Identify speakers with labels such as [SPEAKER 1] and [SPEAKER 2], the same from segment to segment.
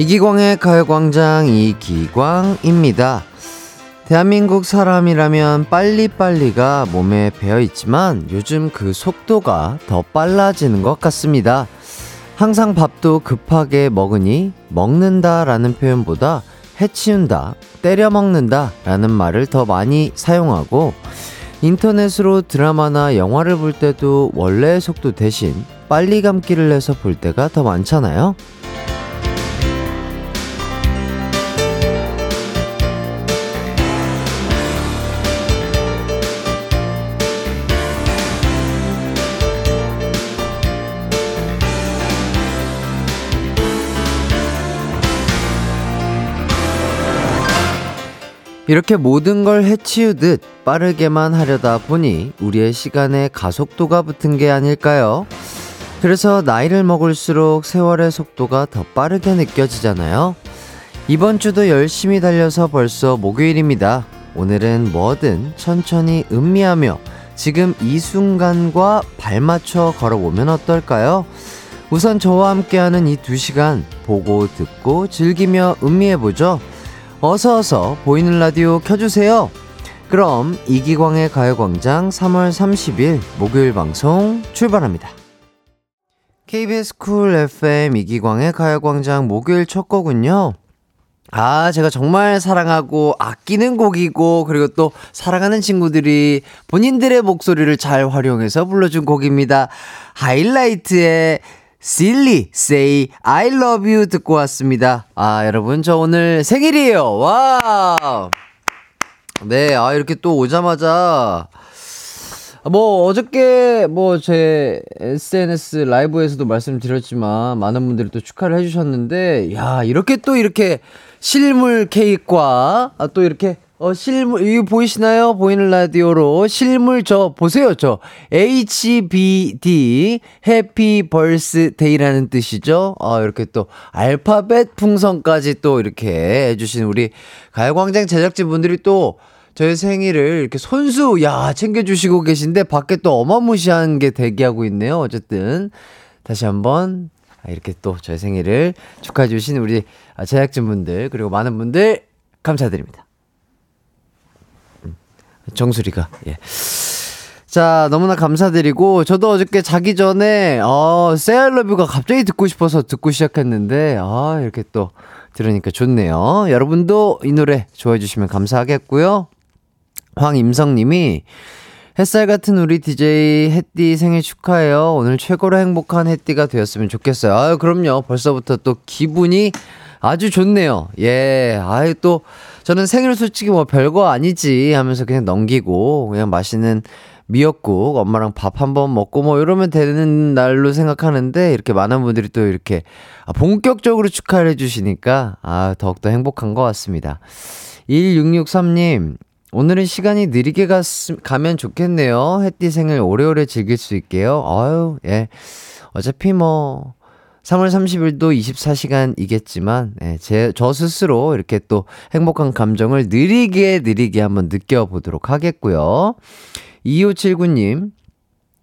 [SPEAKER 1] 이기광의 가요광장 이기광입니다. 대한민국 사람이라면 빨리빨리가 몸에 배어 있지만 요즘 그 속도가 더 빨라지는 것 같습니다. 항상 밥도 급하게 먹으니 먹는다 라는 표현보다 해치운다, 때려 먹는다 라는 말을 더 많이 사용하고 인터넷으로 드라마나 영화를 볼 때도 원래의 속도 대신 빨리 감기를 해서 볼 때가 더 많잖아요. 이렇게 모든 걸 해치우듯 빠르게만 하려다 보니 우리의 시간에 가속도가 붙은 게 아닐까요? 그래서 나이를 먹을수록 세월의 속도가 더 빠르게 느껴지잖아요. 이번 주도 열심히 달려서 벌써 목요일입니다. 오늘은 뭐든 천천히 음미하며 지금 이 순간과 발맞춰 걸어보면 어떨까요? 우선 저와 함께하는 이 두 시간 보고 듣고 즐기며 음미해보죠. 어서 어서 보이는 라디오 켜주세요. 그럼 이기광의 가요광장 3월 30일 목요일 방송 출발합니다. KBS 쿨 FM 이기광의 가요광장 목요일 첫 곡은요. 아, 제가 정말 사랑하고 아끼는 곡이고, 그리고 또 사랑하는 친구들이 본인들의 목소리를 잘 활용해서 불러준 곡입니다. 하이라이트의 Silly Say I Love You 듣고 왔습니다. 아, 여러분, 저 오늘 생일이에요. 와! 네, 아, 이렇게 또 오자마자, 뭐, 어저께, 뭐, 제 SNS 라이브에서도 말씀드렸지만, 많은 분들이 또 축하를 해주셨는데, 야, 이렇게 또 이렇게 실물 케이크와, 아, 또 이렇게 어, 실물, 이거 보이시나요? 보이는 라디오로 실물 저, 보세요, 저. HBD, 해피 벌스데이라는 뜻이죠. 어, 이렇게 또 알파벳 풍선까지 또 이렇게 해주신 우리 가요광장 제작진분들이 또 저희 생일을 이렇게 손수, 야, 챙겨주시고 계신데 밖에 또 어마무시한 게 대기하고 있네요. 어쨌든. 다시 한번 이렇게 또 저희 생일을 축하해 주신 우리 제작진분들, 그리고 많은 분들 감사드립니다. 정수리가. 예. 자, 너무나 감사드리고, 저도 어저께 자기 전에, 어, 세알러뷰가 갑자기 듣고 싶어서 듣고 시작했는데, 아, 이렇게 또 들으니까 좋네요. 여러분도 이 노래 좋아해 주시면 감사하겠고요. 황임성 님이, 햇살 같은 우리 DJ 햇띠 생일 축하해요. 오늘 최고로 행복한 햇띠가 되었으면 좋겠어요. 아유, 그럼요. 벌써부터 또 기분이 아주 좋네요. 예. 아유, 또, 저는 생일 솔직히 뭐 별거 아니지 하면서 그냥 넘기고 그냥 맛있는 미역국 엄마랑 밥 한번 먹고 뭐 이러면 되는 날로 생각하는데 이렇게 많은 분들이 또 이렇게 아, 본격적으로 축하를 해주시니까 아 더욱더 행복한 것 같습니다. 1663님 오늘은 시간이 느리게 갔, 가면 좋겠네요. 햇띠 생일 오래오래 즐길 수 있게요. 아유 예 어차피 뭐 3월 30일도 24시간이겠지만, 예, 제, 저 스스로 이렇게 또 행복한 감정을 느리게 느리게 한번 느껴보도록 하겠고요. 2579님,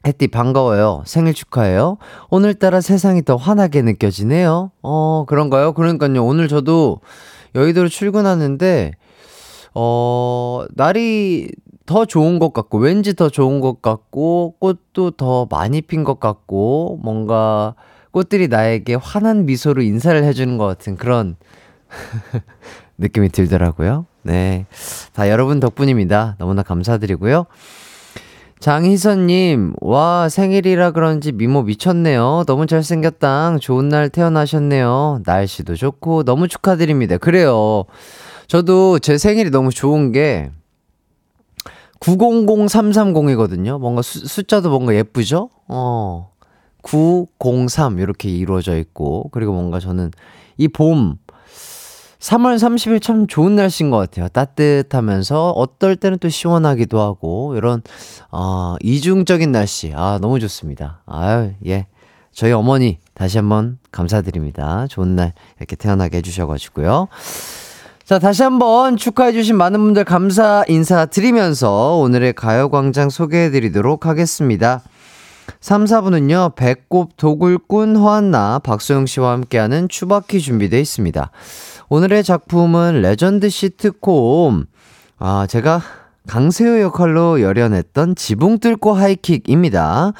[SPEAKER 1] 햇띠 반가워요. 생일 축하해요. 오늘따라 세상이 더 환하게 느껴지네요. 어, 그런가요? 그러니까요. 오늘 저도 여의도로 출근하는데, 어, 날이 더 좋은 것 같고, 왠지 더 좋은 것 같고, 꽃도 더 많이 핀 것 같고, 뭔가, 꽃들이 나에게 환한 미소로 인사를 해주는 것 같은 그런 느낌이 들더라고요. 네. 다 여러분 덕분입니다. 너무나 감사드리고요. 장희선님, 와, 생일이라 그런지 미모 미쳤네요. 너무 잘생겼당. 좋은 날 태어나셨네요. 날씨도 좋고, 너무 축하드립니다. 그래요. 저도 제 생일이 너무 좋은 게, 900330이거든요. 뭔가 수, 숫자도 뭔가 예쁘죠? 어. 903 이렇게 이루어져 있고 그리고 뭔가 저는 이 봄 3월 30일 참 좋은 날씨인 것 같아요. 따뜻하면서 어떨 때는 또 시원하기도 하고 이런 어, 이중적인 날씨 아 너무 좋습니다. 아유 예 저희 어머니 다시 한번 감사드립니다. 좋은 날 이렇게 태어나게 해주셔가지고요. 자, 다시 한번 축하해주신 많은 분들 감사 인사 드리면서 오늘의 가요광장 소개해드리도록 하겠습니다. 3, 4부는요, 배꼽 도굴꾼 허안나, 박소영 씨와 함께하는 추바퀴 준비되어 있습니다. 오늘의 작품은 레전드 시트콤. 아, 제가 강세호 역할로 열연했던 지붕 뚫고 하이킥입니다.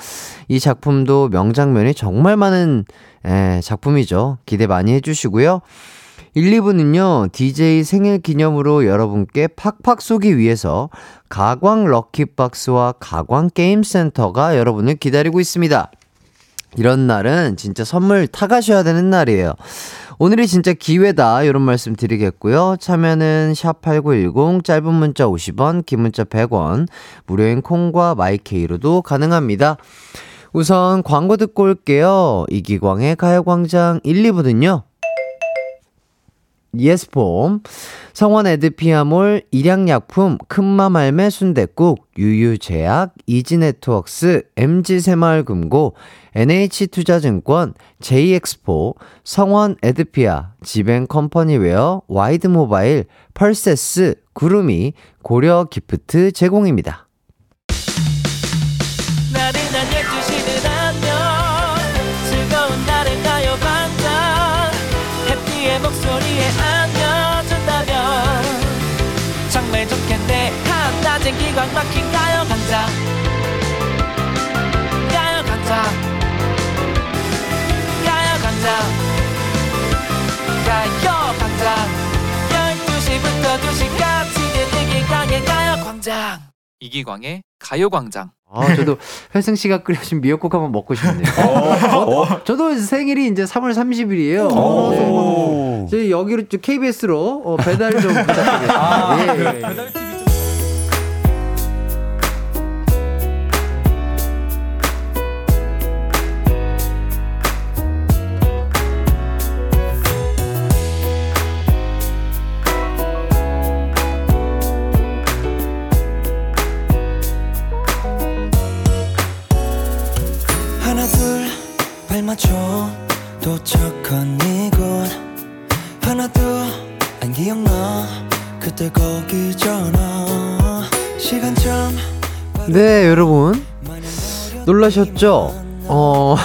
[SPEAKER 1] 이 작품도 명장면이 정말 많은 에, 작품이죠. 기대 많이 해주시고요. 1, 2부는요, DJ 생일 기념으로 여러분께 팍팍 쏘기 위해서 가광 럭키박스와 가광 게임센터가 여러분을 기다리고 있습니다. 이런 날은 진짜 선물 타가셔야 되는 날이에요. 오늘이 진짜 기회다. 이런 말씀 드리겠고요. 참여는 샵8910, 짧은 문자 50원, 긴 문자 100원, 무료인 콩과 마이케이로도 가능합니다. 우선 광고 듣고 올게요. 이기광의 가요광장 1, 2부는요. 예스폼, 성원 에드피아몰, 일양약품, 큰맘 할매 순댓국, 유유제약, 이지네트웍스, MG새마을금고, NH투자증권, JX포, 성원 에드피아, 지벤컴퍼니웨어, 와이드모바일, 펄세스, 구름이, 고려 기프트 제공입니다. 가요광장 이기광의 가요광장 아, 저도 회승 씨가 끓여준 미역국 한번 먹고 싶네요. 어, 어, 저도 생일이 이제 3월 30일이에요. 어, 저희 여기로 KBS로 어, 배달 좀 부탁드리겠습니다. 아, 예, 예. 도착한 이곳 하나도 안 기억나. 그때 거기잖아. 시간점 네 여러분. 놀라셨죠? 어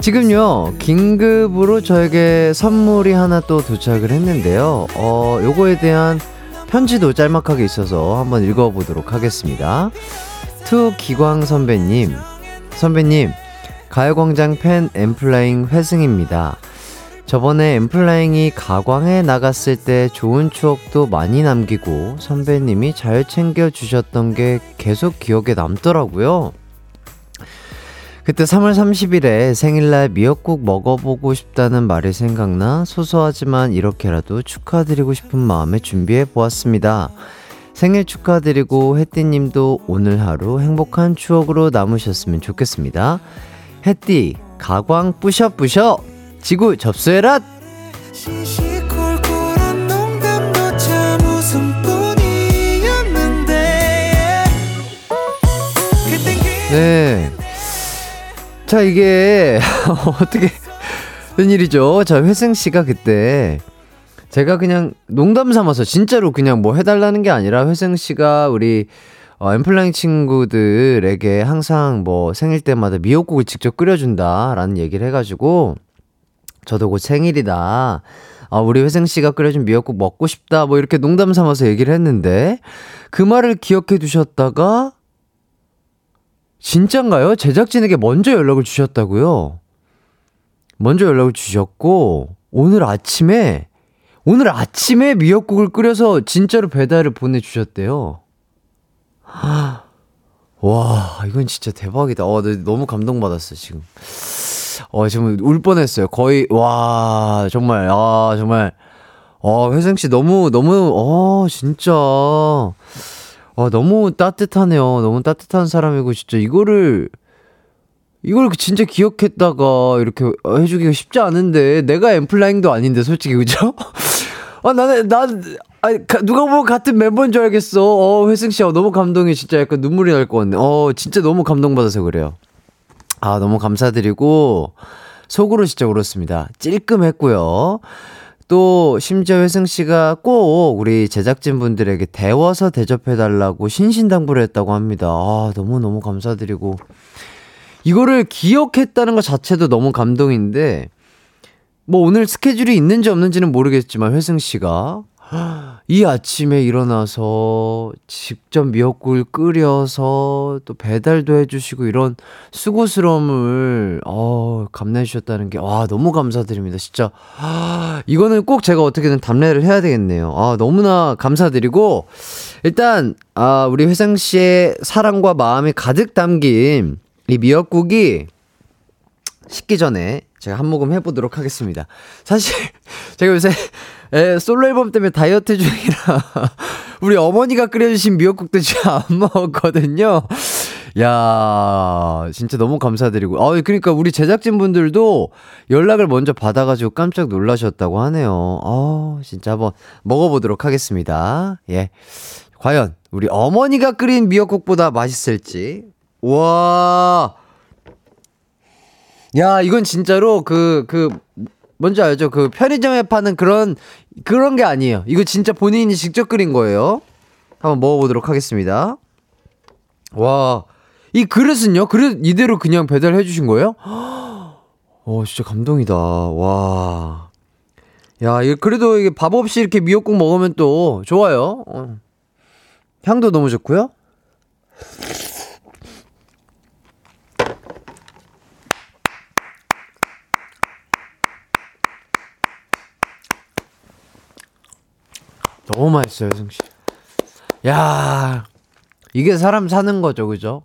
[SPEAKER 1] 지금요 긴급으로 저에게 선물이 하나 또 도착을 했는데요. 어 요거에 대한 편지도 짤막하게 있어서 한번 읽어보도록 하겠습니다. To 기광 선배님. 선배님 가요광장 팬 엠플라잉 회승입니다. 저번에 엠플라잉이 가광에 나갔을 때 좋은 추억도 많이 남기고 선배님이 잘 챙겨주셨던 게 계속 기억에 남더라고요. 그때 3월 30일에 생일날 미역국 먹어보고 싶다는 말이 생각나 소소하지만 이렇게라도 축하드리고 싶은 마음에 준비해 보았습니다. 생일 축하드리고 혜띠님도 오늘 하루 행복한 추억으로 남으셨으면 좋겠습니다. 햇띠 가광 뿌셔뿌셔 지구 접수해라 네. 자, 이게, 어떻게, 된 일이죠? 자, 회승 씨가 그때, 제가 그냥 농담 삼아서, 진짜로 그냥 뭐 해달라는 게 아니라, 회승 씨가 우리, 어, 엠플라잉 친구들에게 항상 뭐 생일 때마다 미역국을 직접 끓여준다라는 얘기를 해가지고 저도 곧 생일이다. 아, 우리 회생 씨가 끓여준 미역국 먹고 싶다. 뭐 이렇게 농담 삼아서 얘기를 했는데 그 말을 기억해 두셨다가 진짠가요? 제작진에게 먼저 연락을 주셨다고요? 먼저 연락을 주셨고 오늘 아침에 오늘 아침에 미역국을 끓여서 진짜로 배달을 보내 주셨대요. 와, 이건 진짜 대박이다. 어, 네, 너무 감동받았어, 지금. 어, 지금 울 뻔했어요. 거의, 와, 정말, 아, 정말. 어, 회생 씨 너무, 너무, 어, 진짜. 어, 너무 따뜻하네요. 너무 따뜻한 사람이고, 진짜 이거를, 이걸 진짜 기억했다가 이렇게 해주기가 쉽지 않은데, 내가 엠플라잉도 아닌데, 솔직히, 그죠? 아, 나는, 난, 아, 누가 보면 같은 멤버인 줄 알겠어. 어, 회승 씨, 어, 너무 감동이 진짜 약간 눈물이 날 것 같네. 어, 진짜 너무 감동받아서 그래요. 아, 너무 감사드리고, 속으로 진짜 울었습니다. 찔끔했고요. 또, 심지어 회승 씨가 꼭 우리 제작진 분들에게 데워서 대접해달라고 신신당부를 했다고 합니다. 아, 너무너무 감사드리고. 이거를 기억했다는 것 자체도 너무 감동인데, 뭐 오늘 스케줄이 있는지 없는지는 모르겠지만, 회승 씨가 이 아침에 일어나서 직접 미역국을 끓여서 또 배달도 해주시고 이런 수고스러움을 어, 감내해 주셨다는 게 와 너무 감사드립니다. 진짜. 아, 이거는 꼭 제가 어떻게든 답례를 해야 되겠네요. 아 너무나 감사드리고 일단 아 우리 회상 씨의 사랑과 마음이 가득 담긴 이 미역국이 식기 전에 제가 한 모금 해보도록 하겠습니다. 사실 제가 요새 에, 솔로 앨범 때문에 다이어트 중이라 우리 어머니가 끓여주신 미역국도 제가 안 먹었거든요. 야, 진짜 너무 감사드리고. 아, 그러니까 우리 제작진 분들도 연락을 먼저 받아가지고 깜짝 놀라셨다고 하네요. 아, 진짜 한번 먹어보도록 하겠습니다. 예. 과연 우리 어머니가 끓인 미역국보다 맛있을지. 와. 야, 이건 진짜로 그, 그, 뭔지 알죠? 그 편의점에 파는 그런, 그런 게 아니에요. 이거 진짜 본인이 직접 끓인 거예요. 한번 먹어보도록 하겠습니다. 와, 이 그릇은요? 그릇 이대로 그냥 배달해 주신 거예요? 어, 진짜 감동이다. 와. 야, 이 그래도 이게 밥 없이 이렇게 미역국 먹으면 또 좋아요. 어. 향도 너무 좋고요. 너무 맛있어요, 승씨. 야 이게 사람 사는 거죠, 그죠?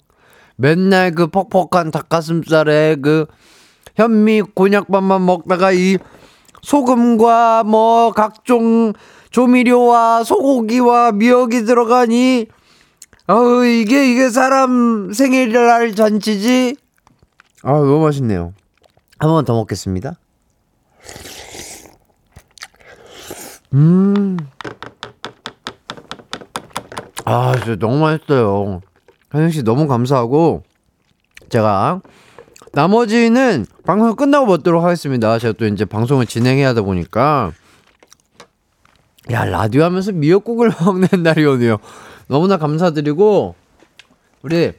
[SPEAKER 1] 맨날 그 퍽퍽한 닭가슴살에 그 현미 곤약밥만 먹다가 이 소금과 뭐 각종 조미료와 소고기와 미역이 들어가니 아우 이게 이게 사람 생일날 잔치지 아 너무 맛있네요 한 번 더 먹겠습니다 음 아, 진짜 너무 맛있어요. 현영 씨 너무 감사하고 제가 나머지는 방송 끝나고 먹도록 하겠습니다. 제가 또 이제 방송을 진행해야 하다 보니까 야 라디오 하면서 미역국을 먹는 날이 오네요. 너무나 감사드리고 우리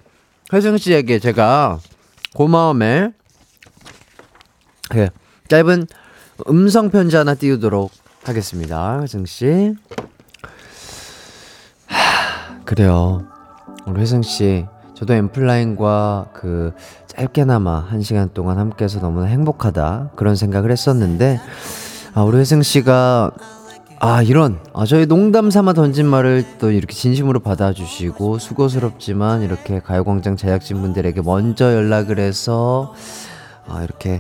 [SPEAKER 1] 혜정 씨에게 제가 고마움에 그 짧은 음성 편지 하나 띄우도록 하겠습니다. 혜정 씨. 그래요. 우리 혜승 씨, 저도 엠플라인과 그 짧게나마 한 시간 동안 함께해서 너무나 행복하다 그런 생각을 했었는데 아 우리 혜승 씨가 아 이런 아 저희 농담 삼아 던진 말을 또 이렇게 진심으로 받아주시고 수고스럽지만 이렇게 가요광장 제작진 분들에게 먼저 연락을 해서 아 이렇게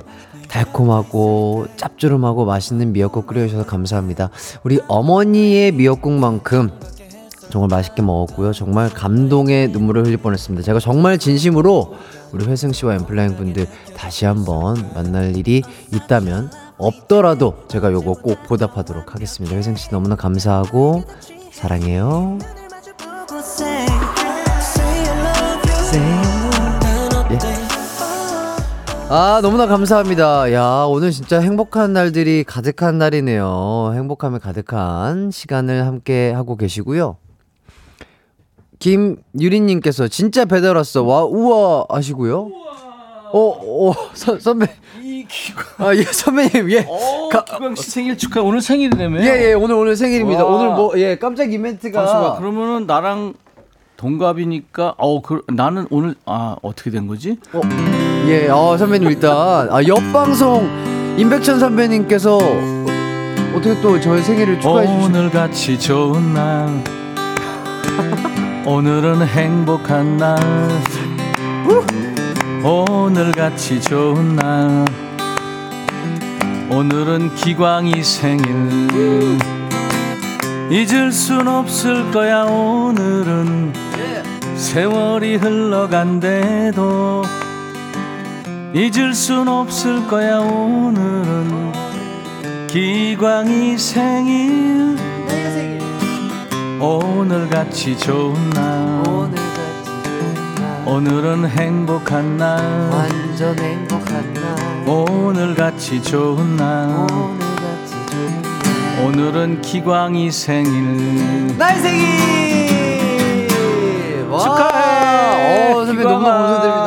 [SPEAKER 1] 달콤하고 짭조름하고 맛있는 미역국 끓여주셔서 감사합니다. 우리 어머니의 미역국만큼 정말 맛있게 먹었고요. 정말 감동의 눈물을 흘릴 뻔했습니다. 제가 정말 진심으로 우리 회승 씨와 엠플라잉 분들 다시 한번 만날 일이 있다면 없더라도 제가 요거 꼭 보답하도록 하겠습니다. 회승 씨 너무나 감사하고 사랑해요. 예. 아, 너무나 감사합니다. 야, 오늘 진짜 행복한 날들이 가득한 날이네요. 행복함에 가득한 시간을 함께 하고 계시고요. 김유리님께서 진짜 배달 왔어. 와, 우와 하시고요. 어, 어, 선, 선배. 아, 예, 선배님, 예.
[SPEAKER 2] 어, 가, 기광 씨 생일 축하. 오늘 생일이라며?
[SPEAKER 1] 예, 예, 오늘, 오늘 생일입니다. 와. 오늘 뭐, 예, 깜짝 이벤트가.
[SPEAKER 2] 광수가, 그러면은 나랑 동갑이니까, 어, 그, 나는 오늘, 아, 어떻게 된 거지?
[SPEAKER 1] 어, 예, 어, 선배님 일단, 아, 옆방송 임백천 선배님께서 어떻게 또 저의 생일을 축하해 주시죠?
[SPEAKER 2] 오늘 같이 좋은 날. 오늘은 행복한 날. 오늘같이 좋은 날. 오늘은 기광이 생일. 잊을 순 없을 거야 오늘은. 세월이 흘러간대도 잊을 순 없을 거야 오늘은. 기광이 생일 오늘같이 좋은 날. 오늘은 행복한 날.
[SPEAKER 1] 완전 행복한 날.
[SPEAKER 2] 오늘같이 좋은 날. 오늘같이 좋은 날. 오늘은 기광이 생일.
[SPEAKER 1] 날 생일!
[SPEAKER 2] 축하해.
[SPEAKER 1] 어, 선배 너무 감사드립니다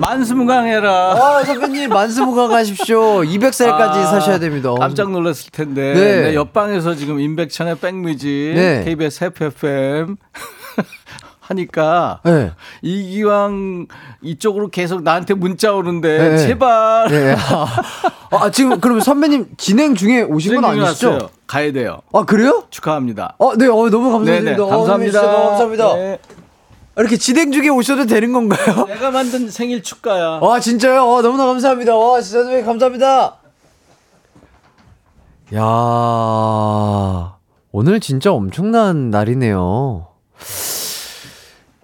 [SPEAKER 2] 만수무강해라.
[SPEAKER 1] 아, 선배님, 만수무강하십시오. 200살까지 아, 사셔야 됩니다.
[SPEAKER 2] 깜짝 놀랐을 텐데. 네. 네 옆방에서 지금 임백천의 백뮤직, 네. KBS FFM. 하니까 네. 이기왕 이쪽으로 계속 나한테 문자 오는데 네. 제발. 네.
[SPEAKER 1] 아, 아, 지금 그러면 선배님 진행 중에 오신 건 아니시죠? 왔어요.
[SPEAKER 2] 가야 돼요.
[SPEAKER 1] 아 그래요?
[SPEAKER 2] 축하합니다.
[SPEAKER 1] 어, 네, 어, 너무 감사드립니다. 네네,
[SPEAKER 2] 네. 감사합니다. 어,
[SPEAKER 1] 감사합니다. 네. 이렇게 진행 중에 오셔도 되는 건가요?
[SPEAKER 2] 내가 만든 생일 축가야.
[SPEAKER 1] 와 진짜요? 와 너무나 감사합니다. 와 진짜 선배님 감사합니다. 야 오늘 진짜 엄청난 날이네요.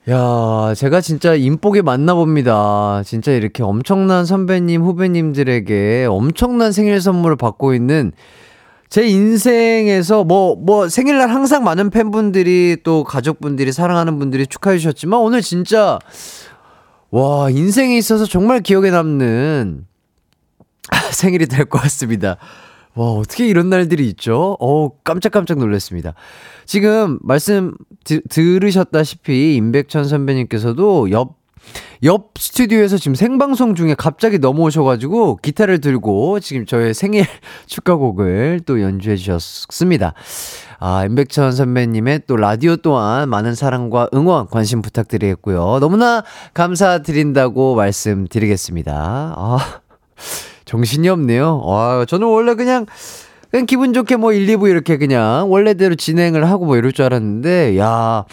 [SPEAKER 1] 야, 제가 진짜 인복에 만나봅니다. 진짜 이렇게 엄청난 선배님, 후배님들에게 엄청난 생일 선물을 받고 있는 제 인생에서 뭐, 뭐, 생일날 항상 많은 팬분들이 또 가족분들이 사랑하는 분들이 축하해 주셨지만 오늘 진짜, 와, 인생에 있어서 정말 기억에 남는 생일이 될 것 같습니다. 와, 어떻게 이런 날들이 있죠? 어 깜짝깜짝 놀랐습니다. 지금 말씀 드, 들으셨다시피 임백천 선배님께서도 옆, 옆 스튜디오에서 지금 생방송 중에 갑자기 넘어오셔가지고 기타를 들고 지금 저의 생일 축하곡을 또 연주해 주셨습니다. 아, 임백천 선배님의 또 라디오 또한 많은 사랑과 응원, 관심 부탁드리겠고요. 너무나 감사드린다고 말씀드리겠습니다. 아. 정신이 없네요. 와, 저는 원래 그냥 그냥 기분 좋게 뭐 1, 2부 이렇게 그냥 원래대로 진행을 하고 뭐 이럴 줄 알았는데, 야,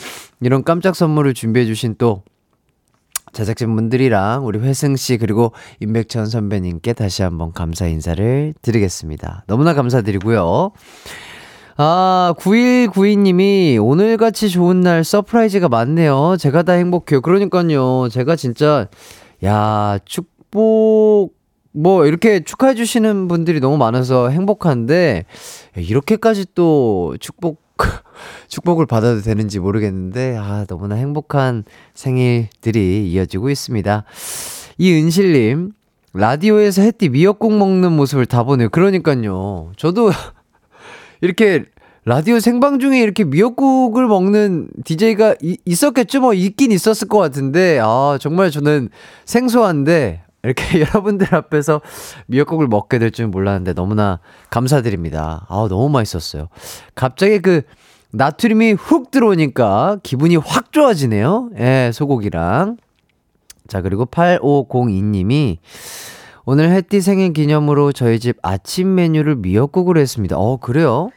[SPEAKER 1] 이런 깜짝 선물을 준비해주신 또 제작진분들이랑 우리 회승 씨 그리고 임백천 선배님께 다시 한번 감사 인사를 드리겠습니다. 너무나 감사드리고요. 아, 9192님이 오늘같이 좋은 날 surprise가 많네요. 제가 다 행복해요. 그러니까요. 제가 진짜, 야, 축복, 뭐 이렇게 축하해 주시는 분들이 너무 많아서 행복한데 이렇게까지 또 축복 축복을 받아도 되는지 모르겠는데 아 너무나 행복한 생일들이 이어지고 있습니다. 이은실님 라디오에서 햇띠 미역국 먹는 모습을 다 보네요. 그러니까요. 저도 이렇게 라디오 생방 중에 이렇게 미역국을 먹는 DJ가 이, 있었겠죠? 뭐 있긴 있었을 것 같은데 아 정말 저는 생소한데 이렇게 여러분들 앞에서 미역국을 먹게 될 줄 몰랐는데 너무나 감사드립니다. 아, 너무 맛있었어요. 갑자기 그 나트륨이 훅 들어오니까 기분이 확 좋아지네요. 예, 소고기랑. 자, 그리고 8502님이 오늘 햇띠 생일 기념으로 저희 집 아침 메뉴를 미역국으로 했습니다. 어, 그래요?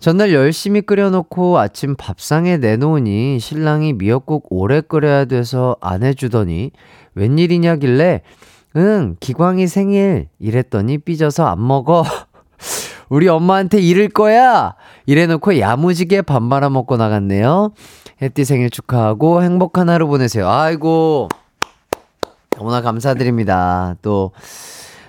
[SPEAKER 1] 전날 열심히 끓여놓고 아침 밥상에 내놓으니 신랑이 미역국 오래 끓여야 돼서 안 해주더니 웬일이냐길래 응 기광이 생일 이랬더니 삐져서 안 먹어 우리 엄마한테 이를 거야 이래놓고 야무지게 밥 말아 먹고 나갔네요 햇띠 생일 축하하고 행복한 하루 보내세요 아이고 너무나 감사드립니다 또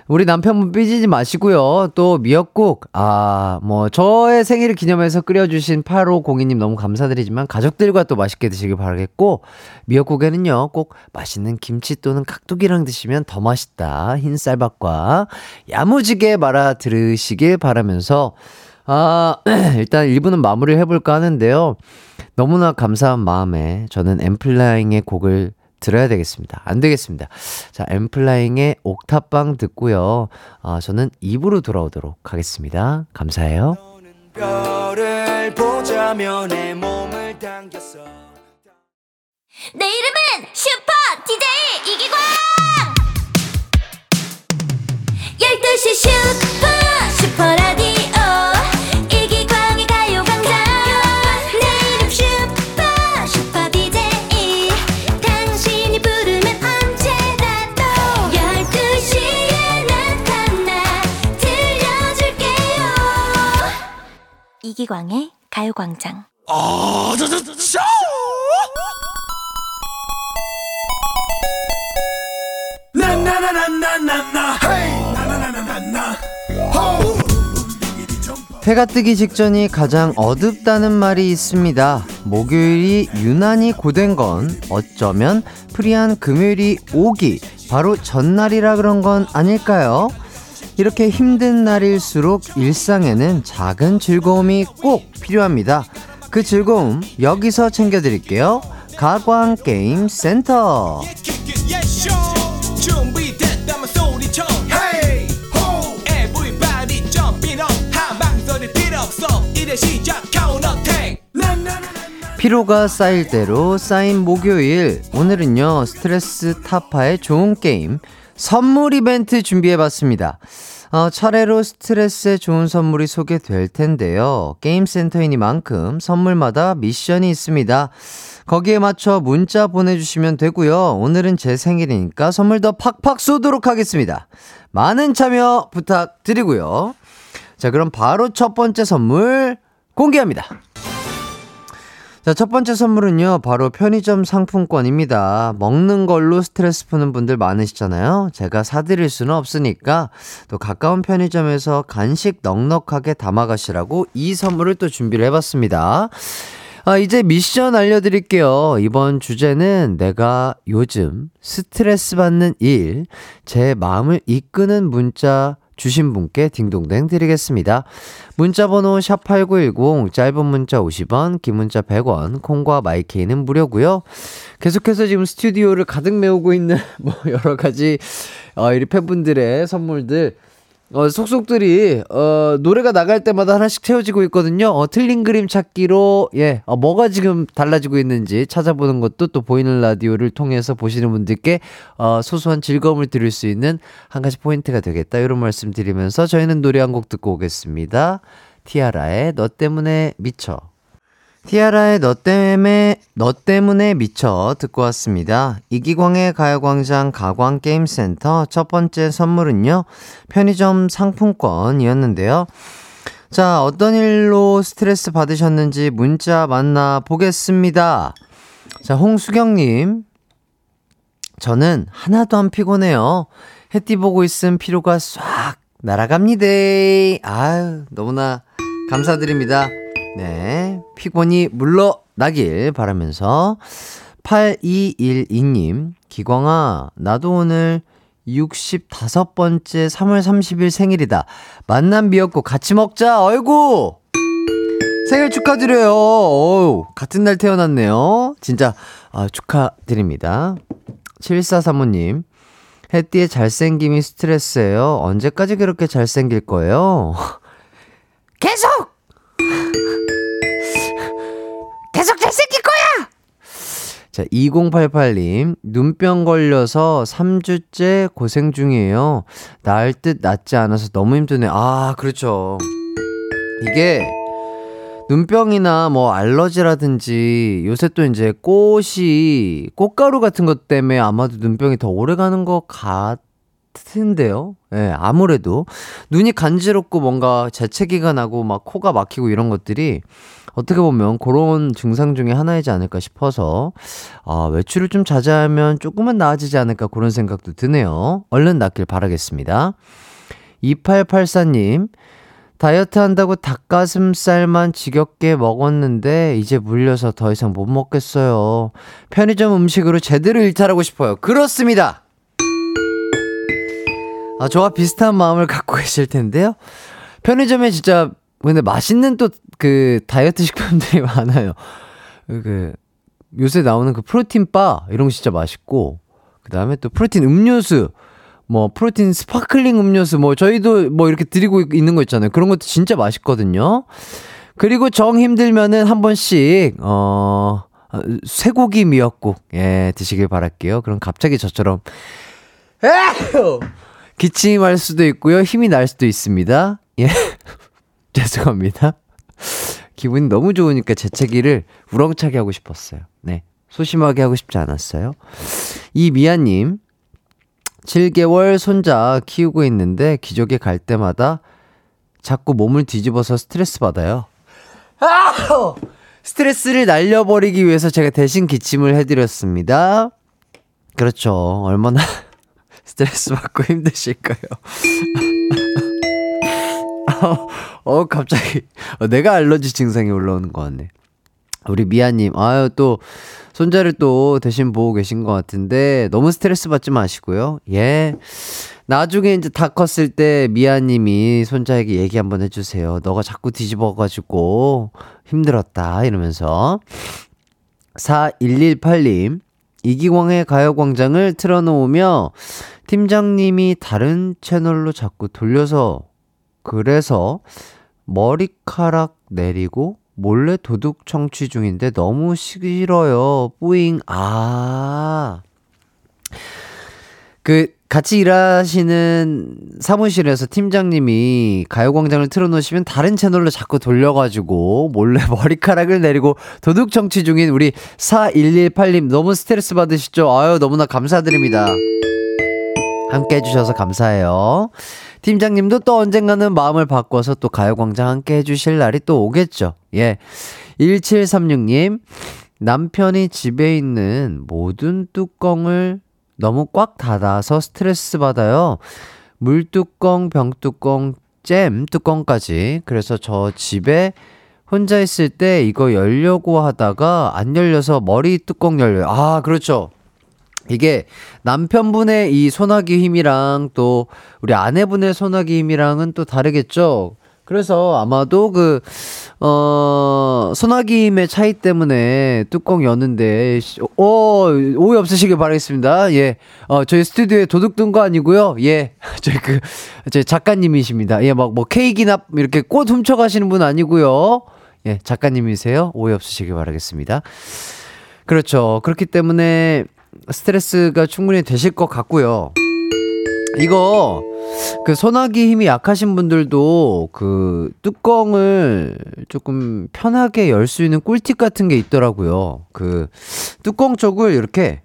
[SPEAKER 1] 우리 남편분 삐지지 마시고요. 또 미역국, 아, 뭐, 저의 생일을 기념해서 끓여주신 8502님 너무 감사드리지만 가족들과 또 맛있게 드시길 바라겠고, 미역국에는요, 꼭 맛있는 김치 또는 깍두기랑 드시면 더 맛있다. 흰 쌀밥과 야무지게 말아 들으시길 바라면서, 아, 일단 1부는 마무리를 해볼까 하는데요. 너무나 감사한 마음에 저는 엠플라잉의 곡을 들어야 되겠습니다. 안 되겠습니다. 자, 엠플라잉의 옥탑방 듣고요. 아, 저는 입으로 돌아오도록 하겠습니다. 감사해요. 내 이름은 슈퍼 DJ 이기광! 12시 슈퍼 슈퍼라디
[SPEAKER 3] 이기광의 가요광장.
[SPEAKER 1] 해가 뜨기 직전이 가장 어둡다는 말이 있습니다. 목요일이 유난히 고된 건 어쩌면 프리한 금요일이 오기 바로 전날이라 그런 건 아닐까요? 이렇게 힘든 날일수록 일상에는 작은 즐거움이 꼭 필요합니다. 그 즐거움 여기서 챙겨드릴게요. 가광 게임 센터. 피로가 쌓일 대로 쌓인 목요일. 오늘은요 스트레스 타파의 좋은 게임. 선물 이벤트 준비해봤습니다. 어, 차례로 스트레스에 좋은 선물이 소개될 텐데요. 게임센터이니만큼 선물마다 미션이 있습니다. 거기에 맞춰 문자 보내주시면 되고요. 오늘은 제 생일이니까 선물 더 팍팍 쏘도록 하겠습니다. 많은 참여 부탁드리고요. 자, 그럼 바로 첫 번째 선물 공개합니다. 자, 첫 번째 선물은요, 바로 편의점 상품권입니다. 먹는 걸로 스트레스 푸는 분들 많으시잖아요. 제가 사드릴 수는 없으니까 또 가까운 편의점에서 간식 넉넉하게 담아가시라고 이 선물을 또 준비를 해봤습니다. 아, 이제 미션 알려드릴게요. 이번 주제는 내가 요즘 스트레스 받는 일, 제 마음을 이끄는 문자 주신 분께 딩동댕 드리겠습니다. 문자 번호 샵8910, 짧은 문자 50원, 긴 문자 100원, 콩과 마이케이는 무료고요 계속해서 지금 스튜디오를 가득 메우고 있는 뭐 여러 가지, 어, 우리 팬분들의 선물들, 어, 속속들이, 어, 노래가 나갈 때마다 하나씩 채워지고 있거든요. 어, 틀린 그림 찾기로, 예, 어, 뭐가 지금 달라지고 있는지 찾아보는 것도 또 보이는 라디오를 통해서 보시는 분들께, 어, 소소한 즐거움을 드릴 수 있는 한 가지 포인트가 되겠다. 이런 말씀 드리면서 저희는 노래 한 곡 듣고 오겠습니다. 티아라의 너 때문에 미쳐. 티아라의 너 때문에 너 때문에 미쳐 듣고 왔습니다. 이기광의 가요광장 가광 게임센터 첫 번째 선물은요 편의점 상품권이었는데요. 자 어떤 일로 스트레스 받으셨는지 문자 만나 보겠습니다. 자 홍수경님 저는 하나도 안 피곤해요. 해띠 보고 있음 피로가 싹 날아갑니다. 아유 너무나 감사드립니다. 네. 피곤이 물러나길 바라면서 8212님, 기광아, 나도 오늘 65번째 3월 30일 생일이다. 만남 비었고 같이 먹자. 어이구! 생일 축하드려요. 어우, 같은 날 태어났네요. 진짜, 아, 축하드립니다. 7435님, 햇띠의 잘생김이 스트레스예요. 언제까지 그렇게 잘생길 거예요? 계속 자, 2088님, 눈병 걸려서 3주째 고생 중이에요. 나을 듯 낫지 않아서 너무 힘드네. 아, 그렇죠. 이게, 눈병이나 뭐 알러지라든지 요새 또 이제 꽃이, 꽃가루 같은 것 때문에 아마도 눈병이 더 오래 가는 것 같은데요? 예, 네, 아무래도. 눈이 간지럽고 뭔가 재채기가 나고 막 코가 막히고 이런 것들이 어떻게 보면 그런 증상 중에 하나이지 않을까 싶어서 아, 외출을 좀 자제하면 조금은 나아지지 않을까 그런 생각도 드네요. 얼른 낫길 바라겠습니다. 2884님, 다이어트 한다고 닭가슴살만 지겹게 먹었는데 이제 물려서 더 이상 못 먹겠어요. 편의점 음식으로 제대로 일탈하고 싶어요. 그렇습니다. 아, 저와 비슷한 마음을 갖고 계실 텐데요. 편의점에 진짜 근데 맛있는 또 그 다이어트 식품들이 많아요. 그 요새 나오는 그 프로틴 바 이런 거 진짜 맛있고 그다음에 또 protein 음료수 뭐 protein sparkling 음료수 뭐 저희도 뭐 이렇게 드리고 있는 거 있잖아요. 그런 것도 진짜 맛있거든요. 그리고 정 힘들면은 한 번씩 어 쇠고기 미역국 예 드시길 바랄게요. 그럼 갑자기 저처럼 기침할 수도 있고요. 힘이 날 수도 있습니다. 예. 죄송합니다. 기분이 너무 좋으니까 재채기를 우렁차게 하고 싶었어요. 네. 소심하게 하고 싶지 않았어요. 이 미아님, 7개월 손자 키우고 있는데 기저귀 갈 때마다 자꾸 몸을 뒤집어서 스트레스 받아요. 아! 스트레스를 날려버리기 위해서 제가 대신 기침을 해드렸습니다. 그렇죠. 얼마나 스트레스 받고 힘드실까요? 어, 갑자기. 어, 내가 알러지 증상이 올라오는 것 같네. 우리 미아님, 아유, 또, 손자를 또 대신 보고 계신 것 같은데, 너무 스트레스 받지 마시고요. 예. 나중에 이제 다 컸을 때 미아님이 손자에게 얘기 한번 해주세요. 너가 자꾸 뒤집어가지고 힘들었다. 이러면서. 4118님, 이기광의 가요광장을 틀어놓으며 팀장님이 다른 채널로 자꾸 돌려서 그래서 머리카락 내리고 몰래 도둑 청취 중인데 너무 싫어요. 뿌잉. 아. 그 같이 일하시는 사무실에서 팀장님이 가요광장을 틀어놓으시면 다른 채널로 자꾸 돌려가지고 몰래 머리카락을 내리고 도둑 청취 중인 우리 4118님 너무 스트레스 받으시죠? 아유, 너무나 감사드립니다. 함께 해주셔서 감사해요. 팀장님도 또 언젠가는 마음을 바꿔서 또 가요광장 함께 해주실 날이 또 오겠죠. 예. 1736님, 남편이 집에 있는 모든 뚜껑을 너무 꽉 닫아서 스트레스 받아요. 물뚜껑, 병뚜껑, 잼 뚜껑까지. 그래서 저 집에 혼자 있을 때 이거 열려고 하다가 안 열려서 머리 뚜껑 열려요. 아, 그렇죠. 이게 남편분의 이 소나기 힘이랑 또 우리 아내분의 소나기 힘이랑은 또 다르겠죠? 그래서 아마도 그, 어, 소나기임의 차이 때문에 뚜껑 여는데, 어, 오해 없으시길 바라겠습니다. 예. 어, 저희 스튜디오에 도둑 둔거 아니고요. 예. 저희 그, 제 작가님이십니다. 예, 막 뭐 케이크나 이렇게 꽃 훔쳐가시는 분 아니고요. 예, 작가님이세요. 오해 없으시길 바라겠습니다. 그렇죠. 그렇기 때문에 스트레스가 충분히 되실 것 같고요. 이거 그 소나기 힘이 약하신 분들도 그 뚜껑을 조금 편하게 열 수 있는 꿀팁 같은 게 있더라고요. 그 뚜껑 쪽을 이렇게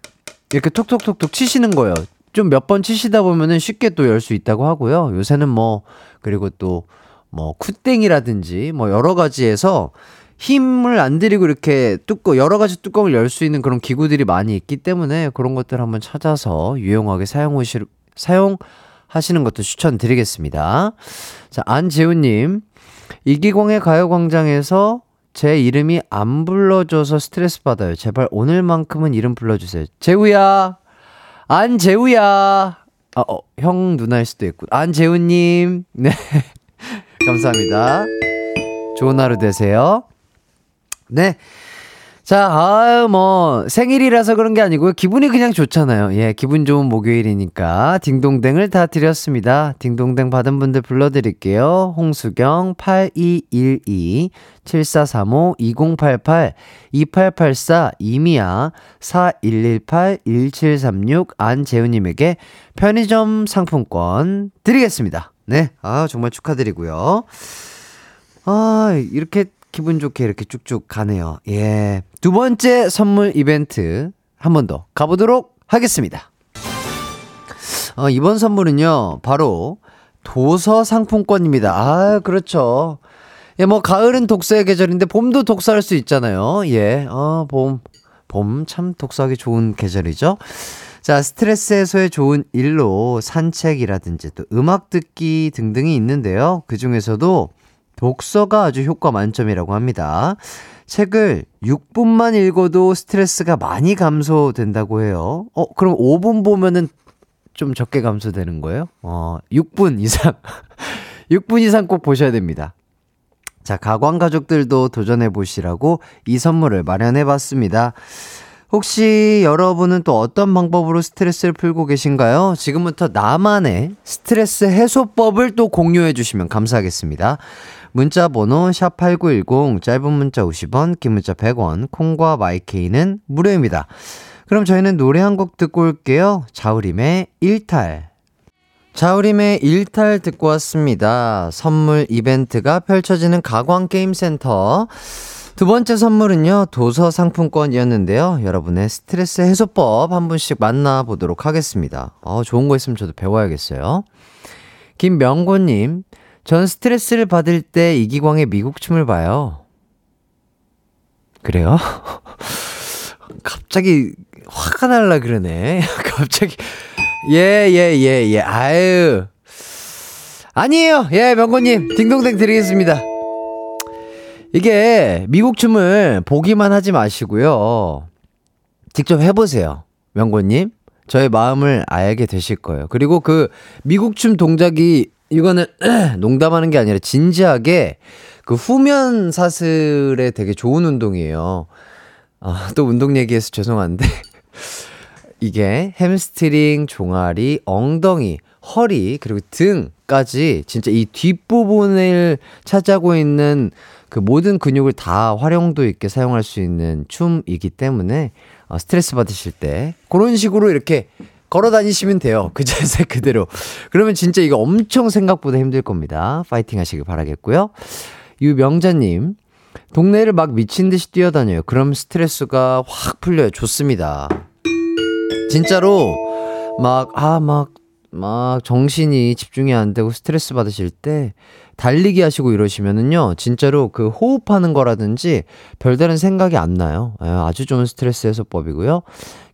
[SPEAKER 1] 이렇게 톡톡톡톡 치시는 거예요. 좀 몇 번 치시다 보면은 쉽게 또 열 수 있다고 하고요. 요새는 뭐 그리고 또 뭐 쿠땡이라든지 뭐 여러 가지에서 힘을 안 들이고 이렇게 뚜껑 여러 가지 뚜껑을 열 수 있는 그런 기구들이 많이 있기 때문에 그런 것들 한번 찾아서 유용하게 사용하시 사용하시는 것도 추천드리겠습니다. 자, 안재훈님. 이기광의 가요광장에서 제 이름이 안 불러줘서 스트레스 받아요. 제발 오늘만큼은 이름 불러주세요. 재우야! 안재우야! 아, 어, 형 누나일 수도 있고. 안재훈님. 네. 감사합니다. 좋은 하루 되세요. 네. 자, 아유, 뭐, 생일이라서 그런 게 아니고요. 기분이 그냥 좋잖아요. 예, 기분 좋은 목요일이니까. 딩동댕을 다 드렸습니다. 딩동댕 받은 분들 불러드릴게요. 홍수경, 8212, 7435, 2088, 2884, 이미야, 4118, 1736, 안재우님에게 편의점 상품권 드리겠습니다. 네. 아, 정말 축하드리고요. 아, 이렇게 기분 좋게 이렇게 쭉쭉 가네요. 예. 두 번째 선물 이벤트 한 번 더 가보도록 하겠습니다. 어, 이번 선물은요, 바로 도서 상품권입니다. 아, 그렇죠. 예, 뭐, 가을은 독서의 계절인데, 봄도 독서할 수 있잖아요. 예, 어, 봄. 봄 참 독서하기 좋은 계절이죠. 자, 스트레스 해소에 좋은 일로 산책이라든지 또 음악 듣기 등등이 있는데요. 그 중에서도 독서가 아주 효과 만점이라고 합니다. 책을 6분만 읽어도 스트레스가 많이 감소된다고 해요. 어, 그럼 5분 보면은 좀 적게 감소되는 거예요? 어, 6분 이상. 6분 이상 꼭 보셔야 됩니다. 자, 가광 가족들도 도전해 보시라고 이 선물을 마련해 봤습니다. 혹시 여러분은 또 어떤 방법으로 스트레스를 풀고 계신가요? 지금부터 나만의 스트레스 해소법을 또 공유해 주시면 감사하겠습니다. 문자 번호 샵8910 짧은 문자 50원 긴 문자 100원 콩과 마이케이는 무료입니다. 그럼 저희는 노래 한 곡 듣고 올게요. 자우림의 일탈 자우림의 일탈 듣고 왔습니다. 선물 이벤트가 펼쳐지는 가광게임센터 두 번째 선물은요, 도서 상품권이었는데요. 여러분의 스트레스 해소법 한 분씩 만나보도록 하겠습니다. 어, 좋은 거 있으면 저도 배워야겠어요. 김명곤님, 전 스트레스를 받을 때 이기광의 미국 춤을 봐요. 그래요? 갑자기 화가 날라 그러네. 갑자기 예, 예, 예, 예. 아유. 아니에요. 예, 명고님. 딩동댕 드리겠습니다. 이게 미국 춤을 보기만 하지 마시고요. 직접 해보세요. 명고님. 저의 마음을 알게 되실 거예요. 그리고 그 미국 춤 동작이 이거는 농담하는 게 아니라 진지하게 그 후면 사슬에 되게 좋은 운동이에요. 아, 또 운동 얘기해서 죄송한데. 이게 햄스트링, 종아리, 엉덩이, 허리, 그리고 등, 까지 진짜 이 뒷부분을 차지하고 있는 그 모든 근육을 다 활용도 있게 사용할 수 있는 춤이기 때문에 어, 스트레스 받으실 때 그런 식으로 이렇게 걸어 다니시면 돼요. 그 자세 그대로. 그러면 진짜 이거 엄청 생각보다 힘들 겁니다. 파이팅 하시길 바라겠고요. 유명자님, 동네를 막 미친 듯이 뛰어다녀요. 그럼 스트레스가 확 풀려요. 좋습니다. 진짜로 막, 아, 막, 막 정신이 집중이 안 되고 스트레스 받으실 때 달리기 하시고 이러시면은요, 진짜로 그 호흡하는 거라든지 별다른 생각이 안 나요. 예, 아주 좋은 스트레스 해소법이고요.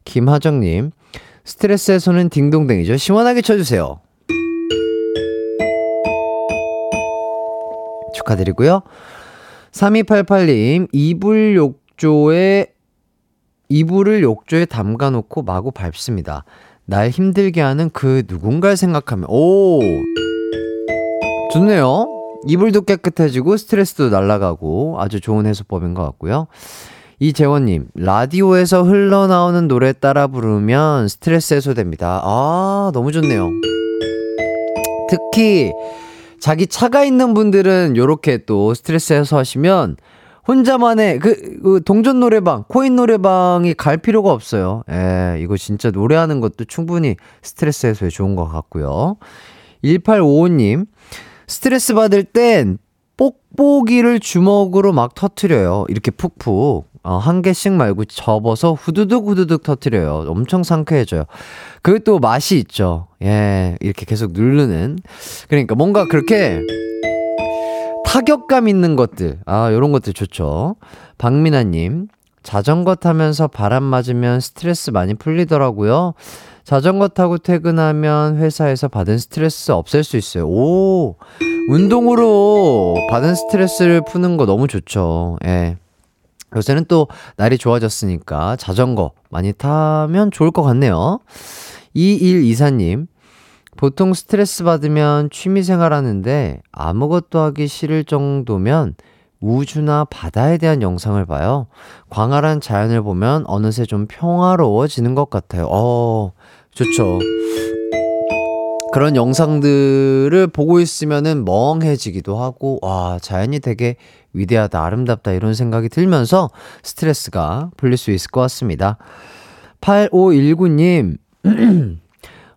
[SPEAKER 1] 김하정님, 스트레스 해소는 딩동댕이죠. 시원하게 쳐주세요. 축하드리고요. 3288님, 이불 욕조에, 이불을 욕조에 담가 놓고 마구 밟습니다. 날 힘들게 하는 그 누군가를 생각하면, 오! 좋네요. 이불도 깨끗해지고 스트레스도 날아가고 아주 좋은 해소법인 것 같고요. 이재원님, 라디오에서 흘러나오는 노래 따라 부르면 스트레스 해소됩니다. 아, 너무 좋네요. 특히, 자기 차가 있는 분들은 요렇게 또 스트레스 해소하시면 혼자만의 그, 그 동전 노래방, 코인 노래방이 갈 필요가 없어요. 예, 이거 진짜 노래하는 것도 충분히 스트레스 해소에 좋은 것 같고요. 1855님, 스트레스 받을 땐 뽁뽁이를 주먹으로 막 터트려요. 이렇게 푹푹. 어, 한 개씩 말고 접어서 후두둑 후두둑 터트려요. 엄청 상쾌해져요. 그것도 맛이 있죠. 예, 이렇게 계속 누르는. 그러니까 뭔가 그렇게 타격감 있는 것들. 아, 요런 것들 좋죠. 박민아님, 자전거 타면서 바람 맞으면 스트레스 많이 풀리더라고요. 자전거 타고 퇴근하면 회사에서 받은 스트레스 없앨 수 있어요. 오, 운동으로 받은 스트레스를 푸는 거 너무 좋죠. 예. 요새는 또 날이 좋아졌으니까 자전거 많이 타면 좋을 것 같네요. 2124님, 보통 스트레스 받으면 취미 생활 하는데 아무것도 하기 싫을 정도면 우주나 바다에 대한 영상을 봐요. 광활한 자연을 보면 어느새 좀 평화로워지는 것 같아요. 어, 좋죠. 그런 영상들을 보고 있으면은 멍해지기도 하고, 와, 자연이 되게 위대하다, 아름답다, 이런 생각이 들면서 스트레스가 풀릴 수 있을 것 같습니다. 8519님,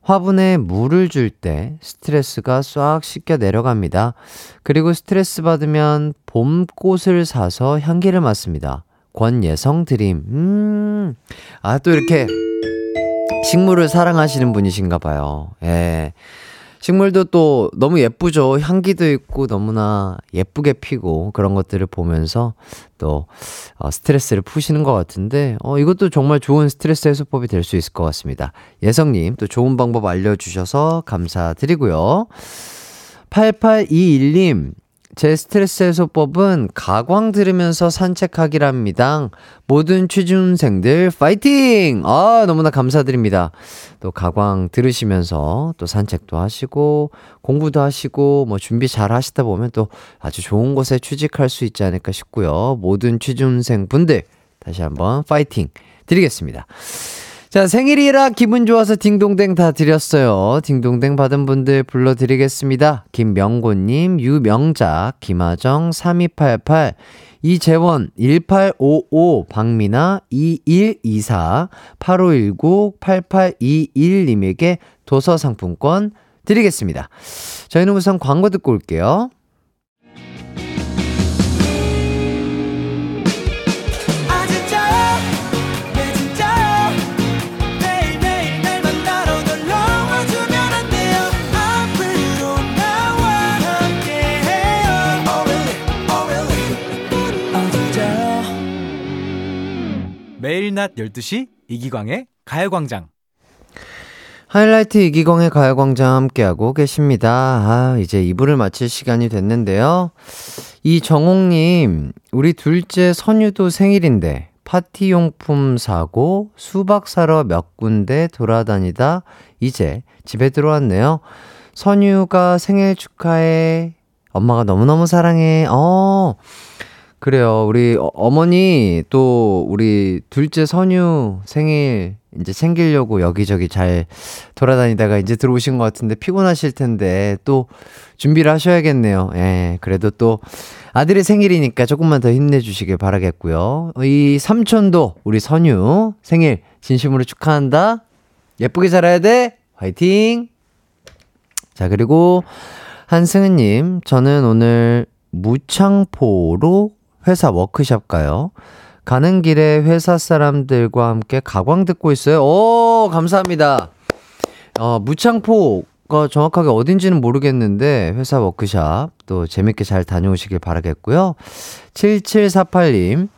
[SPEAKER 1] 화분에 물을 줄 때 스트레스가 싹 씻겨 내려갑니다. 그리고 스트레스 받으면 봄꽃을 사서 향기를 맡습니다. 권예성 드림. 음, 아, 또 이렇게 식물을 사랑하시는 분이신가 봐요. 예. 식물도 또 너무 예쁘죠. 향기도 있고 너무나 예쁘게 피고 그런 것들을 보면서 또 어, 스트레스를 푸시는 것 같은데 어, 이것도 정말 좋은 스트레스 해소법이 될 수 있을 것 같습니다. 예성님 또 좋은 방법 알려주셔서 감사드리고요. 8821님 제 스트레스 해소법은 가광 들으면서 산책하기랍니다. 모든 취준생들 파이팅! 아, 너무나 감사드립니다. 또 가광 들으시면서 또 산책도 하시고 공부도 하시고 뭐 준비 잘 하시다 보면 또 아주 좋은 곳에 취직할 수 있지 않을까 싶고요. 모든 취준생 분들 다시 한번 파이팅 드리겠습니다. 자, 생일이라 기분 좋아서 딩동댕 다 드렸어요. 딩동댕 받은 분들 불러드리겠습니다. 김명곤님, 유명작, 김하정, 3288, 이재원, 1855, 박미나, 2124, 8519, 8821님에게 도서상품권 드리겠습니다. 저희는 우선 광고 듣고 올게요.
[SPEAKER 4] 매일 낮 12시 이기광의 가요광장
[SPEAKER 1] 하이라이트 이기광의 가요광장 함께하고 계십니다. 아, 이제 2부를 마칠 시간이 됐는데요. 이정옥님, 우리 둘째 선유도 생일인데, 파티용품 사고 수박 사러 몇 군데 돌아다니다 이제 집에 들어왔네요. 선유가 생일 축하해. 엄마가 너무너무 사랑해. 어, 그래요. 우리 어- 어머니 또 우리 둘째 선유 생일 이제 챙기려고 여기저기 잘 돌아다니다가 이제 들어오신 것 같은데 피곤하실 텐데 또 준비를 하셔야겠네요. 예. 그래도 또 아들의 생일이니까 조금만 더 힘내주시길 바라겠고요. 이 삼촌도 우리 선유 생일 진심으로 축하한다. 예쁘게 자라야 돼. 화이팅! 자, 그리고 한승은님, 저는 오늘 무창포로 회사 워크샵 가요. 가는 길에 회사 사람들과 함께 가광 듣고 있어요. 오, 감사합니다. 어, 무창포가 정확하게 어딘지는 모르겠는데, 회사 워크샵 또 재밌게 잘 다녀오시길 바라겠고요. 7748님,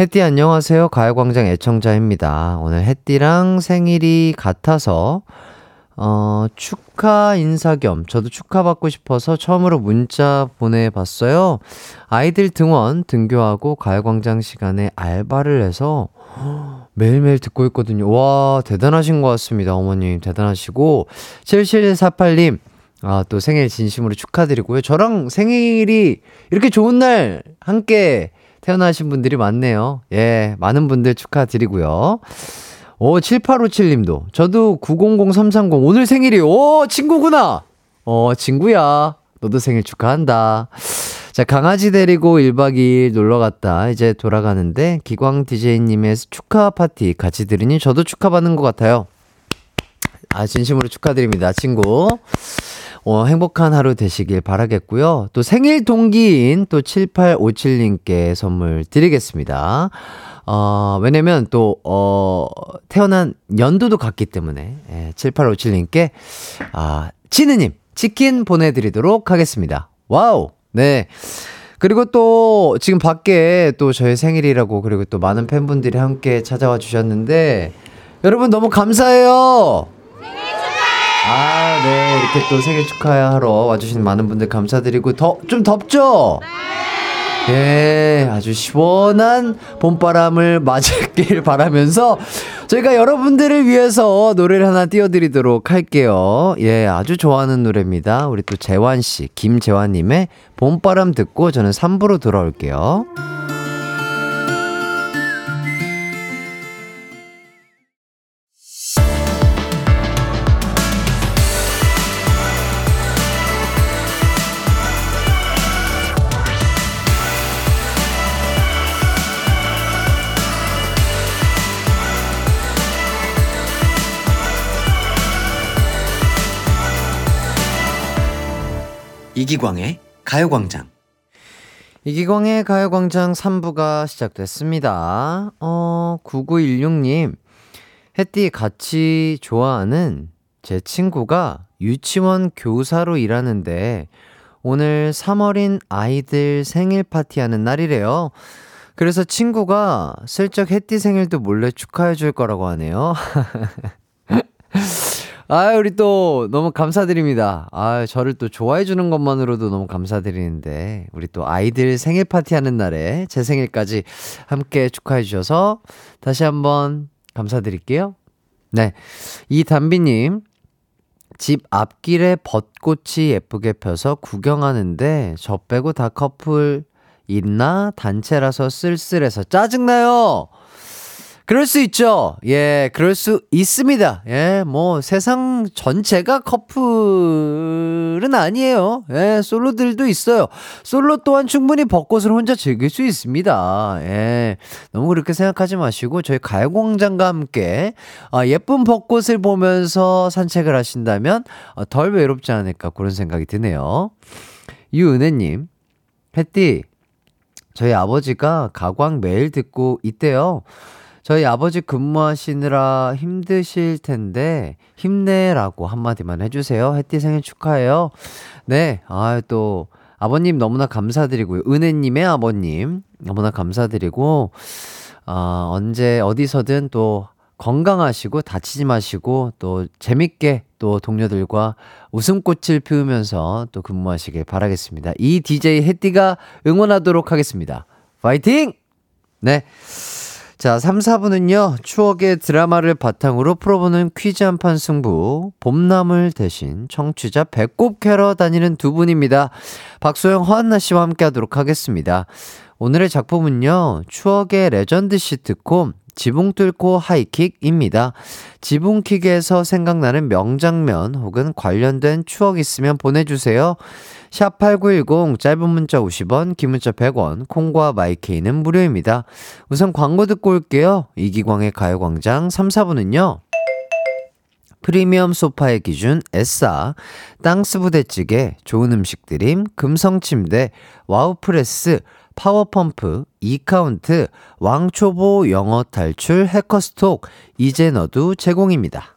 [SPEAKER 1] 햇띠 안녕하세요. 가요광장 애청자입니다. 오늘 햇띠랑 생일이 같아서 어, 축하 인사 겸 저도 축하받고 싶어서 처음으로 문자 보내봤어요. 아이들 등원, 등교하고 가요광장 시간에 알바를 해서 매일매일 듣고 있거든요. 와, 대단하신 것 같습니다. 어머님, 대단하시고. 7748님, 아, 또 생일 진심으로 축하드리고요. 저랑 생일이 이렇게 좋은 날 함께 태어나신 분들이 많네요. 예, 많은 분들 축하드리고요. 오, 7857님도. 저도 900330. 오늘 생일이, 오, 친구구나! 어, 친구야. 너도 생일 축하한다. 자, 강아지 데리고 1박 2일 놀러 갔다. 이제 돌아가는데, 기광 DJ님의 축하 파티 같이 들으니 저도 축하받는 것 같아요. 아, 진심으로 축하드립니다, 친구. 어, 행복한 하루 되시길 바라겠고요. 또 생일 동기인 또 7857님께 선물 드리겠습니다. 어, 왜냐면 또, 어, 태어난 연도도 같기 때문에, 예, 7857님께, 아, 치느님, 치킨 보내드리도록 하겠습니다. Wow! 네. 그리고 또, 지금 밖에 또 저의 생일이라고, 그리고 또 많은 팬분들이 함께 찾아와 주셨는데, 여러분 너무 감사해요! 아, 네. 이렇게 또 생일 축하하러 와주신 많은 분들 감사드리고, 더, 좀 덥죠? 예, 아주 시원한 봄바람을 맞을길 바라면서 저희가 여러분들을 위해서 노래를 하나 띄워드리도록 할게요. 예, 아주 좋아하는 노래입니다. 우리 또 재환씨, 김재환님의 봄바람 듣고 저는 3부로 돌아올게요. 이기광의 가요광장. 이기광의 가요광장 3부가 시작됐습니다. 어, 9916님. 햇띠 같이 좋아하는 제 친구가 유치원 교사로 일하는데 오늘 3월인 아이들 생일 파티하는 날이래요. 그래서 친구가 슬쩍 햇띠 생일도 몰래 축하해 줄 거라고 하네요. 아, 우리 또 너무 감사드립니다. 아, 저를 또 좋아해 주는 것만으로도 너무 감사드리는데 우리 또 아이들 생일 파티 하는 날에 제 생일까지 함께 축하해 주셔서 다시 한번 감사드릴게요. 네. 이 담비 님 집 앞길에 벚꽃이 예쁘게 펴서 구경하는데 저 빼고 다 커플 있나 단체라서 쓸쓸해서 짜증나요. 그럴 수 있죠. 예, 그럴 수 있습니다. 예, 뭐 세상 전체가 커플은 아니에요. 예, 솔로들도 있어요. 솔로 또한 충분히 벚꽃을 혼자 즐길 수 있습니다. 예, 너무 그렇게 생각하지 마시고 저희 가요광장과 함께 아, 예쁜 벚꽃을 보면서 산책을 하신다면 어, 덜 외롭지 않을까 그런 생각이 드네요. 유은혜님, 햇띠, 저희 아버지가 가광 매일 듣고 있대요. 저희 아버지 근무하시느라 힘드실 텐데 힘내라고 한마디만 해주세요. 햇띠 생일 축하해요. 네, 아또 아버님 너무나 감사드리고요. 은혜님의 아버님 너무나 감사드리고 어, 언제 어디서든 또 건강하시고 다치지 마시고 또 재밌게 또 동료들과 웃음꽃을 피우면서 또 근무하시길 바라겠습니다. 이 DJ 햇띠가 응원하도록 하겠습니다. 파이팅! 네. 자, 3, 4부는요, 추억의 드라마를 바탕으로 풀어보는 퀴즈 한판 승부, 봄나물 대신 청취자 배꼽 캐러 다니는 두 분입니다. 박소영, 허안나 씨와 함께 하도록 하겠습니다. 오늘의 작품은요, 추억의 레전드 시트콤, 지붕 뚫고 하이킥입니다. 지붕킥에서 생각나는 명장면 혹은 관련된 추억 있으면 보내주세요. 샵8910 짧은 문자 50원, 긴 문자 100원, 콩과 마이케이는 무료입니다. 우선 광고 듣고 올게요. 이기광의 가요광장 3, 4부는요. 프리미엄 소파의 기준 에싸, 땅스 부대찌개, 좋은 음식 드림, 금성침대, 와우프레스, 파워펌프, 이카운트, 왕초보 영어 탈출 해커스톡, 이제 너도 제공입니다.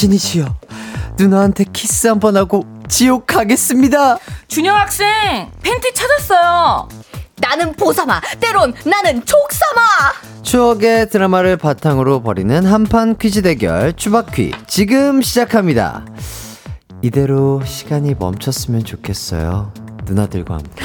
[SPEAKER 1] 신이시여, 누나한테 키스 한 번 하고 지옥 가겠습니다.
[SPEAKER 5] 준영 학생 팬티 찾았어요.
[SPEAKER 6] 나는 보사마, 때론 나는 족사마.
[SPEAKER 1] 추억의 드라마를 바탕으로 벌이는 한판 퀴즈 대결 추바퀴 지금 시작합니다. 이대로 시간이 멈췄으면 좋겠어요. 누나들과 함께.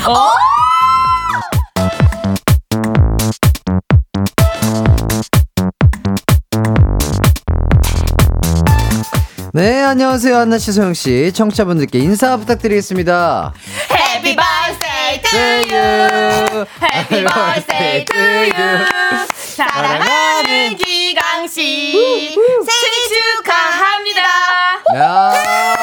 [SPEAKER 1] 네, 안녕하세요. 한나 씨, 소영 씨. 청취자분들께 인사 부탁드리겠습니다.
[SPEAKER 6] Happy birthday to
[SPEAKER 1] you.
[SPEAKER 6] Happy birthday to you. 사랑하는 기강 씨 생일 축하합니다.
[SPEAKER 1] 야.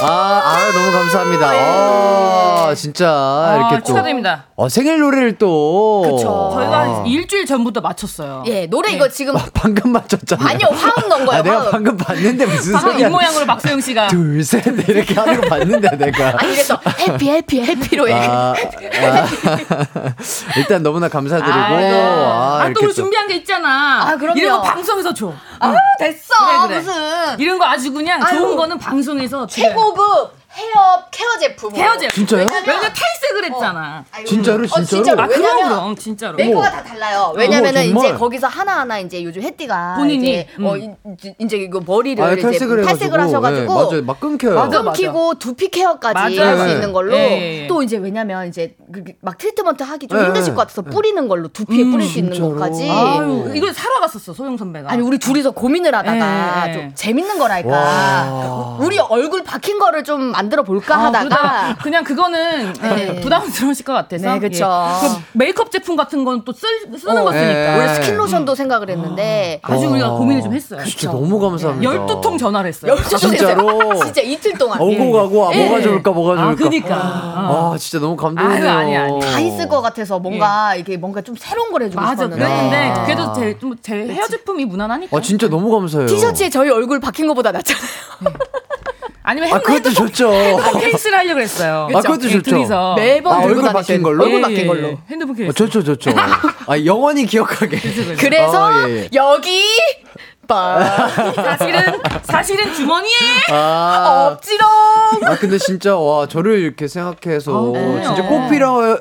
[SPEAKER 1] 아, 아, 너무 감사합니다. 아, 진짜 이렇게
[SPEAKER 5] 아,
[SPEAKER 1] 또
[SPEAKER 5] 축하드립니다.
[SPEAKER 1] 어, 생일 노래를 또
[SPEAKER 6] 그쵸.
[SPEAKER 5] 저희가
[SPEAKER 1] 아,
[SPEAKER 5] 한 일주일 전부터 맞췄어요.
[SPEAKER 6] 예, 노래 이거 지금
[SPEAKER 1] 방금 맞췄잖아.
[SPEAKER 6] 아니요 화음 넣은 거예요.
[SPEAKER 1] 아, 내가
[SPEAKER 6] 화음.
[SPEAKER 1] 방금 봤는데 무슨
[SPEAKER 5] 방금
[SPEAKER 1] 소리야?
[SPEAKER 5] 입 모양으로 박소영 씨가
[SPEAKER 1] 둘, 셋 이렇게 하는 거 봤는데 내가.
[SPEAKER 6] 아니 그래서 해피 해피 해피로 해.
[SPEAKER 1] 아, 아, 일단 너무나 감사드리고
[SPEAKER 5] 아이고.
[SPEAKER 1] 아,
[SPEAKER 5] 아, 또
[SPEAKER 1] 이렇게
[SPEAKER 5] 우리 준비한 게 있잖아.
[SPEAKER 6] 아, 그럼요.
[SPEAKER 5] 이런 거 방송에서 줘.
[SPEAKER 6] 아 됐어
[SPEAKER 5] 그래, 그래.
[SPEAKER 6] 무슨
[SPEAKER 5] 이런 거 아주 그냥
[SPEAKER 6] 아유.
[SPEAKER 5] 좋은 거는 방송에서.
[SPEAKER 6] 최고급 헤어 케어 제품.
[SPEAKER 5] 헤어 제품.
[SPEAKER 1] 진짜요?
[SPEAKER 5] 왜냐면 탈색을 했잖아.
[SPEAKER 6] 아이고.
[SPEAKER 1] 진짜로,
[SPEAKER 6] 어,
[SPEAKER 1] 진짜로?
[SPEAKER 6] 진짜로.
[SPEAKER 5] 아, 그럼 그럼 진짜로.
[SPEAKER 6] 메이커가 다 달라요. 왜냐면은
[SPEAKER 1] 어머, 정말?
[SPEAKER 6] 이제 거기서 하나하나 이제 요즘 혜띠가
[SPEAKER 5] 본인이,
[SPEAKER 6] 이제 어
[SPEAKER 5] 음.
[SPEAKER 6] 이- 이제 이거 머리를
[SPEAKER 1] 아,
[SPEAKER 6] 이제
[SPEAKER 1] 탈색을.
[SPEAKER 6] 탈색을 하셔 가지고
[SPEAKER 1] 네, 맞아요. 막 끊겨요.
[SPEAKER 5] 맞아, 맞아.
[SPEAKER 6] 끊기고 두피 care까지
[SPEAKER 5] 맞아요.
[SPEAKER 6] 할수
[SPEAKER 1] 네.
[SPEAKER 6] 있는 걸로
[SPEAKER 5] 예, 예, 예.
[SPEAKER 6] 또 이제 왜냐면 이제 그- 막 트리트먼트 하기 좀
[SPEAKER 1] 네,
[SPEAKER 6] 힘드실
[SPEAKER 1] 네.
[SPEAKER 6] 것 같아서 뿌리는 걸로 두피에
[SPEAKER 5] 음,
[SPEAKER 6] 뿌릴 수 있는
[SPEAKER 1] 진짜로?
[SPEAKER 6] 것까지
[SPEAKER 5] 아유, 이걸 사러 갔었어, 소영 선배가.
[SPEAKER 6] 아니 우리 둘이서 고민을 하다가
[SPEAKER 5] 예, 예.
[SPEAKER 6] 좀 재밌는 거랄까
[SPEAKER 1] 와.
[SPEAKER 6] 우리 얼굴 박힌 거를 좀 만들어 볼까
[SPEAKER 5] 아,
[SPEAKER 6] 하다가
[SPEAKER 5] 그냥 그거는
[SPEAKER 6] 네.
[SPEAKER 5] 부담스러우실 것 같아서
[SPEAKER 6] 네, 그쵸.
[SPEAKER 5] 예. 그 메이크업 제품 같은 건 또 쓰는
[SPEAKER 6] 어,
[SPEAKER 5] 거 쓰니까
[SPEAKER 1] 예.
[SPEAKER 6] 원래 스킨 로션도 생각을 했는데
[SPEAKER 5] 아 주 우리가
[SPEAKER 1] 와.
[SPEAKER 5] 고민을 좀 했어요.
[SPEAKER 1] 진짜 너무 감사합니다.
[SPEAKER 5] 12통 전화를 했어요.
[SPEAKER 6] 열두
[SPEAKER 1] 진짜로?
[SPEAKER 6] 진짜 이틀 동안
[SPEAKER 1] 오고 가고 아,
[SPEAKER 5] 예.
[SPEAKER 1] 뭐가 좋을까 뭐가 좋을까.
[SPEAKER 5] 아, 그니까.
[SPEAKER 1] 아, 진짜 너무 감동이네요.
[SPEAKER 5] 아유, 아니, 아니.
[SPEAKER 6] 다 있을 것 같아서 뭔가 이게 뭔가 좀 새로운 걸 해주고
[SPEAKER 5] 맞아,
[SPEAKER 6] 싶었는데
[SPEAKER 5] 그랬는데
[SPEAKER 1] 아.
[SPEAKER 5] 그래도 제, 좀 제 헤어 제품이 무난하니까.
[SPEAKER 1] 아, 진짜 너무 감사해요.
[SPEAKER 6] 티셔츠에 저희 얼굴 박힌 것보다 낫잖아요.
[SPEAKER 5] 아니면
[SPEAKER 1] 아,
[SPEAKER 5] 핸드
[SPEAKER 1] 그것도 좋죠.
[SPEAKER 5] 핸드폰 케이스를 하려고 그랬어요.
[SPEAKER 1] 아, 그것도
[SPEAKER 5] 예,
[SPEAKER 1] 좋죠.
[SPEAKER 5] 둘이서.
[SPEAKER 6] 매번
[SPEAKER 1] 아,
[SPEAKER 6] 들고
[SPEAKER 1] 얼굴
[SPEAKER 6] 때
[SPEAKER 1] 걸로?
[SPEAKER 6] 얼굴
[SPEAKER 5] 예,
[SPEAKER 6] 박힌
[SPEAKER 5] 예,
[SPEAKER 6] 걸로.
[SPEAKER 5] 예. 핸드폰 케이스.
[SPEAKER 1] 어, 좋죠, 좋죠. 아, 영원히 기억하게.
[SPEAKER 6] 그래서
[SPEAKER 1] 아, 예, 예.
[SPEAKER 6] 여기 빠
[SPEAKER 5] 사실은 사실은 주머니에
[SPEAKER 1] 아,
[SPEAKER 6] 억지로
[SPEAKER 1] 아, 근데 진짜, 와, 저를 이렇게 생각해서
[SPEAKER 5] 네.
[SPEAKER 1] 진짜 꼭 필요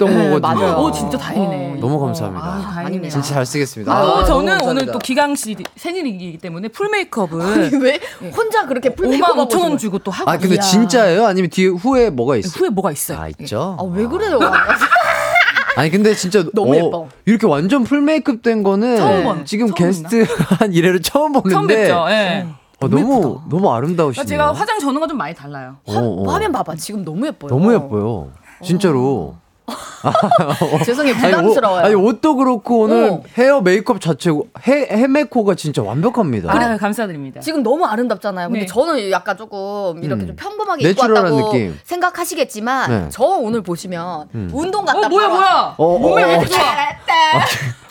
[SPEAKER 1] 했던 거거든요.
[SPEAKER 6] 맞아요.
[SPEAKER 5] 오 진짜 다행이네.
[SPEAKER 1] 너무 감사합니다.
[SPEAKER 5] 아, 다행이네.
[SPEAKER 1] 진짜 잘 쓰겠습니다.
[SPEAKER 5] 아,
[SPEAKER 1] 아,
[SPEAKER 5] 저는
[SPEAKER 1] 너무
[SPEAKER 5] 오늘
[SPEAKER 1] 감사합니다.
[SPEAKER 5] 또 기강 씨 생일이기 때문에 full 메이크업을
[SPEAKER 6] 왜 혼자 그렇게 full
[SPEAKER 5] 5만
[SPEAKER 6] 메이크업
[SPEAKER 5] 5천 원 주고 또 하고.
[SPEAKER 1] 아, 근데
[SPEAKER 6] 이야.
[SPEAKER 1] 진짜예요? 아니면 뒤에 후에 뭐가 있어요?
[SPEAKER 5] 후에 뭐가 있어요?
[SPEAKER 1] 아, 있죠?
[SPEAKER 6] 아 왜 그래요?
[SPEAKER 1] 아니 근데 진짜
[SPEAKER 6] 너무
[SPEAKER 1] 어,
[SPEAKER 6] 예뻐.
[SPEAKER 1] 이렇게 완전 full 메이크업 된 거는
[SPEAKER 5] 처음 본,
[SPEAKER 1] 지금
[SPEAKER 5] 처음
[SPEAKER 1] 게스트 한 이래로 처음 보는데
[SPEAKER 5] 처음 뵙죠. 예.
[SPEAKER 1] 어, 너무 너무 아름다우시네요.
[SPEAKER 5] 제가 화장 전후가 좀 많이 달라요.
[SPEAKER 1] 어, 어.
[SPEAKER 6] 화 면 봐봐 지금 너무 예뻐요.
[SPEAKER 1] 너무 예뻐요. 진짜로.
[SPEAKER 6] 죄송해요
[SPEAKER 1] 아니,
[SPEAKER 6] 부담스러워요.
[SPEAKER 1] 옷, 아니 옷 도 그렇고 오늘
[SPEAKER 6] 어.
[SPEAKER 1] 헤어 메이크업 자체고 해 헤메코가 진짜 완벽합니다.
[SPEAKER 5] 아, 감사드립니다.
[SPEAKER 6] 지금 너무 아름답잖아요. 근데
[SPEAKER 5] 네.
[SPEAKER 6] 저는 약간 조금 이렇게
[SPEAKER 1] 음.
[SPEAKER 6] 좀 평범하게 입고 왔다고
[SPEAKER 1] 느낌.
[SPEAKER 6] 생각하시겠지만
[SPEAKER 1] 네.
[SPEAKER 6] 저 오늘 보시면
[SPEAKER 1] 음.
[SPEAKER 6] 운동 갔다
[SPEAKER 5] 어 뭐야 뭐야?
[SPEAKER 1] 어,
[SPEAKER 5] 몸매
[SPEAKER 1] 어,
[SPEAKER 5] 왜
[SPEAKER 1] 어,
[SPEAKER 5] 이렇게 좋아?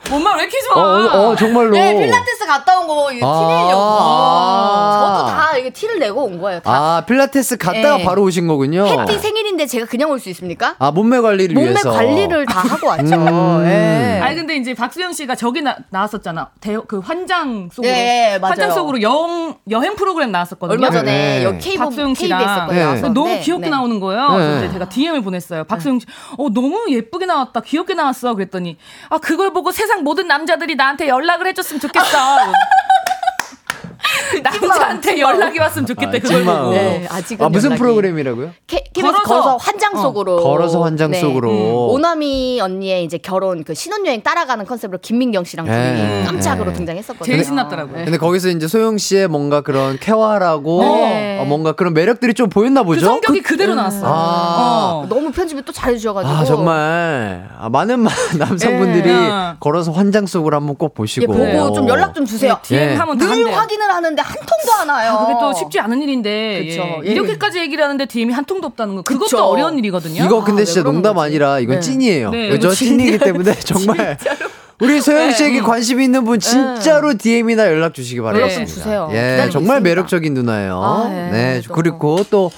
[SPEAKER 5] 몸매 왜 이렇게
[SPEAKER 1] 어,
[SPEAKER 5] 좋아?
[SPEAKER 1] 어, 어, 정말로.
[SPEAKER 6] 네, 필라테스 갔다 온거 이거
[SPEAKER 1] 아.
[SPEAKER 6] 티내려고.
[SPEAKER 1] 아.
[SPEAKER 6] 저도 다 이게 티를 내고 온 거예요. 다.
[SPEAKER 1] 아, 필라테스 갔다가
[SPEAKER 6] 네.
[SPEAKER 1] 바로 오신 거군요.
[SPEAKER 6] 해띠 생일인데 제가 그냥 올 수 있습니까?
[SPEAKER 1] 아, 몸매 관리를
[SPEAKER 6] 몸매
[SPEAKER 1] 위해서.
[SPEAKER 6] 관리를 다 하고 왔죠.
[SPEAKER 1] 음.
[SPEAKER 6] 예.
[SPEAKER 5] 아니 근데 이제 박수영 씨가 저기 나, 나왔었잖아. 대, 그 환장 속으로.
[SPEAKER 6] 네, 맞아요.
[SPEAKER 5] 환장 속으로 여행 여행 프로그램 나왔었거든요.
[SPEAKER 6] 얼마 전에
[SPEAKER 1] 네.
[SPEAKER 6] 여기 케이블
[SPEAKER 5] 박소영 씨랑
[SPEAKER 6] KBS 거에
[SPEAKER 1] 네.
[SPEAKER 5] 너무 귀엽게
[SPEAKER 6] 네.
[SPEAKER 5] 나오는 거예요.
[SPEAKER 1] 네.
[SPEAKER 5] 그래서 제가 DM을 보냈어요. 박소영 씨, 어 너무 예쁘게 나왔다, 귀엽게 나왔어. 그랬더니 아 그걸 보고 세상 모든 남자들이 나한테 연락을 해줬으면 좋겠어. 남자한테 연락이 왔으면 좋겠대.
[SPEAKER 1] 아,
[SPEAKER 5] 그걸. 보고.
[SPEAKER 6] 네, 아직은
[SPEAKER 1] 아, 무슨
[SPEAKER 6] 연락이.
[SPEAKER 1] 프로그램이라고요?
[SPEAKER 6] KBS 걸어서,
[SPEAKER 5] 걸어서.
[SPEAKER 6] 환장
[SPEAKER 5] 어.
[SPEAKER 6] 속으로
[SPEAKER 1] 걸어서 환장
[SPEAKER 6] 네.
[SPEAKER 1] 속으로.
[SPEAKER 6] 오나미 언니의 이제 결혼 그 신혼여행 따라가는 컨셉으로 김민경 씨랑 둘이
[SPEAKER 1] 네.
[SPEAKER 6] 깜짝으로
[SPEAKER 1] 네.
[SPEAKER 6] 등장했었거든요.
[SPEAKER 5] 제일 신났더라고요.
[SPEAKER 1] 근데 거기서 이제 소영 씨의 뭔가 그런 쾌활하고
[SPEAKER 6] 네.
[SPEAKER 1] 어, 뭔가 그런 매력들이 좀 보였나
[SPEAKER 5] 그
[SPEAKER 1] 보죠?
[SPEAKER 5] 성격이 그, 대로 나왔어요.
[SPEAKER 1] 아.
[SPEAKER 5] 어.
[SPEAKER 6] 너무 편집을 또 잘해주셔가지고
[SPEAKER 1] 아 정말 아, 많은 마- 남성분들이
[SPEAKER 5] 네.
[SPEAKER 1] 걸어서 환장 속으로 한번 꼭
[SPEAKER 6] 예,
[SPEAKER 1] 보시고
[SPEAKER 6] 보고 좀 연락 좀 주세요.
[SPEAKER 5] DM
[SPEAKER 1] 예.
[SPEAKER 5] 하면 다
[SPEAKER 6] 늘. 확인을 하는 데 한 통도 안 와요.
[SPEAKER 5] 아, 그게 또 쉽지 않은 일인데
[SPEAKER 6] 그쵸.
[SPEAKER 5] 예.
[SPEAKER 6] 예.
[SPEAKER 5] 이렇게까지 얘기를 하는데 DM이 한 통도 없다는 거 그것도
[SPEAKER 6] 그쵸.
[SPEAKER 5] 어려운 일이거든요.
[SPEAKER 1] 이거 근데
[SPEAKER 6] 아,
[SPEAKER 1] 진짜 농담
[SPEAKER 6] 거지?
[SPEAKER 1] 아니라 이건
[SPEAKER 6] 네.
[SPEAKER 1] 찐이에요.
[SPEAKER 5] 네,
[SPEAKER 1] 그죠? 찐이기 때문에 정말 우리 소영 씨에게 관심 있는 분 진짜로 DM이나 연락 주시기 바랍니다.
[SPEAKER 6] 연락 좀 주세요.
[SPEAKER 1] 예, 정말
[SPEAKER 6] 있습니다.
[SPEAKER 1] 매력적인 누나예요.
[SPEAKER 6] 아, 예.
[SPEAKER 1] 네,
[SPEAKER 6] 너무.
[SPEAKER 1] 그리고 또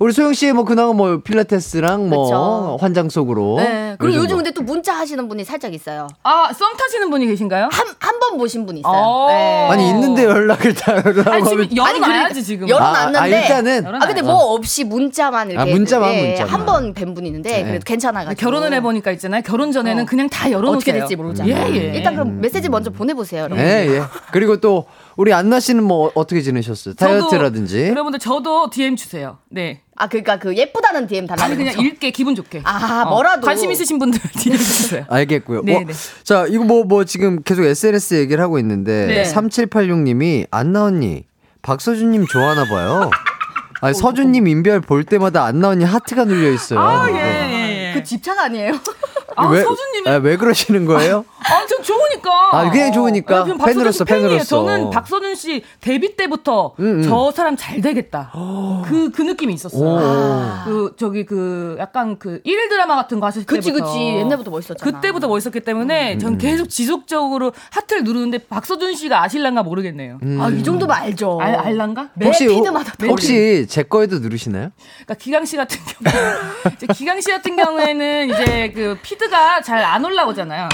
[SPEAKER 1] 우리 소영 씨의 뭐 근황은 뭐 필라테스랑 뭐
[SPEAKER 6] 그쵸.
[SPEAKER 1] 환장 속으로.
[SPEAKER 6] 네. 그리고
[SPEAKER 1] 요즘
[SPEAKER 6] 요즘
[SPEAKER 1] 뭐.
[SPEAKER 6] 근데 또 문자 하시는 분이 살짝 있어요.
[SPEAKER 5] 아, 썸 타시는 분이 계신가요?
[SPEAKER 6] 한 한 번 보신 분 있어요.
[SPEAKER 5] 어.
[SPEAKER 6] 네.
[SPEAKER 1] 아니 있는데 연락을 달라고
[SPEAKER 5] 아니,
[SPEAKER 1] 하면
[SPEAKER 5] 지금 열어놔야지
[SPEAKER 6] 그러니까
[SPEAKER 5] 지금.
[SPEAKER 6] 열어놨는데
[SPEAKER 1] 아, 아, 일단은
[SPEAKER 5] 열어놔.
[SPEAKER 6] 아 근데 뭐 없이 문자만 이렇게
[SPEAKER 1] 아, 문자만,
[SPEAKER 6] 예,
[SPEAKER 1] 문자만.
[SPEAKER 6] 한번 뵌 분이 있는데
[SPEAKER 1] 네.
[SPEAKER 6] 그래도 괜찮아 가지고
[SPEAKER 5] 결혼을 해 보니까 있잖아요. 결혼 전에는
[SPEAKER 6] 어.
[SPEAKER 5] 그냥 다 열어 놓으세요.
[SPEAKER 6] 어떻게 될지 모르잖아요.
[SPEAKER 5] 예, 예.
[SPEAKER 6] 일단 그럼 메시지 먼저 보내 보세요. 여러분.
[SPEAKER 1] 예, 예. 그리고 또 우리 안나 씨는 뭐 어떻게 지내셨어요? 다이어트라든지.
[SPEAKER 5] 여러분들 저도 DM 주세요. 네.
[SPEAKER 6] 아 그러니까 그 예쁘다는 DM 달라는
[SPEAKER 5] 아니 그냥
[SPEAKER 6] 거죠.
[SPEAKER 5] 읽게 기분 좋게.
[SPEAKER 6] 아,
[SPEAKER 5] 어,
[SPEAKER 6] 뭐라도.
[SPEAKER 5] 관심 있으신 분들 DM 주세요.
[SPEAKER 1] 알겠고요.
[SPEAKER 5] 네,
[SPEAKER 1] 뭐,
[SPEAKER 5] 네.
[SPEAKER 1] 자, 이거 뭐, 뭐, 지금 계속 SNS 얘기를 하고 있는데,
[SPEAKER 5] 네.
[SPEAKER 1] 3786님이, 안나 언니, 박서준님 좋아하나 봐요. 아니, 서준님 인별 볼 때마다 안나 언니 하트가 눌려 있어요.
[SPEAKER 5] 아, 예,
[SPEAKER 1] 네.
[SPEAKER 5] 예, 예.
[SPEAKER 6] 그 집착 아니에요?
[SPEAKER 5] 아,
[SPEAKER 1] 왜,
[SPEAKER 5] 서준님이
[SPEAKER 1] 아, 왜 그러시는 거예요?
[SPEAKER 5] 아, 전 좋으니까.
[SPEAKER 1] 아, 그냥 좋으니까.
[SPEAKER 5] 어, 박서준
[SPEAKER 1] 팬으로서. 팬으로서.
[SPEAKER 5] 저는 박서준 씨 데뷔 때부터
[SPEAKER 1] 음, 음.
[SPEAKER 5] 저 사람 잘 되겠다. 그, 그 느낌이 있었어요.
[SPEAKER 1] 오.
[SPEAKER 5] 그, 저기 그, 약간 그, 일일 드라마 같은 거 하실
[SPEAKER 6] 그치
[SPEAKER 5] 때부터.
[SPEAKER 6] 그치 옛날부터 멋있었잖아.
[SPEAKER 5] 그때부터 멋있었기 때문에
[SPEAKER 1] 음.
[SPEAKER 5] 전 계속 지속적으로 하트를 누르는데 박서준 씨가 아실란가 모르겠네요.
[SPEAKER 6] 아이 정도면 알죠.
[SPEAKER 5] 알, 알란가?
[SPEAKER 6] 매
[SPEAKER 1] 혹시,
[SPEAKER 6] 피드마다
[SPEAKER 5] 네,
[SPEAKER 1] 혹시 제 거에도 누르시나요?
[SPEAKER 5] 그러니까 기강 씨 같은 경우 이제 기강 씨 같은 경우에는 이제 그 피드 가 잘 안 올라오잖아요.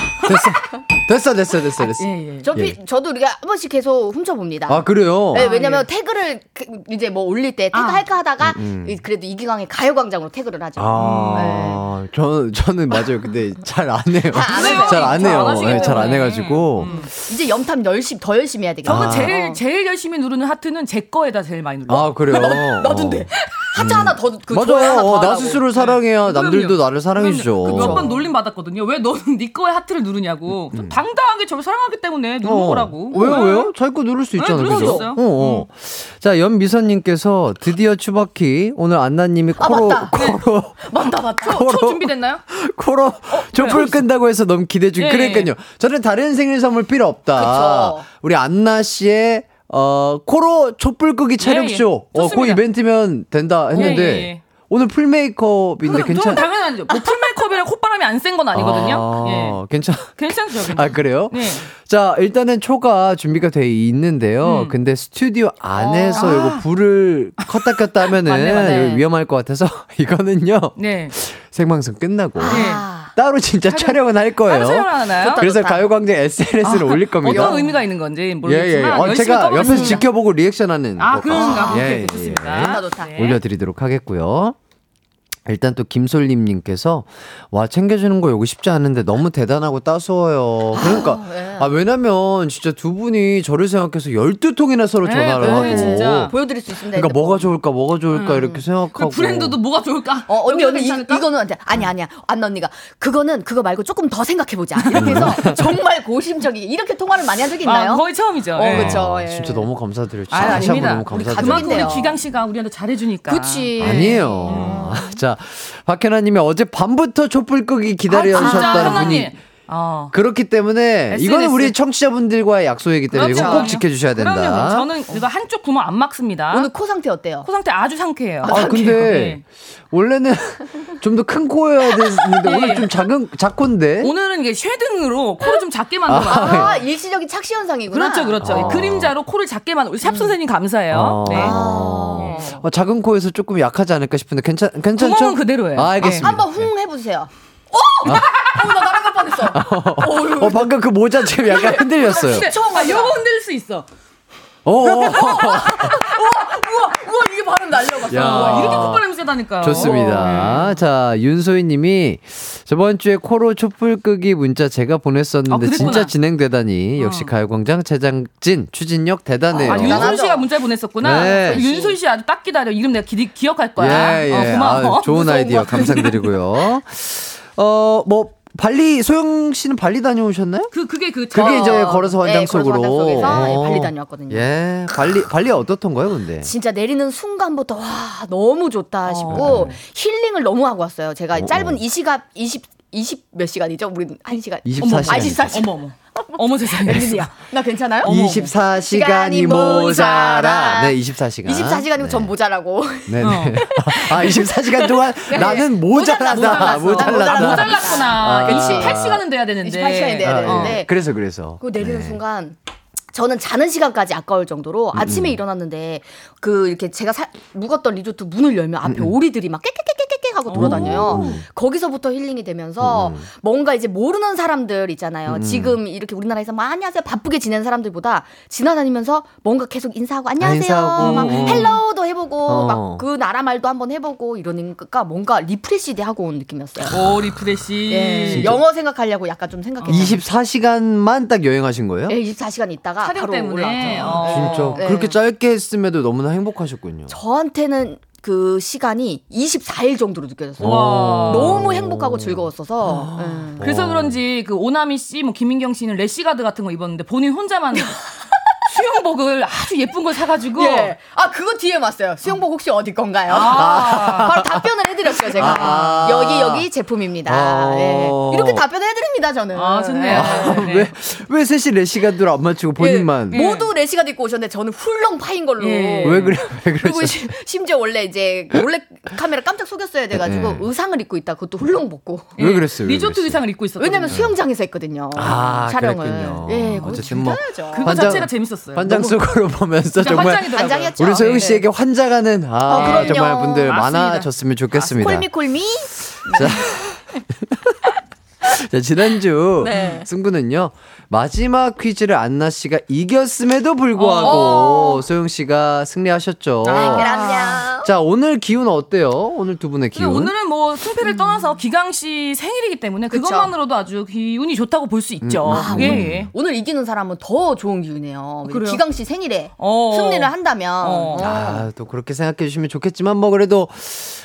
[SPEAKER 1] 됐어, 됐어, 됐어, 됐어.
[SPEAKER 5] 예, 예.
[SPEAKER 6] 저 피, 저도 우리가 한 번씩 계속 훔쳐봅니다.
[SPEAKER 1] 아, 그래요?
[SPEAKER 6] 네, 왜냐면 태그를 그, 이제 뭐 올릴 때 태그
[SPEAKER 5] 아.
[SPEAKER 6] 할까 하다가
[SPEAKER 1] 음, 음.
[SPEAKER 6] 이- 그래도 이기광의 가요광장으로 태그를 하죠.
[SPEAKER 1] 아, 저, 저는 맞아요. 근데 잘 안 해요. 잘안
[SPEAKER 5] 잘안
[SPEAKER 1] 해요.
[SPEAKER 5] 하시기
[SPEAKER 1] 네, 잘안
[SPEAKER 5] 때문에.
[SPEAKER 1] 해가지고.
[SPEAKER 6] 이제 염탐 열심히 더 열심히 해야 되겠다.
[SPEAKER 5] 저는
[SPEAKER 1] 아.
[SPEAKER 5] 제일 제일 열심히 누르는 하트는 제 거에다 제일 많이 눌러.
[SPEAKER 1] 아, 그래요?
[SPEAKER 6] 나도인데 하트 하나 더 그,
[SPEAKER 1] 맞아요.
[SPEAKER 6] 하나 더
[SPEAKER 1] 어, 나. 스스로 사랑해야 남들도 나를 사랑해주죠.
[SPEAKER 5] 그 몇번 놀림 받 았거든요. 왜 너는 네 거에 하트를 누르냐고. 좀 당당하게 저를 사랑하기 때문에 누른
[SPEAKER 1] 어.
[SPEAKER 5] 거라고.
[SPEAKER 1] 왜요,
[SPEAKER 5] 네.
[SPEAKER 1] 왜요? 자기 거 누를 수 있잖아요.
[SPEAKER 5] 누를 수
[SPEAKER 1] 그죠?
[SPEAKER 5] 있어요.
[SPEAKER 1] 어, 어. 자, 연미선님께서 드디어 추바키 오늘 안나님이 코로,
[SPEAKER 6] 맞다.
[SPEAKER 1] 코로,
[SPEAKER 6] 맞다 맞다.
[SPEAKER 5] 초, 초 준비됐나요?
[SPEAKER 1] 코로 촛불 끈다고 해서 너무 기대 중.
[SPEAKER 5] 예,
[SPEAKER 1] 그러니까요. 저는 다른 생일 선물 필요 없다.
[SPEAKER 6] 그쵸.
[SPEAKER 1] 우리 안나 씨의 어, 코로 촛불 끄기 촬영쇼.
[SPEAKER 5] 예,
[SPEAKER 1] 어, 그. 이벤트면 된다 했는데.
[SPEAKER 5] 예, 예, 예.
[SPEAKER 1] 오늘 풀 메이크업인데
[SPEAKER 5] 그럼
[SPEAKER 1] 괜찮
[SPEAKER 5] 당연하죠. 뭐 풀메이크업이랑 콧바람이 안 센 건 아니거든요.
[SPEAKER 1] 아,
[SPEAKER 5] 예.
[SPEAKER 1] 괜찮.
[SPEAKER 5] 괜찮죠. 괜찮죠.
[SPEAKER 1] 아 그래요?
[SPEAKER 5] 네.
[SPEAKER 1] 자 일단은 초가 준비가 돼 있는데요.
[SPEAKER 5] 음.
[SPEAKER 1] 근데 스튜디오 안에서
[SPEAKER 5] 아.
[SPEAKER 1] 이거 불을 껐다 켰다 하면은
[SPEAKER 5] 맞네, 맞네.
[SPEAKER 1] 위험할 것 같아서 이거는요
[SPEAKER 5] 네.
[SPEAKER 1] 생방송 끝나고
[SPEAKER 6] 아,
[SPEAKER 1] 따로 진짜 촬영은 할 거예요.
[SPEAKER 6] 좋다.
[SPEAKER 1] 그래서
[SPEAKER 6] 좋다.
[SPEAKER 1] 가요광장 SNS를 올릴 겁니다.
[SPEAKER 5] 어떤 의미가 있는 건지
[SPEAKER 1] 예, 예.
[SPEAKER 5] 모르겠지만
[SPEAKER 1] 어, 제가 옆에서. 지켜보고 리액션하는
[SPEAKER 5] 아. 그런가?
[SPEAKER 1] 예,
[SPEAKER 5] 오케이
[SPEAKER 1] 예,
[SPEAKER 5] 좋습니다.
[SPEAKER 1] 예.
[SPEAKER 6] 좋다, 좋다.
[SPEAKER 5] 네.
[SPEAKER 1] 올려드리도록 하겠고요. 일단 또 김솔님님께서 와 챙겨주는 거 요거 쉽지 않은데 너무 대단하고 따스워요. 그러니까
[SPEAKER 6] 네.
[SPEAKER 1] 아 왜냐면 진짜 두 분이 저를 생각해서 12통이나 서로
[SPEAKER 5] 네,
[SPEAKER 1] 전화를
[SPEAKER 5] 네,
[SPEAKER 1] 하고
[SPEAKER 5] 진짜.
[SPEAKER 6] 보여드릴 수 있습니다.
[SPEAKER 1] 그러니까. 뭐가 좋을까 뭐가 좋을까 이렇게
[SPEAKER 5] 그
[SPEAKER 1] 생각하고
[SPEAKER 5] 브랜드도 뭐가 좋을까?
[SPEAKER 6] 어, 언니, 언니, 이? 이거는 안 돼. 아니, 아니야. 안나 언니가. 그거는 그거 말고 조금 더 생각해 보자. 이렇게 해서 정말 고심적이게 이렇게 통화를 많이 한 적이 있나요?
[SPEAKER 5] 아, 거의 처음이죠.
[SPEAKER 6] 어,
[SPEAKER 5] 예.
[SPEAKER 6] 그쵸.
[SPEAKER 1] 아,
[SPEAKER 6] 예.
[SPEAKER 1] 진짜 너무 감사드려요. 진짜
[SPEAKER 5] 아, 아닙니다.
[SPEAKER 1] 너무 감사드려요.
[SPEAKER 5] 그만큼 우리. 기강 씨가 우리한테 잘해주니까.
[SPEAKER 6] 그치.
[SPEAKER 1] 아니에요. 자, 박현아님이 어제 밤부터 촛불 끄기
[SPEAKER 5] 아, 진짜
[SPEAKER 1] 기다려주셨다는
[SPEAKER 5] 현아님.
[SPEAKER 1] 분이
[SPEAKER 5] 어.
[SPEAKER 1] 그렇기 때문에
[SPEAKER 5] SNS.
[SPEAKER 1] 이거는 우리 청취자분들과의 약속이기 때문에 이거
[SPEAKER 5] 그렇죠.
[SPEAKER 1] 꼭 지켜주셔야 된다.
[SPEAKER 5] 그럼요. 저는 이거 한쪽 구멍 안 막습니다.
[SPEAKER 6] 오늘 코 상태 어때요?
[SPEAKER 5] 코 상태 아주 상쾌해요.
[SPEAKER 1] 아 근데
[SPEAKER 5] 네.
[SPEAKER 1] 원래는 좀 더 큰 코여야 되는데
[SPEAKER 5] 네.
[SPEAKER 1] 오늘 좀 작은 작콘데.
[SPEAKER 5] 오늘은 이게 shading으로 코를 좀 작게 만들어요.
[SPEAKER 6] 아, 일시적인 착시 현상이구나.
[SPEAKER 5] 그렇죠, 그렇죠.
[SPEAKER 1] 아.
[SPEAKER 5] 그림자로 코를 작게 만들. 우리 샵 선생님 감사해요.
[SPEAKER 1] 아.
[SPEAKER 5] 네.
[SPEAKER 6] 아.
[SPEAKER 1] 어, 작은 코에서 조금 약하지 않을까 싶은데 괜찮 괜찮죠?
[SPEAKER 5] 구멍은 그대로예요.
[SPEAKER 1] 아, 알겠습니다.
[SPEAKER 6] 한번 흥 해보세요. 어? 어, 나 날아갈 뻔했어.
[SPEAKER 1] 어 방금 그 모자 지금 약간 흔들렸어요.
[SPEAKER 5] 근데, 아, 요거 흔들 수 있어.
[SPEAKER 1] 어, 어, 어.
[SPEAKER 6] 우와, 우와, 이게 발음 날려갔어.
[SPEAKER 1] 야.
[SPEAKER 5] 와, 이렇게 콧바람이 세다니까요.
[SPEAKER 1] 좋습니다. 자, 윤소희 님이 저번 주에 코로 촛불 끄기 문자 제가 보냈었는데
[SPEAKER 5] 아.
[SPEAKER 1] 진짜 진행되다니 역시 가요광장 제작진 추진력 대단해요.
[SPEAKER 5] 아, 윤솔 씨가 문자 보냈었구나.
[SPEAKER 1] 네.
[SPEAKER 5] 윤솔 씨 아주 딱 기다려. 이름 내가 기, 기억할 거야.
[SPEAKER 1] 예, 예.
[SPEAKER 5] 어, 고마워.
[SPEAKER 1] 아, 좋은 아이디어
[SPEAKER 5] 거.
[SPEAKER 1] 감사드리고요. 어, 뭐 발리 소영 씨는 발리 다녀오셨나요?
[SPEAKER 5] 그 그게 그
[SPEAKER 1] 그게
[SPEAKER 5] 저-
[SPEAKER 1] 이제 걸어서 환장
[SPEAKER 6] 네, 걸어서
[SPEAKER 1] 속으로.
[SPEAKER 6] 환장 속에서 예,
[SPEAKER 1] 어.
[SPEAKER 6] 발리 다녀왔거든요.
[SPEAKER 1] 예, 발리 발리 어떻던가요, 근데?
[SPEAKER 6] 진짜 내리는 순간부터 와 너무 좋다 싶고 힐링을 너무 하고 왔어요. 제가 짧은 이 시간 20 20 몇 시간이죠? 우리는 한 시간.
[SPEAKER 1] 24
[SPEAKER 6] 어머,
[SPEAKER 1] 시간.
[SPEAKER 6] 아, 24시간.
[SPEAKER 5] 어머 어머. 어머 세상에.
[SPEAKER 6] 웬일이야? 나 괜찮아요?
[SPEAKER 1] 24시간이
[SPEAKER 6] 시간이
[SPEAKER 1] 모자라. 네, 24시간.
[SPEAKER 6] 24시간이면 전 모자라고.
[SPEAKER 1] 네, 네. 아, 24시간 동안 나는 모자라다.
[SPEAKER 6] 모자랐어.
[SPEAKER 1] 모자라다.
[SPEAKER 5] 아, 모자랐구나.
[SPEAKER 1] 아.
[SPEAKER 5] 28시간은 돼야 되는데.
[SPEAKER 6] 28시간이 돼야
[SPEAKER 1] 아,
[SPEAKER 6] 되는데.
[SPEAKER 1] 예. 그래서 그래서.
[SPEAKER 6] 그 내리는
[SPEAKER 1] 네.
[SPEAKER 6] 순간 저는 자는 시간까지 아까울 정도로
[SPEAKER 1] 음,
[SPEAKER 6] 아침에 일어났는데 그 이렇게 제가 사, 묵었던 리조트 문을 열면
[SPEAKER 1] 음,
[SPEAKER 6] 앞에 오리들이 막 깨깨깨깨깨 하고 돌아다녀요. 거기서부터 힐링이 되면서
[SPEAKER 1] 음,
[SPEAKER 6] 뭔가 이제 모르는 사람들 있잖아요. 지금 이렇게 우리나라에서 막 안녕하세요 바쁘게 지내는 사람들보다 지나다니면서 뭔가 계속 인사하고 안녕하세요.
[SPEAKER 1] 인사하고,
[SPEAKER 6] 막
[SPEAKER 1] 어.
[SPEAKER 6] hello도 해보고
[SPEAKER 1] 어.
[SPEAKER 6] 막 그 나라 말도 한번 해보고 이러니까 뭔가 refreshed 하고 온 느낌이었어요.
[SPEAKER 5] 오 refresh.
[SPEAKER 6] 예, 영어 생각하려고 약간 좀 생각했어요.
[SPEAKER 1] 24시간만 딱 여행하신 거예요?
[SPEAKER 6] 예, 24시간 있다가
[SPEAKER 5] 촬영
[SPEAKER 6] 바로
[SPEAKER 5] 때문에.
[SPEAKER 6] 올라왔죠.
[SPEAKER 5] 어.
[SPEAKER 1] 진짜
[SPEAKER 6] 네.
[SPEAKER 1] 그렇게 짧게 했음에도 너무나 행복하셨군요.
[SPEAKER 6] 저한테는 그 시간이 24일 정도로 느껴졌어요.
[SPEAKER 5] 와.
[SPEAKER 6] 너무 행복하고 즐거웠어서. 예.
[SPEAKER 5] 그래서 그런지 그 오나미 씨, 뭐 김민경 씨는 래시가드 같은 거 입었는데 본인 혼자만 수영복을 아주 예쁜 걸 사가지고.
[SPEAKER 6] 예. 아, 그거 뒤에 왔어요. 수영복 혹시 어디 건가요?
[SPEAKER 5] 아.
[SPEAKER 6] 바로 답변을 해드렸죠, 제가.
[SPEAKER 1] 아.
[SPEAKER 6] 여기, 여기 제품입니다.
[SPEAKER 1] 아.
[SPEAKER 6] 예. 이렇게 답변을 해드립니다, 저는.
[SPEAKER 5] 아, 좋네요.
[SPEAKER 6] 예.
[SPEAKER 5] 네.
[SPEAKER 1] 왜, 왜 셋이 래시가드로 안 맞추고 본인만.
[SPEAKER 6] 예. 모두 래시가드 입고 오셨는데 저는 훌렁 파인 걸로.
[SPEAKER 5] 예.
[SPEAKER 1] 왜 그래, 왜
[SPEAKER 6] 그리고
[SPEAKER 1] 그러죠?
[SPEAKER 6] 시- 심지어 원래 이제 몰래 카메라 깜짝 속였어야 돼가지고
[SPEAKER 1] 네.
[SPEAKER 6] 의상을 입고 있다 그것도 훌렁 벗고
[SPEAKER 1] 왜 그랬어요? 왜
[SPEAKER 5] 리조트
[SPEAKER 1] 그랬어요?
[SPEAKER 5] 의상을 입고 있었거든요.
[SPEAKER 6] 왜냐면 수영장에서 했거든요
[SPEAKER 1] 아,
[SPEAKER 6] 촬영을
[SPEAKER 1] 그랬군요.
[SPEAKER 6] 예 그거
[SPEAKER 1] 어쨌든 뭐.
[SPEAKER 5] 그거 자체가 재밌었어요.
[SPEAKER 1] 환장
[SPEAKER 5] 너무
[SPEAKER 1] 속으로 보면서 정말.
[SPEAKER 6] 환장이었죠.
[SPEAKER 1] 우리 소영
[SPEAKER 6] 네.
[SPEAKER 1] 씨에게 환장하는 아,
[SPEAKER 6] 어.
[SPEAKER 1] 정말 분들
[SPEAKER 5] 맞습니다.
[SPEAKER 1] 많아졌으면 좋겠습니다.
[SPEAKER 6] call me call me
[SPEAKER 1] 자, 지난주
[SPEAKER 6] 네.
[SPEAKER 1] 승부는요. 마지막 퀴즈를 안나 씨가 이겼음에도 불구하고
[SPEAKER 6] 어.
[SPEAKER 1] 소영 씨가 승리하셨죠.
[SPEAKER 6] 아, 그럼요
[SPEAKER 1] 자, 오늘 기운 어때요? 오늘 두 분의 기운.
[SPEAKER 5] 오늘은 뭐 승패를 떠나서 기강 씨 생일이기 때문에
[SPEAKER 6] 그쵸.
[SPEAKER 5] 그것만으로도 아주 기운이 좋다고 볼 수 있죠.
[SPEAKER 1] 음.
[SPEAKER 5] 예, 예.
[SPEAKER 6] 오늘 이기는 사람은 더 좋은 기운이에요
[SPEAKER 5] 그래요?
[SPEAKER 6] 기강 씨 생일에
[SPEAKER 5] 어.
[SPEAKER 6] 승리를 한다면
[SPEAKER 5] 어.
[SPEAKER 6] 어.
[SPEAKER 1] 아, 또 그렇게 생각해 주시면 좋겠지만 뭐 그래도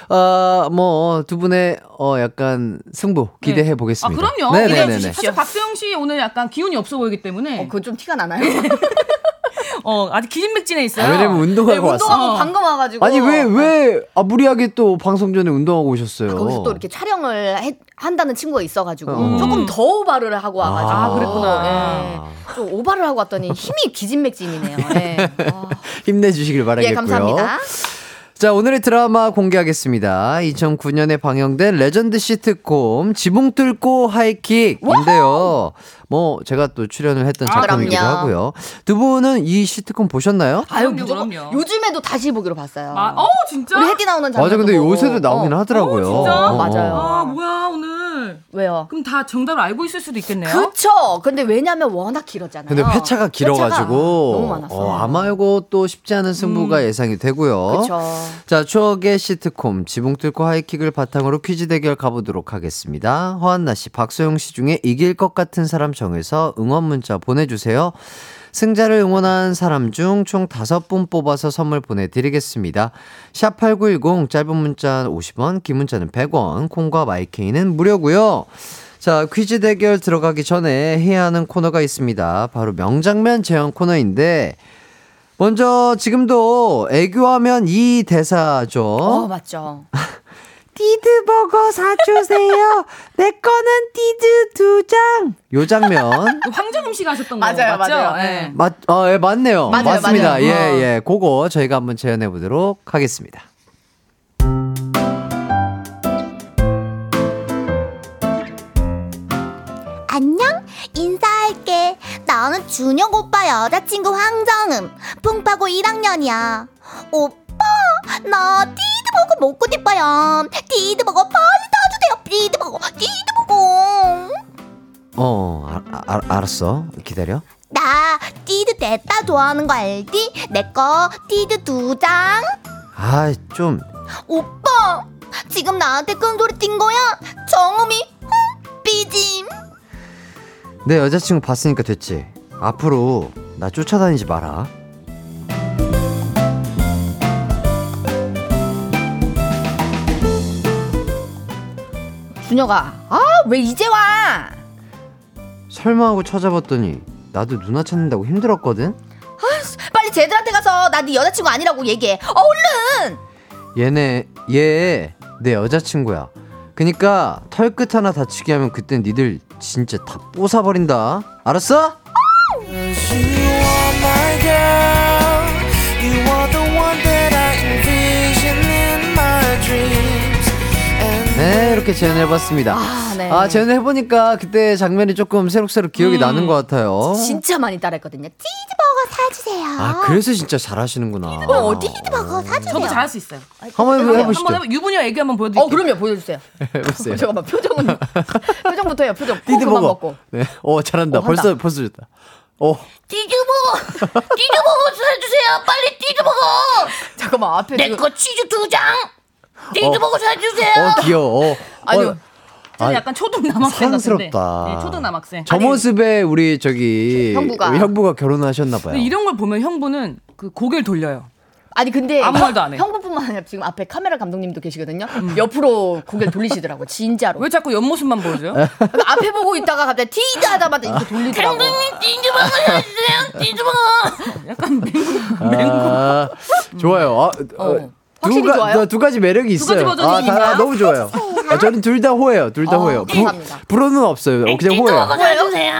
[SPEAKER 1] 어, 뭐두 분의 어 약간 승부 기대해
[SPEAKER 5] 아,
[SPEAKER 1] 보겠습니다.
[SPEAKER 5] 그럼요.
[SPEAKER 1] 네,
[SPEAKER 5] 기대해
[SPEAKER 1] 네, 네, 네.
[SPEAKER 5] 주십시오. 사실 박수영 씨 오늘 약간 기운 이 없어 보이기 때문에
[SPEAKER 6] 어, 그건 좀 티가 나나요?
[SPEAKER 5] 어, 아직 기진맥진해 있어요.
[SPEAKER 1] 아, 왜냐면 운동하고 왔어.
[SPEAKER 6] 운동하고
[SPEAKER 5] 어.
[SPEAKER 6] 방금 와가지고
[SPEAKER 1] 아니 왜 왜 아, 무리하게 또 방송 전에 운동하고 오셨어요?
[SPEAKER 6] 아, 거기서 또 이렇게 촬영을 해- 한다는 친구가 있어가지고
[SPEAKER 1] 어.
[SPEAKER 6] 조금 더 오바를 하고 와가지고
[SPEAKER 1] 아,
[SPEAKER 5] 그랬구나.
[SPEAKER 6] 예. 좀 오바를 하고 왔더니 힘이 기진맥진이네요. 예. 아.
[SPEAKER 1] 힘내주시길 바라겠고요.
[SPEAKER 6] 예, 감사합니다.
[SPEAKER 1] 자, 오늘의 드라마 공개하겠습니다. 2009년에 방영된 레전드 시트콤 지붕 뚫고 하이킥인데요. 뭐 제가 또 출연을 했던
[SPEAKER 6] 아,
[SPEAKER 1] 작품이기도
[SPEAKER 6] 그럼요.
[SPEAKER 1] 하고요. 두 분은 이 시트콤 보셨나요?
[SPEAKER 6] 아유,
[SPEAKER 5] 그럼요,
[SPEAKER 6] 무조건
[SPEAKER 5] 그럼요.
[SPEAKER 6] 요즘에도 다시 보기로 봤어요.
[SPEAKER 5] 아, 어, 진짜?
[SPEAKER 6] 우리 현아 씨 나오는 장면.
[SPEAKER 1] 맞아, 근데 요새도 나오긴 하더라고요.
[SPEAKER 5] 어, 진짜?
[SPEAKER 1] 어, 어.
[SPEAKER 6] 맞아요.
[SPEAKER 5] 아, 뭐야, 오늘.
[SPEAKER 6] 왜요?
[SPEAKER 5] 그럼 다 정답을 알고 있을 수도 있겠네요.
[SPEAKER 6] 그쵸. 근데 왜냐면 워낙 길었잖아요.
[SPEAKER 1] 근데 회차가 길어가지고
[SPEAKER 6] 너무 많았어요.
[SPEAKER 1] 어, 아마 이거 또 쉽지 않은 승부가 예상이 되고요.
[SPEAKER 6] 그쵸.
[SPEAKER 1] 자, 추억의 시트콤 지붕 뚫고 하이킥을 바탕으로 퀴즈 대결 가보도록 하겠습니다. 허한나 씨, 박소영 씨 중에 이길 것 같은 사람 정해서 응원 문자 보내주세요. 승자를 응원한 사람 중 총 다섯 분 뽑아서 선물 보내드리겠습니다. 샵8910 짧은 문자 50원, 긴 문자는 100원, 콩과 마이케이는 무료고요. 자, 퀴즈 대결 들어가기 전에 해야 하는 코너가 있습니다. 바로 명장면 재현 코너인데 먼저 지금도 애교하면 이 대사죠.
[SPEAKER 6] 어, 맞죠.
[SPEAKER 1] 띠드버거 사주세요. 내 거는 띠드 두 장. 요 장면.
[SPEAKER 5] 황정음 씨가 하셨던 거
[SPEAKER 6] 맞아요,
[SPEAKER 5] 맞죠?
[SPEAKER 6] 맞아요.
[SPEAKER 5] 예.
[SPEAKER 6] 네.
[SPEAKER 1] 맞, 어, 예, 맞네요.
[SPEAKER 6] 맞아요,
[SPEAKER 1] 맞습니다.
[SPEAKER 6] 맞아요.
[SPEAKER 1] 예,
[SPEAKER 6] 어.
[SPEAKER 1] 예. 그거 저희가 한번 재현해 보도록 하겠습니다.
[SPEAKER 3] 안녕? 인사할게. 나는 준혁 오빠 여자친구 황정음. 풍파고 1학년이야. 오빠, 나 띠 드버거 먹고 싶어요. 띠드버거 빨리 사주세요. 띠드버거, 띠드버거.
[SPEAKER 1] 어, 아, 아, 알았어. 기다려.
[SPEAKER 3] 나 띠드 냈다 좋아하는 거 알지? 내거 띠드 두 장.
[SPEAKER 1] 아, 좀.
[SPEAKER 3] 오빠, 지금 나한테 큰 소리 친 거야? 정음이 흥, 삐짐.
[SPEAKER 1] 내 여자친구 봤으니까 됐지. 앞으로 나 쫓아다니지 마라.
[SPEAKER 6] 준혁아, 아 왜 이제 와?
[SPEAKER 1] 설마 하고 찾아봤더니 나도 누나 찾는다고 힘들었거든?
[SPEAKER 6] 빨리 쟤들한테 가서 나 네 여자친구 아니라고 얘기해. 어, 얼른!
[SPEAKER 1] 얘네, 얘 내 여자친구야. 그니까 털끝 하나 다치게 하면 그땐 니들 진짜 다 뽀사버린다. 알았어? 네, 이렇게 재현해봤습니다.
[SPEAKER 6] 아, 네.
[SPEAKER 1] 아, 재현해보니까 그때 장면이 조금 새록새록 기억이 나는 것 같아요.
[SPEAKER 6] 진짜 많이 따라했거든요.
[SPEAKER 3] 띠드버거 사주세요.
[SPEAKER 1] 아, 그래서 진짜 잘하시는구나.
[SPEAKER 3] 어, 띠드버거 사주세요.
[SPEAKER 5] 저도 잘할 수 있어요.
[SPEAKER 1] 한번 해보- 해보시죠.
[SPEAKER 5] 한번 해보 유부녀 애교 한번 보여드릴게요.
[SPEAKER 6] 어, 그럼요. 보여주세요.
[SPEAKER 1] 해보세요.
[SPEAKER 6] 잠깐만, 표정은. 표정부터 해요, 표정. 코
[SPEAKER 1] 띠드
[SPEAKER 6] 그만
[SPEAKER 1] 먹어.
[SPEAKER 6] 먹고.
[SPEAKER 1] 네. 어, 잘한다.
[SPEAKER 6] 어, 한다.
[SPEAKER 1] 벌써, 벌써 좋다. 어,
[SPEAKER 3] 띠드버거, 띠드버거 사주세요. 빨리 띠드버거.
[SPEAKER 6] 잠깐만, 앞에
[SPEAKER 3] 내
[SPEAKER 6] 지금.
[SPEAKER 3] 거 치즈 두 장. 띠드버거 사주세요.
[SPEAKER 1] 어, 귀여워. 어,
[SPEAKER 6] 아니요.
[SPEAKER 1] 어,
[SPEAKER 5] 저는
[SPEAKER 1] 아,
[SPEAKER 5] 약간 초등 남학생 같은데.
[SPEAKER 1] 사랑스럽다.
[SPEAKER 5] 네, 초등 남학생.
[SPEAKER 1] 저 모습에 우리 저기
[SPEAKER 6] 형부가.
[SPEAKER 1] 형부가 결혼하셨나 봐요.
[SPEAKER 5] 근데 이런 걸 보면 형부는 그 고개를 돌려요.
[SPEAKER 6] 아니, 근데.
[SPEAKER 5] 아무 말도 안 해.
[SPEAKER 6] 형부뿐만 아니라 지금 앞에 카메라 감독님도 계시거든요. 옆으로 고개를 돌리시더라고, 진짜로.
[SPEAKER 5] 왜 자꾸 옆모습만 보여줘요?
[SPEAKER 6] 그러니까 앞에 보고 있다가 갑자기 티드 하자마자 이렇게 돌리더라고.
[SPEAKER 3] 띠드버거 사주세요. 띠드버거.
[SPEAKER 5] 약간 맹,
[SPEAKER 1] 아, 좋아요. 아, 어,
[SPEAKER 6] 어. 확실히
[SPEAKER 1] 가,
[SPEAKER 6] 좋아요?
[SPEAKER 1] 두 가지 매력이
[SPEAKER 5] 두 가지
[SPEAKER 1] 있어요.
[SPEAKER 5] 버전이
[SPEAKER 1] 아, 다? 너무 좋아요. 아, 저는 둘 다 호예요. 둘다
[SPEAKER 6] 어,
[SPEAKER 1] 호예요.
[SPEAKER 6] 감사합니다.
[SPEAKER 1] 불어는 없어요. 어, 그냥 호예요.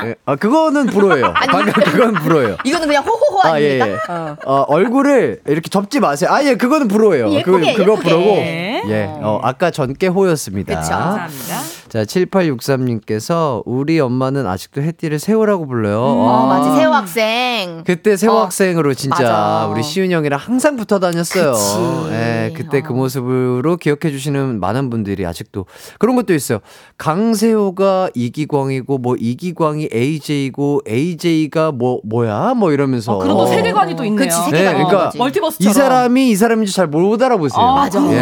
[SPEAKER 1] 예. 아, 그거는 불어예요. 방금 그건 불어예요.
[SPEAKER 6] 이거는 그냥 호호호
[SPEAKER 1] 아, 예,
[SPEAKER 6] 아닙니까?
[SPEAKER 1] 예.
[SPEAKER 6] 어.
[SPEAKER 1] 어, 얼굴을 이렇게 접지 마세요. 아, 예, 그거는 불어예요.
[SPEAKER 6] 예쁘게,
[SPEAKER 1] 그거, 그거
[SPEAKER 6] 예쁘게.
[SPEAKER 5] 네.
[SPEAKER 1] 예, 어, 아까 전께 호였습니다.
[SPEAKER 6] 그쵸.
[SPEAKER 5] 감사합니다.
[SPEAKER 1] 자, 7863님께서 우리 엄마는 아직도 해띠를 세호라고 불러요.
[SPEAKER 6] 어,
[SPEAKER 1] 아.
[SPEAKER 6] 맞지. 세호 학생.
[SPEAKER 1] 그때 세호
[SPEAKER 6] 어,
[SPEAKER 1] 학생으로 진짜
[SPEAKER 6] 맞아.
[SPEAKER 1] 우리 시윤 형이랑 항상 붙어 다녔어요.
[SPEAKER 6] 그치.
[SPEAKER 1] 예, 그때 그
[SPEAKER 6] 어.
[SPEAKER 1] 모습으로 기억해 주시는 많은 분들이 아직도 그런 것도 있어요. 강세호가 이기광이고 뭐 이기광이 AJ고 AJ가 뭐 뭐야 뭐 이러면서.
[SPEAKER 5] 어, 그런 또 세계관이 또 있네요.
[SPEAKER 6] 그치,
[SPEAKER 1] 네,
[SPEAKER 6] 세계관.
[SPEAKER 1] 그러니까
[SPEAKER 6] 거지.
[SPEAKER 5] 멀티버스처럼.
[SPEAKER 1] 이 사람이 이 사람인지 잘 못 알아보세요.
[SPEAKER 5] 아,
[SPEAKER 6] 맞아.
[SPEAKER 1] 예,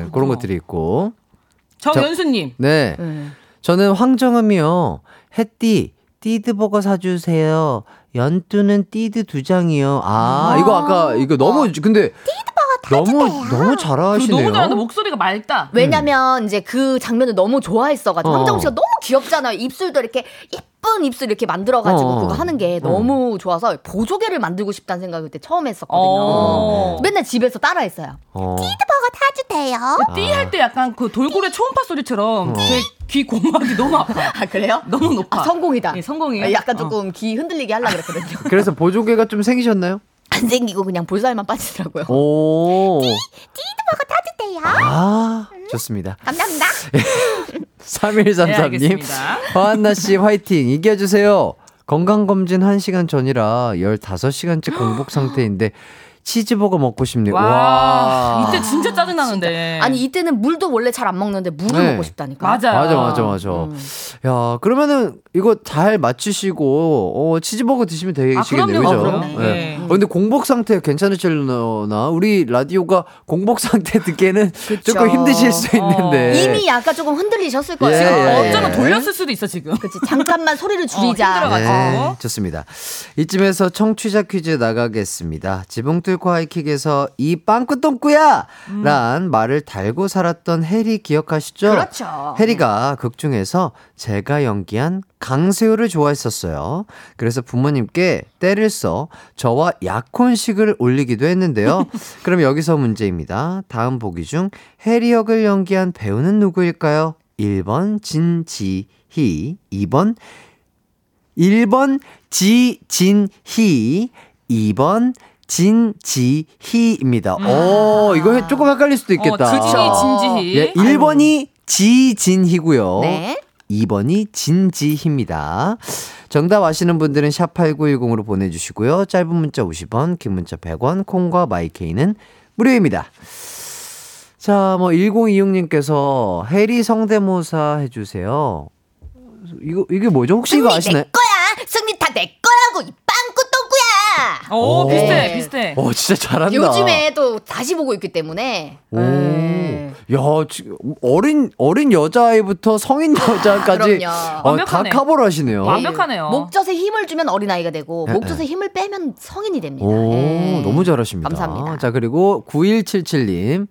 [SPEAKER 1] 예,
[SPEAKER 5] 오.
[SPEAKER 1] 그런 것들이 있고.
[SPEAKER 5] 정연수님.
[SPEAKER 1] 네.
[SPEAKER 6] 음.
[SPEAKER 1] 저는 황정음이요. 햇띠, 띠드버거 사주세요. 연뚜는 띠드 두 장이요. 아, 이거 아까, 이거 너무, 근데. 너무, 너무
[SPEAKER 5] 그
[SPEAKER 1] 잘하시네요.
[SPEAKER 5] 너무 잘하는데 목소리가 맑다.
[SPEAKER 6] 왜냐면 이제 그 장면을 너무 좋아했어가지고
[SPEAKER 1] 어.
[SPEAKER 6] 황정우 씨가 너무 귀엽잖아요. 입술도 이렇게 예쁜 입술 이렇게 만들어가지고
[SPEAKER 1] 어.
[SPEAKER 6] 그거 하는 게 너무 좋아서 보조개를 만들고 싶다는 생각을 그때 처음 했었거든요.
[SPEAKER 5] 어.
[SPEAKER 6] 맨날 집에서 따라했어요.
[SPEAKER 1] 어.
[SPEAKER 3] 버거 사주세요.
[SPEAKER 5] 띠할 때 약간 그 돌고래 초음파 소리처럼 제귀 고막이 너무 아파.
[SPEAKER 6] 아 그래요?
[SPEAKER 5] 너무 높아.
[SPEAKER 6] 아, 성공이다.
[SPEAKER 5] 네, 성공이에요.
[SPEAKER 6] 아, 약간
[SPEAKER 5] 어.
[SPEAKER 6] 조금 귀 흔들리게 하려 그랬거든요.
[SPEAKER 1] 그래서 보조개가 좀 생기셨나요?
[SPEAKER 6] 안 생기고 그냥 볼살만 빠지더라고요.
[SPEAKER 1] 오.
[SPEAKER 3] 띠드버거 사주세요.
[SPEAKER 1] 아, 좋습니다.
[SPEAKER 3] 감사합니다.
[SPEAKER 5] 네,
[SPEAKER 1] 3133님.
[SPEAKER 5] 알겠습니다.
[SPEAKER 1] 허한나 씨 화이팅. 이겨주세요. 건강검진 1시간 전이라 15시간째 공복 상태인데 치즈버거 먹고 싶네요.
[SPEAKER 5] 와,
[SPEAKER 1] 와.
[SPEAKER 5] 이때 진짜 짜증 나는데.
[SPEAKER 6] 아니 이때는 물도 원래 잘 안 먹는데 물을
[SPEAKER 1] 네.
[SPEAKER 6] 먹고 싶다니까.
[SPEAKER 5] 맞아요.
[SPEAKER 1] 맞아, 맞아, 맞아.
[SPEAKER 6] 음.
[SPEAKER 1] 야, 그러면은 이거 잘 맞추시고 어, 치즈버거 드시면 되시겠네요. 그죠?
[SPEAKER 5] 아, 그럼요.
[SPEAKER 1] 예.
[SPEAKER 5] 네.
[SPEAKER 1] 어, 근데 공복 상태 괜찮으실려나? 우리 라디오가 공복 상태 듣기에는 조금 힘드실 수 있는데.
[SPEAKER 6] 이미 약간 조금 흔들리셨을 거예요.
[SPEAKER 1] 예, 예, 예.
[SPEAKER 5] 어쩌면 돌렸을 수도 있어 지금.
[SPEAKER 6] 그치 잠깐만 소리를 줄이자.
[SPEAKER 5] 힘들어가지고.
[SPEAKER 1] 네, 좋습니다. 이쯤에서 청취자 퀴즈 나가겠습니다. 지붕 뚫고 하이킥에서 이 빵꾸똥꾸야! 란 말을 달고 살았던 해리 기억하시죠?
[SPEAKER 6] 그렇죠.
[SPEAKER 1] 해리가 극 중에서 제가 연기한 강세호를 좋아했었어요. 그래서 부모님께 때를 써 저와 약혼식을 올리기도 했는데요. 그럼 여기서 문제입니다. 다음 보기 중 해리 역을 연기한 배우는 누구일까요? 1번 진지희, 2번 1번 지진희, 2번 진지희입니다. 오, 이거 조금 헷갈릴 수도 있겠다.
[SPEAKER 5] 어, 지진이 진지희.
[SPEAKER 1] 예, 1번이 지진희고요.
[SPEAKER 6] 네.
[SPEAKER 1] 2번이 진지희입니다. 정답 아시는 분들은 샵8910으로 보내주시고요. 짧은 문자 50원, 긴 문자 100원, 콩과 마이케이는 무료입니다. 자, 뭐 1026님께서 해리 성대모사 해주세요. 이거 이게 뭐죠? 혹시 이거 아시나요?
[SPEAKER 3] 내 거야. 승리 다 내 거라고 이 빵꾸똥꾸야.
[SPEAKER 5] 오,
[SPEAKER 1] 오.
[SPEAKER 5] 비슷해, 비슷해.
[SPEAKER 1] 어, 진짜 잘한다.
[SPEAKER 6] 요즘에 또 다시 보고 있기 때문에.
[SPEAKER 1] 오.
[SPEAKER 6] 네.
[SPEAKER 1] 야, 지금 어린 어린 여자아이부터 성인 여자까지
[SPEAKER 6] 그럼요.
[SPEAKER 1] 어, 다
[SPEAKER 5] 완벽하네.
[SPEAKER 1] 커버를 하시네요.
[SPEAKER 5] 완벽하네요.
[SPEAKER 6] 목젖에 힘을 주면 어린 아이가 되고
[SPEAKER 1] 예,
[SPEAKER 6] 목젖에
[SPEAKER 1] 예.
[SPEAKER 6] 힘을 빼면 성인이 됩니다.
[SPEAKER 1] 오,
[SPEAKER 6] 예.
[SPEAKER 1] 너무 잘하십니다.
[SPEAKER 6] 감사합니다.
[SPEAKER 1] 자, 그리고 9177님.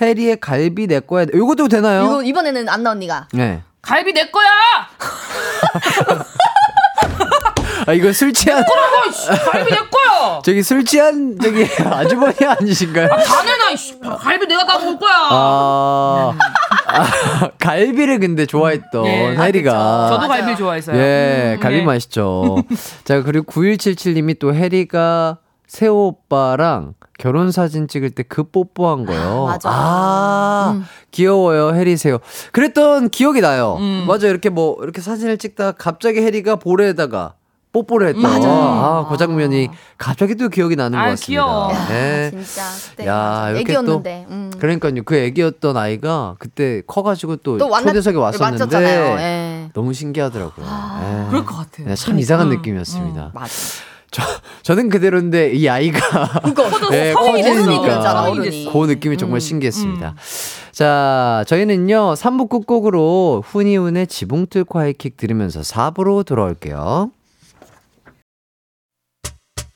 [SPEAKER 1] 해리의 갈비 내 거야. 요것도 되나요?
[SPEAKER 6] 이거 이번에는 안나 언니가
[SPEAKER 1] 네.
[SPEAKER 5] 갈비 내 거야!
[SPEAKER 1] 아, 이거 술 취한
[SPEAKER 5] 어, 씨, 갈비 내 거야!
[SPEAKER 1] 저기 술 취한 저기 아주머니 아니신가요?
[SPEAKER 5] 다 내놔, 이씨. 갈비 내가 다 먹을 거야!
[SPEAKER 1] 아, 아, 갈비를 근데 좋아했던
[SPEAKER 5] 예, 아,
[SPEAKER 1] 해리가
[SPEAKER 5] 저도 갈비 좋아해서요.
[SPEAKER 1] 예,
[SPEAKER 5] 음,
[SPEAKER 1] 갈비
[SPEAKER 5] 네.
[SPEAKER 1] 맛있죠. 자, 그리고 9177님이 또 해리가 세호 오빠랑 결혼 사진 찍을 때 그 뽀뽀한 거요.
[SPEAKER 6] 아, 맞아.
[SPEAKER 1] 아, 귀여워요, 해리 세호. 그랬던 기억이 나요.
[SPEAKER 5] 음.
[SPEAKER 1] 맞아, 이렇게 뭐, 이렇게 사진을 찍다가 갑자기 해리가 볼에다가 뽀뽀를 했던.
[SPEAKER 5] 맞아.
[SPEAKER 1] 아, 그 장면이 갑자기 또 기억이 나는 것
[SPEAKER 5] 아유,
[SPEAKER 1] 같습니다.
[SPEAKER 5] 귀여워.
[SPEAKER 1] 네.
[SPEAKER 6] 진짜 그때
[SPEAKER 1] 야,
[SPEAKER 6] 맞아.
[SPEAKER 1] 이렇게
[SPEAKER 6] 애기였는데. 음.
[SPEAKER 1] 그러니까요. 그 애기였던 아이가 그때 커가지고 또,
[SPEAKER 6] 또
[SPEAKER 1] 초대석에 왔었는데
[SPEAKER 6] 맞췄잖아요. 예.
[SPEAKER 1] 너무 신기하더라고요. 예.
[SPEAKER 5] 그럴 것 같아.
[SPEAKER 1] 네, 참 이상한
[SPEAKER 5] 음,
[SPEAKER 1] 느낌이었습니다.
[SPEAKER 6] 맞아.
[SPEAKER 1] 저, 저는 그대로인데 이 아이가
[SPEAKER 5] 커서
[SPEAKER 1] 네,
[SPEAKER 5] 성인이 됐어.
[SPEAKER 6] 커지니까.
[SPEAKER 1] 그 느낌이 정말 신기했습니다. 자, 저희는요, 3부 끝곡으로 훈이훈의 지붕 뚫고 하이킥 들으면서 4부로 돌아올게요.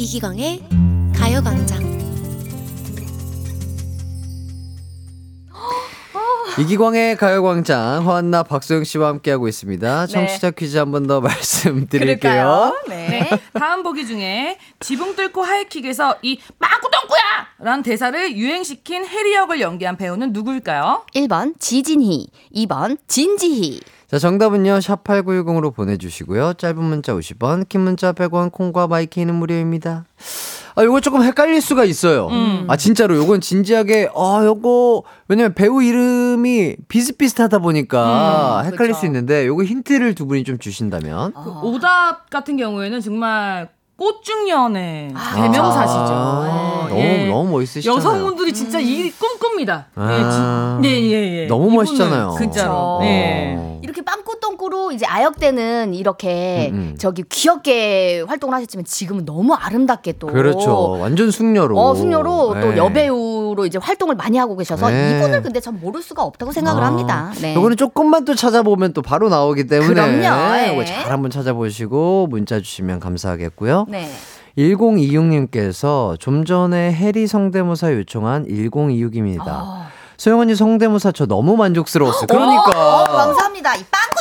[SPEAKER 7] 이기광의 가요광장
[SPEAKER 1] 이기광의 가요광장, 허한나, 박소영 씨와 함께하고 있습니다. 청취자 퀴즈 한 번 더 말씀드릴게요.
[SPEAKER 6] 네.
[SPEAKER 5] 다음 보기 중에 지붕 뚫고 하이킥에서 이 빠꾸 덩꾸야! 라는 대사를 유행시킨 해리 역을 연기한 배우는 누구일까요?
[SPEAKER 6] 1번 지진희, 2번 진지희.
[SPEAKER 1] 자, 정답은요, 샵8910으로 보내주시고요. 짧은 문자 50원, 긴 문자 100원, 콩과 마이케이는 무료입니다. 아, 요거 조금 헷갈릴 수가 있어요. 아, 진짜로. 요건 진지하게, 아, 요거, 왜냐면 배우 이름이 비슷비슷하다 보니까 헷갈릴
[SPEAKER 6] 그쵸.
[SPEAKER 1] 수 있는데, 요거 힌트를 두 분이 좀 주신다면.
[SPEAKER 5] 그 오답 같은 경우에는 정말 꽃중년의 대명사시죠.
[SPEAKER 1] 아,
[SPEAKER 5] 예.
[SPEAKER 1] 너무, 너무 멋있으시잖아요.
[SPEAKER 5] 여성분들이 진짜 이 꿈꿉니다.
[SPEAKER 1] 아.
[SPEAKER 5] 예, 지- 예, 예, 예.
[SPEAKER 1] 너무 멋있잖아요.
[SPEAKER 5] 진짜로. 예.
[SPEAKER 1] 어.
[SPEAKER 6] 이렇게 빵꾸 똥꾸로 이제 아역 때는 이렇게
[SPEAKER 1] 음, 음.
[SPEAKER 6] 저기 귀엽게 활동을 하셨지만 지금은 너무 아름답게 또
[SPEAKER 1] 그렇죠. 완전 숙녀로.
[SPEAKER 6] 어, 숙녀로 또
[SPEAKER 1] 네.
[SPEAKER 6] 여배우로 이제 활동을 많이 하고 계셔서
[SPEAKER 1] 네.
[SPEAKER 6] 이분을 근데 전 모를 수가 없다고 생각을
[SPEAKER 1] 아,
[SPEAKER 6] 합니다. 네.
[SPEAKER 1] 요거는 조금만 또 찾아보면 또 바로 나오기 때문에
[SPEAKER 6] 그럼요. 예.
[SPEAKER 1] 요거 잘 한번 찾아보시고 문자 주시면 감사하겠고요.
[SPEAKER 6] 네.
[SPEAKER 1] 1026님께서 좀 전에 해리 성대모사 요청한 1026입니다.
[SPEAKER 6] 아.
[SPEAKER 1] 소영 언니 성대모사 저 너무 만족스러웠어요. 그러니까
[SPEAKER 6] 어, 감사합니다. 이 빵꾸똥꾸야.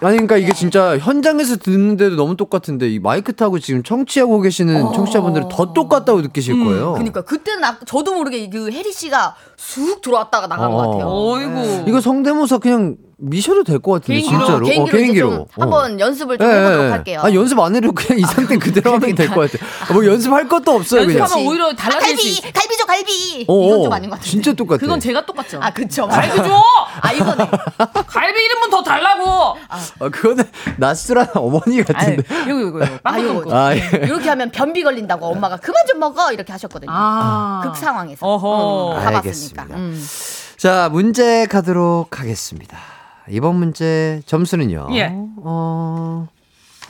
[SPEAKER 1] 아니 그러니까 이게 진짜 현장에서 듣는데도 너무 똑같은데 이 마이크 타고 지금 청취하고 계시는 청취자분들은 더 똑같다고 느끼실 거예요.
[SPEAKER 6] 그러니까 그때는 아, 저도 모르게 그 혜리 씨가 쑥 들어왔다가 나간
[SPEAKER 1] 어.
[SPEAKER 6] 것 같아요.
[SPEAKER 5] 어이구.
[SPEAKER 1] 이거 성대모사 그냥 미셔도 될 것 같은데
[SPEAKER 5] 개인기로,
[SPEAKER 1] 진짜로.
[SPEAKER 6] 개인기로,
[SPEAKER 1] 어, 개인기로.
[SPEAKER 6] 좀
[SPEAKER 1] 어.
[SPEAKER 6] 한번 연습을 좀
[SPEAKER 1] 예,
[SPEAKER 6] 해보도록
[SPEAKER 1] 예.
[SPEAKER 6] 할게요.
[SPEAKER 1] 아 연습 안 해도 그냥 이 상태 그대로 하면 될 것 같아. 아, 뭐 연습할 것도 없어요 그냥.
[SPEAKER 5] 연습하면 오히려
[SPEAKER 3] 아,
[SPEAKER 5] 달라질 수 있어.
[SPEAKER 3] 갈비, 갈비죠, 갈비.
[SPEAKER 1] 어,
[SPEAKER 6] 이건
[SPEAKER 1] 어.
[SPEAKER 6] 좀 아닌 것 같은데.
[SPEAKER 1] 진짜 똑같아.
[SPEAKER 5] 그건 제가 똑같죠.
[SPEAKER 6] 아 그쵸.
[SPEAKER 5] 갈비 줘!
[SPEAKER 6] 아 이거네.
[SPEAKER 5] 갈비 이름은 더 달라고!
[SPEAKER 1] 아 그거는 낯설한 어머니 같은데.
[SPEAKER 5] 이거, 이거, 이거.
[SPEAKER 6] 아,
[SPEAKER 5] 빵
[SPEAKER 6] 요거.
[SPEAKER 1] 고아 예.
[SPEAKER 6] 이렇게 하면 변비 걸린다고 엄마가 그만 좀 먹어 이렇게 하셨거든요.
[SPEAKER 5] 아.
[SPEAKER 6] 극 상황에서.
[SPEAKER 5] 어허.
[SPEAKER 6] 음, 가봤으니까.
[SPEAKER 1] 알겠습니다.
[SPEAKER 6] 음.
[SPEAKER 1] 자 문제 가도록 하겠습니다. 이번 문제 점수는요.
[SPEAKER 5] 예.
[SPEAKER 1] 어,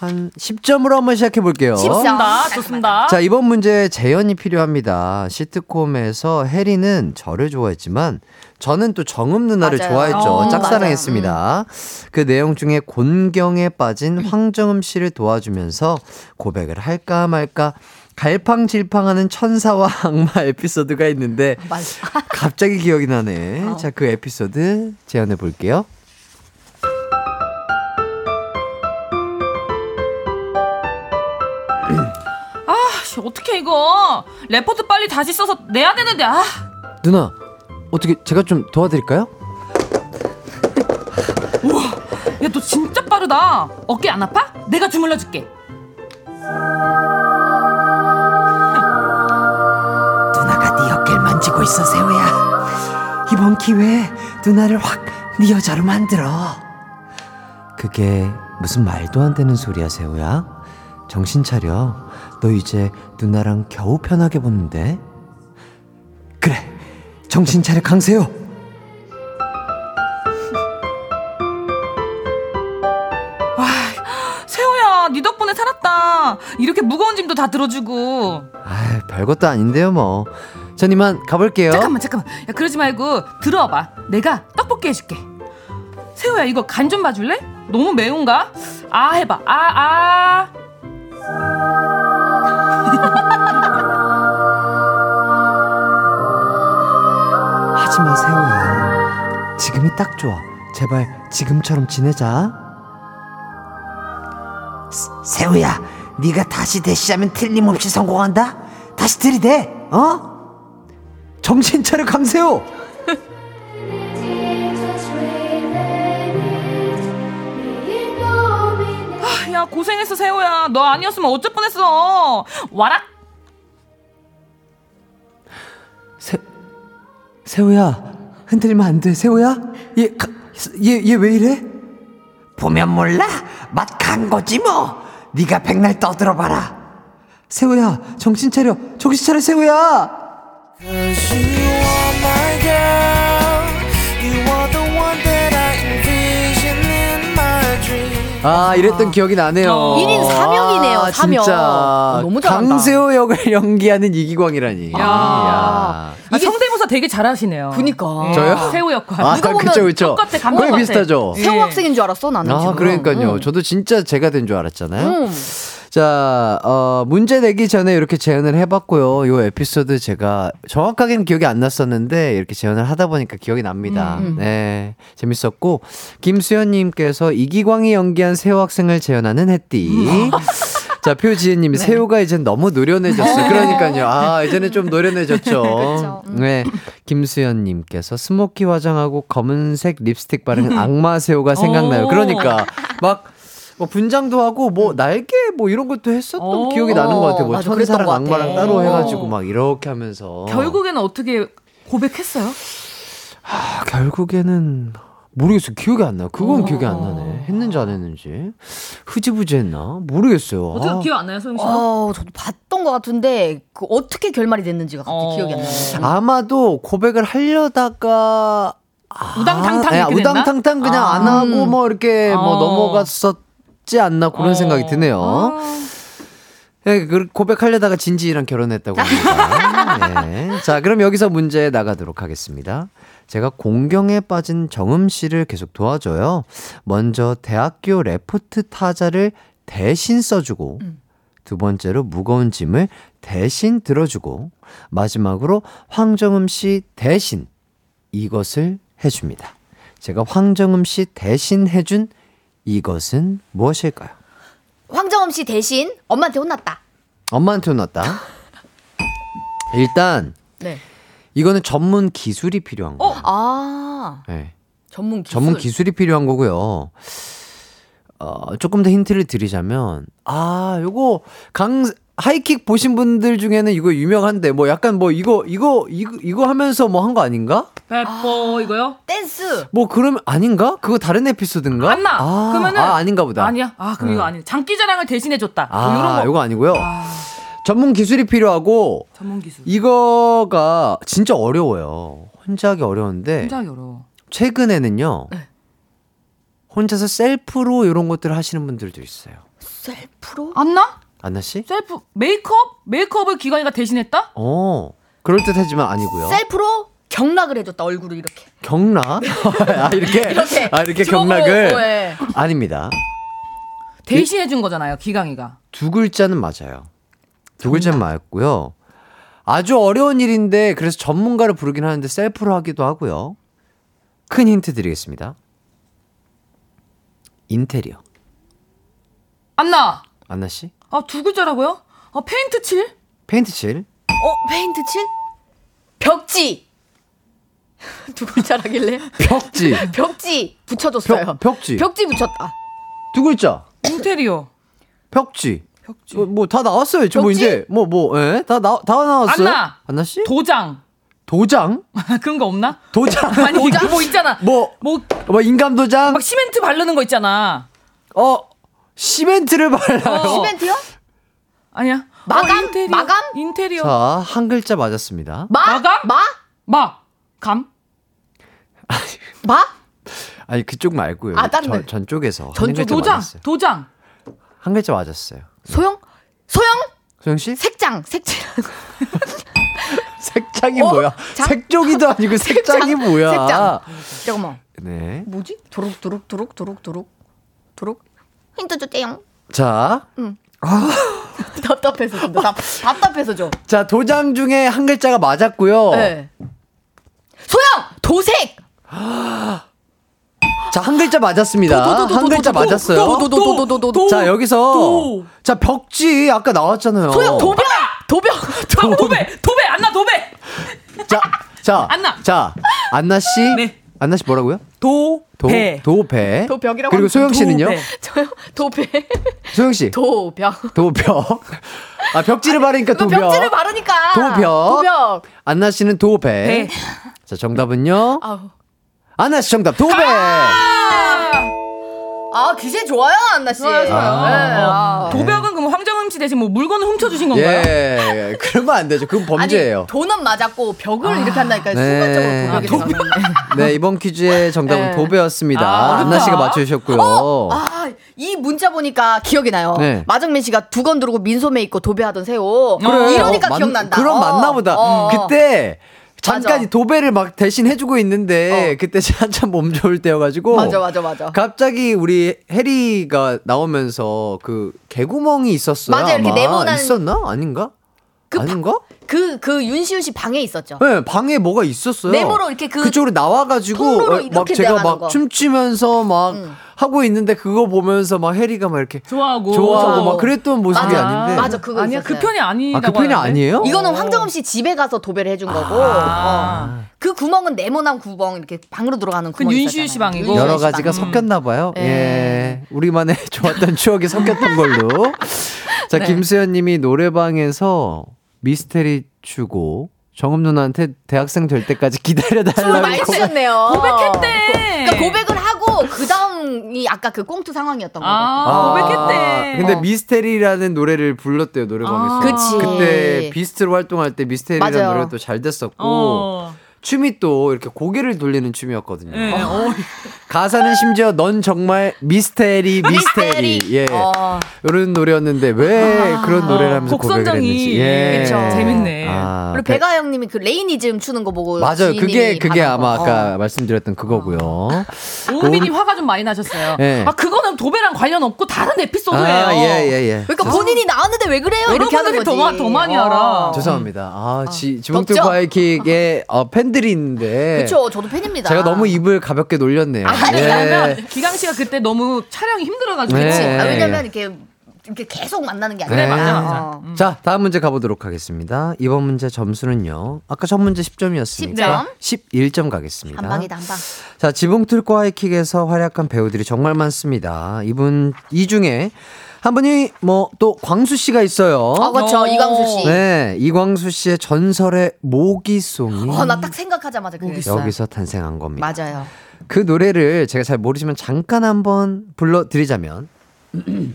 [SPEAKER 1] 한 10점으로 한번 시작해 볼게요.
[SPEAKER 5] 좋습니다. 좋습니다.
[SPEAKER 1] 자, 이번 문제 재연이 필요합니다. 시트콤에서 혜리는 저를 좋아했지만 저는 또 정음 누나를
[SPEAKER 6] 맞아요.
[SPEAKER 1] 좋아했죠.
[SPEAKER 5] 어,
[SPEAKER 1] 짝사랑했습니다. 그 내용 중에 곤경에 빠진 황정음 씨를 도와주면서 고백을 할까 말까 갈팡질팡하는 천사와 악마 에피소드가 있는데
[SPEAKER 6] 맞아.
[SPEAKER 1] 갑자기 기억이 나네. 자, 그 에피소드 재현해 볼게요.
[SPEAKER 5] 씨, 어떻게 이거? 레포트 빨리 다시 써서 내야 되는데, 아.
[SPEAKER 1] 누나, 어떻게 제가 좀 도와드릴까요?
[SPEAKER 5] 야, 너 진짜 빠르다. 어깨 안 아파? 내가 주물러 줄게.
[SPEAKER 1] 누나가 네 어깨를 만지고 있어 세호야 이번 기회에 누나를 확 네 여자로 만들어 그게 무슨 말도 안 되는 소리야 세호야 정신 차려 너 이제 누나랑 겨우 편하게 보는데 그래 정신 차려 강세호
[SPEAKER 5] 세호야, 네 덕분에 살았다. 이렇게 무거운 짐도 다 들어주고.
[SPEAKER 1] 아 별것도 아닌데요 뭐 전 이만 가볼게요
[SPEAKER 5] 잠깐만, 잠깐만. 야, 그러지 말고 들어와봐. 내가 떡볶이 해줄게. 세호야, 이거 간 좀 봐줄래? 너무 매운가? 아, 해봐. 아, 아.
[SPEAKER 1] 지금이 딱 좋아 제발 지금처럼 지내자 세호야 네가 다시 대시하면 틀림없이 성공한다 다시 들이대 어? 정신 차려 강세호
[SPEAKER 5] 아, 야, 고생했어, 세호야. 너 아니었으면 어쩔 뻔했어. 와락!
[SPEAKER 1] 세, 세호야 흔들리면 안 돼 세호야 얘얘얘 왜 이래? 보면 몰라 맛 간 거지 뭐 네가 백날 떠들어봐라 세호야 정신 차려 정신 차려 세호야
[SPEAKER 8] dream.
[SPEAKER 1] 아 이랬던 기억이 나네요
[SPEAKER 5] 어.
[SPEAKER 6] 일인 사명이네요,
[SPEAKER 1] 아,
[SPEAKER 6] 사명.
[SPEAKER 1] 진짜
[SPEAKER 6] 어, 너무 잘한다.
[SPEAKER 1] 강세호 역을 연기하는 이기광이라니
[SPEAKER 5] 야.
[SPEAKER 1] 야.
[SPEAKER 5] 아, 성대 모사 되게 잘하시네요.
[SPEAKER 6] 그니까.
[SPEAKER 5] 예,
[SPEAKER 1] 저요?
[SPEAKER 5] 세호 역할.
[SPEAKER 1] 아
[SPEAKER 6] 누가 보면
[SPEAKER 1] 그쵸 그쵸
[SPEAKER 5] 똑같아, 감독
[SPEAKER 1] 거의
[SPEAKER 5] 같아.
[SPEAKER 1] 비슷하죠
[SPEAKER 5] 예.
[SPEAKER 6] 세호 학생인 줄 알았어 나는
[SPEAKER 1] 아,
[SPEAKER 6] 지금.
[SPEAKER 1] 그러니까요.
[SPEAKER 6] 응.
[SPEAKER 1] 저도 진짜 제가 된 줄 알았잖아요.
[SPEAKER 6] 음.
[SPEAKER 1] 자, 어, 문제 내기 전에 이렇게 재연을 해봤고요. 요 에피소드 제가 정확하게는 기억이 안 났었는데, 이렇게 재연을 하다 보니까 기억이 납니다. 네. 재밌었고, 김수현님께서 이기광이 연기한 세호 학생을 재현하는 햇띠. 자, 표지혜님이 세호가 이젠 너무 노련해졌어요. 그러니까요. 아, 이제는 좀 노련해졌죠.
[SPEAKER 6] 그쵸.
[SPEAKER 1] 네. 김수현님께서 스모키 화장하고 검은색 립스틱 바른 악마 세호가 생각나요.
[SPEAKER 5] 오.
[SPEAKER 1] 그러니까 막 뭐 분장도 하고 뭐 날개 뭐 이런 것도 했었던
[SPEAKER 5] 오.
[SPEAKER 1] 기억이 나는 것 같아요. 뭐
[SPEAKER 6] 맞아,
[SPEAKER 1] 천사랑. 악마랑 따로
[SPEAKER 5] 오.
[SPEAKER 1] 해가지고 막 이렇게 하면서
[SPEAKER 5] 결국에는 어떻게 고백했어요?
[SPEAKER 1] 아, 결국에는 모르겠어요. 기억이 안 나요. 그건
[SPEAKER 5] 어.
[SPEAKER 1] 기억이 안 나네. 했는지 안 했는지 흐지부지 했나 모르겠어요.
[SPEAKER 5] 어떻게
[SPEAKER 1] 아.
[SPEAKER 5] 기억 안 나요, 소영 씨?
[SPEAKER 6] 어, 저도 봤던 것 같은데 그 어떻게 결말이 됐는지가 갑자기
[SPEAKER 5] 어.
[SPEAKER 6] 기억이 안 나요.
[SPEAKER 1] 아마도 고백을 하려다가 아,
[SPEAKER 5] 우당탕탕
[SPEAKER 1] 네,
[SPEAKER 5] 이렇게 됐나?
[SPEAKER 1] 우당탕탕 그냥
[SPEAKER 5] 아.
[SPEAKER 1] 안 하고 뭐 이렇게 뭐
[SPEAKER 5] 어.
[SPEAKER 1] 넘어갔었 지 않나 그런
[SPEAKER 5] 어.
[SPEAKER 1] 생각이 드네요.
[SPEAKER 5] 아.
[SPEAKER 1] 네, 그 고백하려다가 진지랑 결혼했다고 합니다. 네. 자, 그럼 여기서 문제 나가도록 하겠습니다. 제가 공경에 빠진 정음 씨를 계속 도와줘요. 먼저 대학교 레포트 타자를 대신 써주고, 두 번째로 무거운 짐을 대신 들어주고, 마지막으로 황정음 씨 대신 이것을 해줍니다. 제가 황정음 씨 대신 해준 이것은 무엇일까요?
[SPEAKER 6] 황정음 씨 대신 엄마한테 혼났다.
[SPEAKER 1] 엄마한테 혼났다. 일단
[SPEAKER 6] 네.
[SPEAKER 1] 이거는 전문 기술이 필요한 거예요.
[SPEAKER 6] 아.
[SPEAKER 1] 네.
[SPEAKER 6] 전문 기술.
[SPEAKER 1] 전문 기술이 필요한 거고요. 어, 조금 더 힌트를 드리자면, 아, 요거, 강, 하이킥 보신 분들 중에는 이거 유명한데, 뭐 약간 뭐 이거, 이거, 이거, 이거 하면서 뭐 한 거 아닌가?
[SPEAKER 5] 페퍼 이거요?
[SPEAKER 6] 댄스.
[SPEAKER 1] 뭐 그러면 아닌가? 그거 다른 에피소드인가?
[SPEAKER 5] 안나.
[SPEAKER 1] 아,
[SPEAKER 5] 그러면은
[SPEAKER 1] 아, 아닌가 보다.
[SPEAKER 5] 아니야. 아 그럼 이거 아니야. 장기자랑을 대신해 줬다. 뭐
[SPEAKER 1] 아,
[SPEAKER 5] 이런 거.
[SPEAKER 1] 요거 아니고요.
[SPEAKER 5] 아,
[SPEAKER 1] 전문 기술이 필요하고,
[SPEAKER 5] 전문 기술.
[SPEAKER 1] 이거가 진짜 어려워요. 혼자 하기 어려운데,
[SPEAKER 5] 굉장히 어려워.
[SPEAKER 1] 최근에는요,
[SPEAKER 5] 네.
[SPEAKER 1] 혼자서 셀프로 이런 것들을 하시는 분들도 있어요.
[SPEAKER 6] 셀프로?
[SPEAKER 5] 안나?
[SPEAKER 1] 안나 씨?
[SPEAKER 5] 셀프 메이크업? 메이크업을 기관이가 대신했다?
[SPEAKER 1] 어, 그럴 듯하지만 아니고요.
[SPEAKER 6] 셀프로 경락을 해줬다 얼굴을 이렇게.
[SPEAKER 1] 경락? 아, 이렇게?
[SPEAKER 6] 이렇게
[SPEAKER 1] 아, 이렇게 경락을?
[SPEAKER 6] 어, 예.
[SPEAKER 1] 아닙니다.
[SPEAKER 5] 대신해 준 거잖아요, 기강이가.
[SPEAKER 1] 두 글자는 맞아요. 두 글자는 맞고요. 아주 어려운 일인데, 그래서 전문가를 부르긴 하는데, 셀프로 하기도 하고요. 큰 힌트 드리겠습니다. 인테리어.
[SPEAKER 5] 안나.
[SPEAKER 1] 안나 씨?
[SPEAKER 5] 아, 두 글자라고요? 아, 페인트 칠?
[SPEAKER 1] 페인트 칠?
[SPEAKER 6] 어 페인트 칠? 벽지. 두 글자라길래
[SPEAKER 1] 벽지.
[SPEAKER 6] 벽지 붙여줬어요.
[SPEAKER 1] 벽, 벽지.
[SPEAKER 6] 벽지 붙였다.
[SPEAKER 1] 두 글자.
[SPEAKER 5] 인테리어.
[SPEAKER 1] 벽지.
[SPEAKER 5] 벽지.
[SPEAKER 1] 뭐 다 나왔어요. 뭐
[SPEAKER 6] 벽지?
[SPEAKER 1] 이제 뭐 뭐 예? 다 나, 다 나왔어요.
[SPEAKER 5] 안나.
[SPEAKER 1] 안나 씨?
[SPEAKER 5] 도장.
[SPEAKER 1] 도장?
[SPEAKER 5] 그런 거 없나?
[SPEAKER 1] 도장.
[SPEAKER 5] 아니, 도장? 뭐 있잖아.
[SPEAKER 1] 뭐,
[SPEAKER 5] 뭐,
[SPEAKER 1] 뭐 인감 도장?
[SPEAKER 5] 막 시멘트 바르는 거 있잖아.
[SPEAKER 1] 어 시멘트를 발라요.
[SPEAKER 5] 어.
[SPEAKER 6] 시멘트요?
[SPEAKER 5] 아니야.
[SPEAKER 6] 마감?
[SPEAKER 5] 어, 인테리어.
[SPEAKER 6] 마감?
[SPEAKER 5] 인테리어.
[SPEAKER 1] 자, 한 글자 맞았습니다.
[SPEAKER 6] 마?
[SPEAKER 5] 마감?
[SPEAKER 6] 마?
[SPEAKER 5] 마. 감?
[SPEAKER 6] 마?
[SPEAKER 1] 아니 그쪽 말고요.
[SPEAKER 6] 아, 다른
[SPEAKER 1] 전,
[SPEAKER 6] 데.
[SPEAKER 1] 전 쪽에서
[SPEAKER 6] 한전 쪽.
[SPEAKER 1] 글자
[SPEAKER 5] 도장.
[SPEAKER 1] 맞았어요.
[SPEAKER 5] 도장.
[SPEAKER 1] 한 글자 맞았어요.
[SPEAKER 6] 소영? 소영?
[SPEAKER 1] 소영 씨?
[SPEAKER 6] 색장. 색칠.
[SPEAKER 1] 색장이
[SPEAKER 6] 어?
[SPEAKER 1] 뭐야?
[SPEAKER 6] 장?
[SPEAKER 1] 색종이도 아니고 색장이 뭐야?
[SPEAKER 6] 색장. 잠깐만.
[SPEAKER 1] 네.
[SPEAKER 6] 뭐지? 도록 도록 도록 도록 도록 도록. 힌트 주세요.
[SPEAKER 1] 자,
[SPEAKER 6] 답답해서 좀 답, 답답해서 좀.
[SPEAKER 1] 자 도장 중에 한 글자가 맞았고요.
[SPEAKER 6] 네. 소영 도색.
[SPEAKER 1] 자, 한 글자 맞았습니다. 한
[SPEAKER 6] 도,
[SPEAKER 1] 글자 맞았어요. 자, 여기서
[SPEAKER 5] 도.
[SPEAKER 1] 자, 벽지 아까 나왔잖아요.
[SPEAKER 6] 소영 도벽 도벽.
[SPEAKER 5] 도, 도배. 도배. 안나 도배.
[SPEAKER 1] 자, 자,
[SPEAKER 5] 안나.
[SPEAKER 1] 자, 안나 씨.
[SPEAKER 5] 네.
[SPEAKER 1] 안나 씨 뭐라고요?
[SPEAKER 5] 도.
[SPEAKER 1] 도,
[SPEAKER 5] 배.
[SPEAKER 1] 도배.
[SPEAKER 6] 도벽이라고
[SPEAKER 1] 그리고 소영 씨는요?
[SPEAKER 5] 도배.
[SPEAKER 6] 저요 도배
[SPEAKER 1] 소영 씨.
[SPEAKER 6] 도벽.
[SPEAKER 1] 도벽. 아, 벽지를 바르니까 도벽.
[SPEAKER 6] 벽지를 바르니까.
[SPEAKER 1] 도벽.
[SPEAKER 6] 도벽.
[SPEAKER 1] 안나 씨는 도배.
[SPEAKER 5] 배.
[SPEAKER 1] 자, 정답은요?
[SPEAKER 6] 아우.
[SPEAKER 1] 안나 씨 정답 도배.
[SPEAKER 6] 아 기세 좋아요 안나 씨.
[SPEAKER 5] 좋아요, 좋아요.
[SPEAKER 6] 네,
[SPEAKER 5] 어.
[SPEAKER 6] 아.
[SPEAKER 5] 도벽은 씨 대신 뭐 물건을 훔쳐주신 건가요?
[SPEAKER 1] 예, 그러면 안 되죠. 그건 범죄예요.
[SPEAKER 6] 아니, 돈은 맞았고 벽을 이렇게 한다니까
[SPEAKER 1] 네.
[SPEAKER 6] 순간적으로 도벽이 들어가네.
[SPEAKER 1] 네, 이번 퀴즈의 정답은
[SPEAKER 6] 네.
[SPEAKER 1] 도배였습니다.
[SPEAKER 5] 아,
[SPEAKER 1] 안나 씨가. 맞춰주셨고요.
[SPEAKER 6] 아, 이 문자 보니까 기억이 나요.
[SPEAKER 1] 네.
[SPEAKER 6] 마정민 씨가 두건 두르고 민소매 입고 도배하던 새우.
[SPEAKER 1] 그래요.
[SPEAKER 6] 이러니까
[SPEAKER 1] 맞-
[SPEAKER 6] 기억난다.
[SPEAKER 1] 그럼
[SPEAKER 6] 어,
[SPEAKER 1] 맞나 보다.
[SPEAKER 6] 어.
[SPEAKER 1] 그때 잠깐
[SPEAKER 6] 맞아.
[SPEAKER 1] 이 도배를 막 대신 해주고 있는데
[SPEAKER 6] 어.
[SPEAKER 1] 그때 한참 몸 좋을 때여가지고
[SPEAKER 6] 맞아, 맞아, 맞아.
[SPEAKER 1] 갑자기 우리 해리가 나오면서 그 개구멍이 있었어요.
[SPEAKER 6] 맞아, 이렇게. 네모난-
[SPEAKER 1] 있었나? 아닌가?
[SPEAKER 6] 그
[SPEAKER 1] 아닌가?
[SPEAKER 6] 그, 그 윤시윤 씨 방에 있었죠.
[SPEAKER 1] 네, 방에 뭐가 있었어요.
[SPEAKER 6] 네모로 이렇게 그
[SPEAKER 1] 그쪽으로 나와가지고
[SPEAKER 6] 통로로
[SPEAKER 1] 어, 막
[SPEAKER 6] 이렇게
[SPEAKER 1] 제가
[SPEAKER 6] 나가는
[SPEAKER 1] 막
[SPEAKER 6] 거.
[SPEAKER 1] 춤추면서 막
[SPEAKER 6] 응.
[SPEAKER 1] 하고 있는데 그거 보면서 막 해리가 막 이렇게
[SPEAKER 5] 좋아하고.
[SPEAKER 1] 좋아하고 막 그랬던 모습이
[SPEAKER 6] 맞아.
[SPEAKER 1] 아닌데.
[SPEAKER 6] 맞아, 그거
[SPEAKER 5] 아니야,
[SPEAKER 6] 있었어요.
[SPEAKER 5] 그 편이 아니라고.
[SPEAKER 1] 아, 그 편이
[SPEAKER 5] 하는데?
[SPEAKER 1] 아니에요?
[SPEAKER 6] 이거는 황정음 씨 집에 가서 도배를 해준 거고.
[SPEAKER 5] 아.
[SPEAKER 6] 어. 그 구멍은 네모난 구멍 이렇게 방으로 들어가는
[SPEAKER 5] 그건
[SPEAKER 6] 구멍이
[SPEAKER 5] 윤시윤 씨 방이고.
[SPEAKER 1] 여러
[SPEAKER 6] 씨
[SPEAKER 1] 가지가
[SPEAKER 6] 방.
[SPEAKER 1] 섞였나 봐요.
[SPEAKER 6] 예.
[SPEAKER 1] 예. 우리만의 좋았던 추억이 섞였던 걸로. 자,
[SPEAKER 6] 네.
[SPEAKER 1] 김수현 님이 노래방에서 미스테리 추고 정음 누나한테 대학생 될 때까지 기다려달라고.
[SPEAKER 6] 많이 추셨네요.
[SPEAKER 5] 고백했대.
[SPEAKER 6] 그러니까 고백을 하고 그 다음이 아까 그 꽁트 상황이었던 거고.
[SPEAKER 5] 아, 고백했대.
[SPEAKER 1] 근데
[SPEAKER 6] 어.
[SPEAKER 1] 미스테리라는 노래를 불렀대요, 노래방에서.
[SPEAKER 5] 아.
[SPEAKER 6] 그치.
[SPEAKER 1] 그때 비스트로 활동할 때 미스테리라는
[SPEAKER 6] 맞아요.
[SPEAKER 1] 노래도 잘 됐었고.
[SPEAKER 5] 어.
[SPEAKER 1] 춤이 또 이렇게 고개를 돌리는 춤이었거든요.
[SPEAKER 5] 네. 어.
[SPEAKER 1] 가사는 심지어 넌 정말 미스테리 미스테리 예
[SPEAKER 6] 어.
[SPEAKER 1] 이런 노래였는데 왜 그런 노래를 하면서 고백을. 했는지 예.
[SPEAKER 6] 그쵸.
[SPEAKER 5] 재밌네.
[SPEAKER 1] 아,
[SPEAKER 6] 그리고
[SPEAKER 1] 배-
[SPEAKER 6] 배가 형님이 그 레이니즘 추는 거 보고
[SPEAKER 1] 맞아요 그게 그게 아마
[SPEAKER 6] 거.
[SPEAKER 1] 아까
[SPEAKER 6] 어.
[SPEAKER 1] 말씀드렸던 그거고요
[SPEAKER 5] 오은빈이 화가 좀 많이 나셨어요.
[SPEAKER 1] 네.
[SPEAKER 5] 아, 그거는 도배랑 관련 없고 다른 에피소드예요.
[SPEAKER 1] 아 예 예 예
[SPEAKER 6] 그러니까 본인이 나왔는데 왜 그래요? 이렇게 하는 거지.
[SPEAKER 5] 더, 마- 더 많이 알아.
[SPEAKER 1] 죄송합니다 아 지? 바이킥에 어, 팬 들이 있는데
[SPEAKER 6] 그렇죠. 저도 팬입니다.
[SPEAKER 1] 제가 너무 입을 가볍게 놀렸네요
[SPEAKER 5] 아,
[SPEAKER 1] 예.
[SPEAKER 5] 왜냐면 기강 씨가 그때 너무 촬영이 힘들어가지고.
[SPEAKER 1] 네.
[SPEAKER 6] 아, 왜냐면 이렇게 이렇게 계속 만나는 게
[SPEAKER 1] 네.
[SPEAKER 6] 아니라.
[SPEAKER 1] 맞아,
[SPEAKER 5] 맞아.
[SPEAKER 6] 어.
[SPEAKER 1] 자, 다음 문제 가보도록 하겠습니다. 이번 문제 점수는요. 아까 첫 문제 10점이었으니까 11점 가겠습니다.
[SPEAKER 6] 한 방이다 한 방.
[SPEAKER 1] 자, 지붕 뚫고 하이킥에서 활약한 배우들이 정말 많습니다. 이분 이 중에 한 분이 뭐 또 광수 씨가 있어요.
[SPEAKER 6] 어, 그렇죠.
[SPEAKER 5] 어.
[SPEAKER 6] 이광수 씨.
[SPEAKER 1] 네, 이광수 씨의 전설의 모기송이
[SPEAKER 6] 어, 나 딱 생각하자마자 그랬어.
[SPEAKER 1] 여기서 탄생한 겁니다.
[SPEAKER 6] 맞아요.
[SPEAKER 1] 그 노래를 제가 잘 모르지만 잠깐 한번 불러드리자면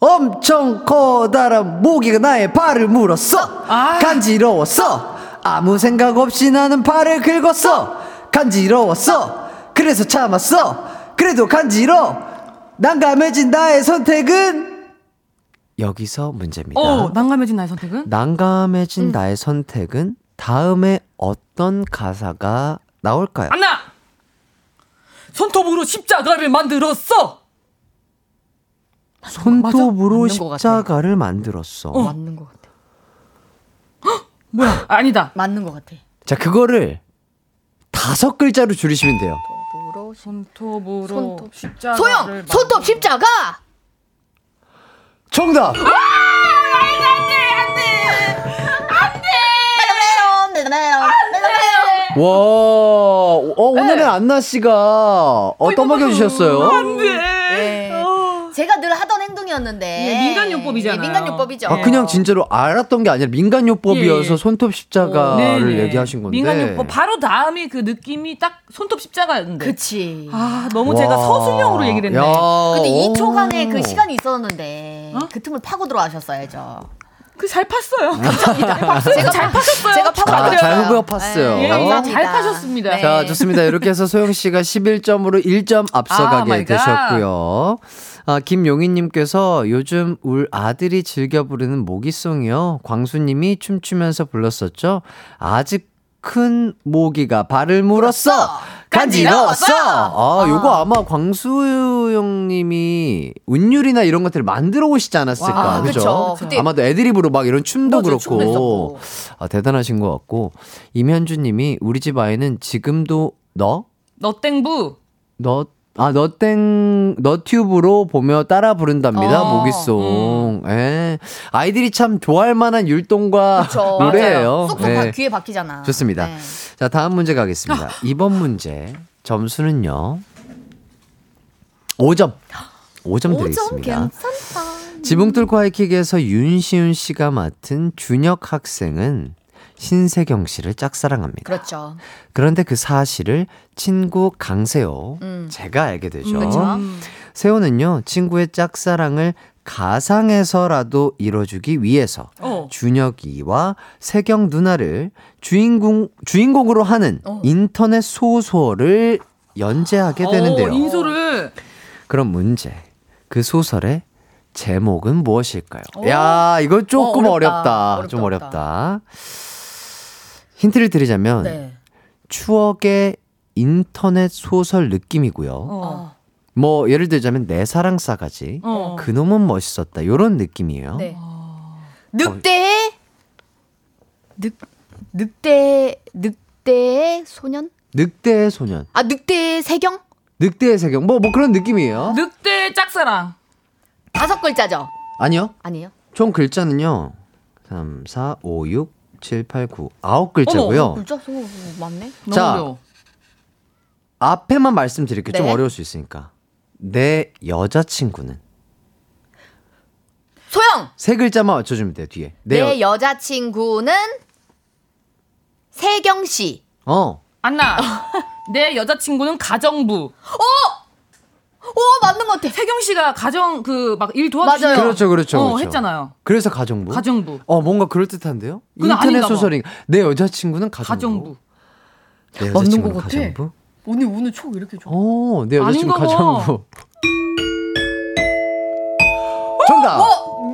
[SPEAKER 1] 엄청 커다란 모기가 나의 발을 물었어 간지러웠어 아무 생각 없이 나는 발을 긁었어 간지러웠어 그래서 참았어 그래도 간지러 난감해진 나의 선택은 여기서 문제입니다
[SPEAKER 5] 어, 난감해진 나의 선택은?
[SPEAKER 1] 난감해진 나의 선택은 다음에 어떤 가사가 나올까요?
[SPEAKER 5] 안나! 손톱으로 십자가를 만들었어!
[SPEAKER 1] 손톱으로
[SPEAKER 6] 맞아?
[SPEAKER 1] 십자가를 만들었어.
[SPEAKER 6] 맞는 것 같아.
[SPEAKER 5] 뭐야? 아니다.
[SPEAKER 6] 맞는 것 같아.
[SPEAKER 1] 자, 그거를 다섯 글자로 줄이시면 돼요.
[SPEAKER 5] 손톱으로
[SPEAKER 6] 손톱.
[SPEAKER 5] 십자가를
[SPEAKER 6] 소영 손톱 십자가.
[SPEAKER 1] 정답! 와, 어, 오늘은 안나 씨가 어, 떠먹여 주셨어요.
[SPEAKER 6] 네. 제가 늘 하던 행동이었는데.
[SPEAKER 5] 예, 민간요법이잖아요.
[SPEAKER 6] 예, 민간요법이죠.
[SPEAKER 1] 아, 그냥 진짜로 알았던 게 아니라 민간요법이어서
[SPEAKER 5] 예, 예.
[SPEAKER 1] 손톱 십자가를
[SPEAKER 5] 네네.
[SPEAKER 1] 얘기하신 건데.
[SPEAKER 5] 민간요법 바로 다음이 그 느낌이 딱 손톱 십자가였는데.
[SPEAKER 6] 그치.
[SPEAKER 5] 아 너무 제가
[SPEAKER 1] 와.
[SPEAKER 5] 서술형으로 얘기를 했네.
[SPEAKER 1] 야,
[SPEAKER 6] 근데
[SPEAKER 1] 오.
[SPEAKER 6] 2초간의 그 시간이 있었는데
[SPEAKER 5] 어?
[SPEAKER 6] 그 틈을 파고 들어가셨어야죠.
[SPEAKER 5] 그 잘 팠어요.
[SPEAKER 6] 제가
[SPEAKER 5] 잘 파셨어요.
[SPEAKER 6] 제가 파고
[SPEAKER 1] 아. 잘 후벼 팠어요.
[SPEAKER 5] 예,
[SPEAKER 6] 감사합니다.
[SPEAKER 5] 잘 파셨습니다.
[SPEAKER 6] 네.
[SPEAKER 1] 자, 좋습니다. 이렇게 해서 소영 씨가 11점으로 1점
[SPEAKER 5] 아,
[SPEAKER 1] 앞서가게
[SPEAKER 5] 갓.
[SPEAKER 1] 되셨고요. 아, 김용희님께서 요즘 울 아들이 즐겨 부르는 모기송이요. 광수님이 춤추면서 불렀었죠. 아직 큰 모기가 발을 물었어. 간지러웠어. 아, 요거 아마 광수 형님이 운율이나 이런 것들을 만들어 오시지 않았을까.
[SPEAKER 6] 와,
[SPEAKER 1] 그죠? 아마도 애드립으로 막 이런 춤도
[SPEAKER 6] 춤도
[SPEAKER 1] 그렇고. 아, 대단하신 것 같고. 임현주 님이 우리 집 아이는 지금도 너?
[SPEAKER 5] 너 땡부.
[SPEAKER 1] 너, 아, 너땡, 너튜브로 보며 따라 부른답니다.
[SPEAKER 6] 어,
[SPEAKER 1] 모기송. 예. 아이들이 참 좋아할 만한 율동과
[SPEAKER 6] 그쵸.
[SPEAKER 1] 노래예요.
[SPEAKER 6] 쏙쏙
[SPEAKER 1] 예.
[SPEAKER 6] 바- 귀에 박히잖아.
[SPEAKER 1] 좋습니다.
[SPEAKER 6] 네.
[SPEAKER 1] 자, 다음 문제 가겠습니다. 이번 문제 점수는요. 5점. 5점 드리겠습니다.
[SPEAKER 6] 괜찮다.
[SPEAKER 1] 지붕 뚫고 하이킥에서 윤시윤 씨가 맡은 준혁 학생은 신세경 씨를 짝사랑합니다.
[SPEAKER 6] 그렇죠.
[SPEAKER 1] 그런데 그 사실을 친구 강세호,
[SPEAKER 6] 음.
[SPEAKER 1] 제가 알게 되죠.
[SPEAKER 6] 그쵸.
[SPEAKER 1] 세호는요, 친구의 짝사랑을 가상에서라도 이뤄주기 위해서
[SPEAKER 5] 어.
[SPEAKER 1] 준혁이와 세경 누나를 주인공, 주인공으로 하는
[SPEAKER 6] 어.
[SPEAKER 1] 인터넷 소설을 연재하게 되는데요.
[SPEAKER 5] 어, 인소를
[SPEAKER 1] 그럼 문제. 그 소설의 제목은 무엇일까요?
[SPEAKER 6] 오.
[SPEAKER 1] 야, 이거 조금
[SPEAKER 6] 어,
[SPEAKER 1] 어렵다.
[SPEAKER 6] 어렵다.
[SPEAKER 1] 좀
[SPEAKER 6] 어렵다,
[SPEAKER 1] 어렵다. 힌트를 드리자면
[SPEAKER 6] 네.
[SPEAKER 1] 추억의 인터넷 소설 느낌이고요.
[SPEAKER 5] 어.
[SPEAKER 1] 뭐 예를 들자면 내 사랑 싸가지,
[SPEAKER 5] 어.
[SPEAKER 1] 그놈은 멋있었다. 요런 느낌이에요.
[SPEAKER 6] 네. 늑대의 늑 늑대 늑대의 소년?
[SPEAKER 1] 늑대의 소년,
[SPEAKER 6] 아 늑대의 세경?
[SPEAKER 1] 늑대의 세경, 뭐 뭐 그런 느낌이에요.
[SPEAKER 5] 늑대 짝사랑.
[SPEAKER 6] 다섯 글자죠?
[SPEAKER 1] 아니요.
[SPEAKER 6] 아니에요?
[SPEAKER 1] 총 글자는요. 3, 4, 5, 6, 7, 8, 9, 9 글자고요.
[SPEAKER 6] 글자 수 맞네.
[SPEAKER 5] 너무
[SPEAKER 1] 자,
[SPEAKER 5] 어려워.
[SPEAKER 1] 앞에만 말씀드릴게요. 좀
[SPEAKER 6] 네.
[SPEAKER 1] 어려울 수 있으니까. 내 여자친구는
[SPEAKER 6] 소영.
[SPEAKER 1] 세 글자만 맞춰주면 돼요. 뒤에. 내
[SPEAKER 6] 내
[SPEAKER 1] 여...
[SPEAKER 6] 여자친구는 세경 씨.
[SPEAKER 1] 어.
[SPEAKER 5] 안나. 내 여자친구는 가정부.
[SPEAKER 6] 오 맞는 것 같아.
[SPEAKER 5] 세경 씨가 가정 그 막일
[SPEAKER 6] 맞아요.
[SPEAKER 1] 그렇죠, 그렇죠,
[SPEAKER 5] 어,
[SPEAKER 1] 그렇죠.
[SPEAKER 5] 했잖아요.
[SPEAKER 1] 그래서 가정부.
[SPEAKER 5] 가정부.
[SPEAKER 1] 어 뭔가 그럴 듯한데요? 인터넷. 소설인가? 내 여자친구는 가정부.
[SPEAKER 5] 가정부.
[SPEAKER 1] 내
[SPEAKER 6] 맞는
[SPEAKER 1] 여자친구는
[SPEAKER 6] 것 같아.
[SPEAKER 1] 가정부.
[SPEAKER 6] 언니 오늘 촉 이렇게 좋아.
[SPEAKER 1] 어, 내 여자친구. 가정부. 정답.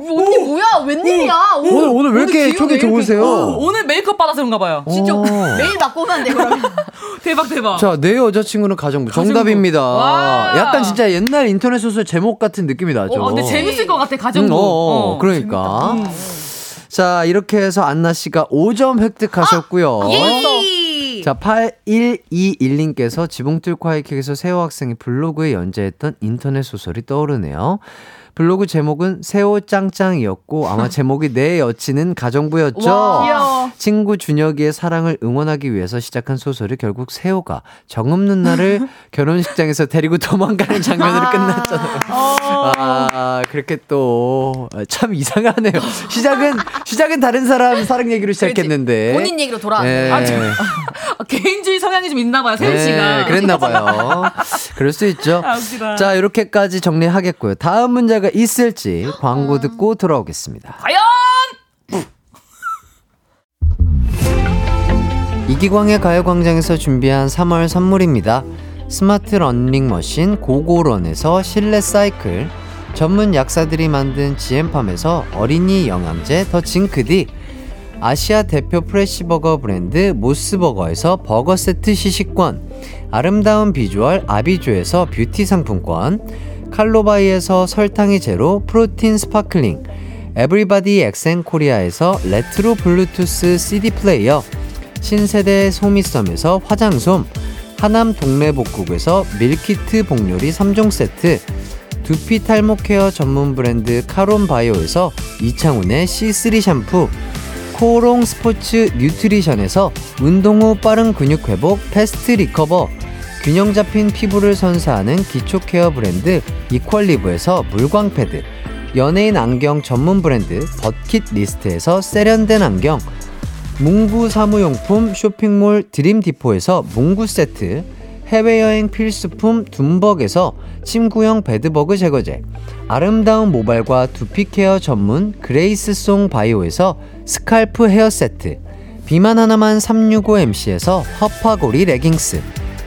[SPEAKER 6] 언니 뭐야? 웬일이야?
[SPEAKER 1] 오늘 오늘 왜 이렇게 촉이 좋으세요?
[SPEAKER 5] 어, 오늘 메이크업 받아서 그런가 봐요.
[SPEAKER 6] 진짜
[SPEAKER 1] 어.
[SPEAKER 6] 매일 맞고 오면 돼 그러면.
[SPEAKER 5] 대박 대박.
[SPEAKER 1] 자, 내 여자친구는 가정부.
[SPEAKER 5] 가정부.
[SPEAKER 1] 정답입니다.
[SPEAKER 5] 와.
[SPEAKER 1] 약간 진짜 옛날 인터넷 소설 제목 같은 느낌이 나죠.
[SPEAKER 5] 어, 근데 재밌을 것 같아
[SPEAKER 1] 음,
[SPEAKER 5] 가정부.
[SPEAKER 1] 어, 어,
[SPEAKER 5] 어.
[SPEAKER 1] 그러니까. 자, 이렇게 해서 안나 씨가 5점 획득하셨고요.
[SPEAKER 6] 예.
[SPEAKER 1] 자, 8121님께서 지붕 뚫고 하이킥에서 세호 학생이 블로그에 연재했던 인터넷 소설이 떠오르네요. 블로그 제목은 세호 짱짱이었고 아마 제목이 내 여친은 가정부였죠.
[SPEAKER 5] 귀여워.
[SPEAKER 1] 친구 준혁이의 사랑을 응원하기 위해서 시작한 소설이 결국 세호가 정음 누나를 결혼식장에서 데리고 도망가는 장면으로 끝났잖아요. 아, 그렇게 또 참 이상하네요. 시작은 시작은 다른 사람 사랑 얘기로 시작했는데
[SPEAKER 6] 본인 얘기로 돌아왔네.
[SPEAKER 1] 네.
[SPEAKER 5] 아, 저- 아, 개인주의 성향이 좀 있나 봐요, 씨가.
[SPEAKER 1] 네, 그랬나 봐요. 그럴 수 있죠.
[SPEAKER 5] 아.
[SPEAKER 1] 자, 이렇게까지 정리하겠고요. 다음 문제가 있을지 광고 듣고 돌아오겠습니다.
[SPEAKER 5] 과연
[SPEAKER 1] 이기광의 가요광장에서 준비한 3월 선물입니다. 스마트 러닝머신 고고런에서 실내 사이클, 전문 약사들이 만든 지엠팜에서 어린이 영양제 더 징크디, 아시아 대표 프레시버거 브랜드 모스버거에서 버거 세트 시식권, 아름다운 비주얼 아비주에서 뷰티 상품권, 칼로바이에서 설탕이 제로 프로틴 스파클링, 에브리바디 엑센 코리아에서 레트로 블루투스 CD 플레이어, 신세대 소미섬에서 화장솜, 하남 동래복국에서 밀키트 복요리 3종 세트, 두피 탈모 케어 전문 브랜드 카론 바이오에서 이창훈의 C3 샴푸, 코오롱 스포츠 뉴트리션에서 운동 후 빠른 근육 회복 패스트 리커버, 균형 잡힌 피부를 선사하는 기초 케어 브랜드 이퀄리브에서 물광 패드, 연예인 안경 전문 브랜드 버킷 리스트에서 세련된 안경, 문구 사무용품 쇼핑몰 드림 디포에서 문구 세트, 해외여행 필수품 둠벅에서 침구형 bedbug 제거제, 아름다운 모발과 두피 케어 전문 그레이스송 바이오에서 scalp 헤어 세트, 비만 하나만 365MC에서 허파고리 레깅스,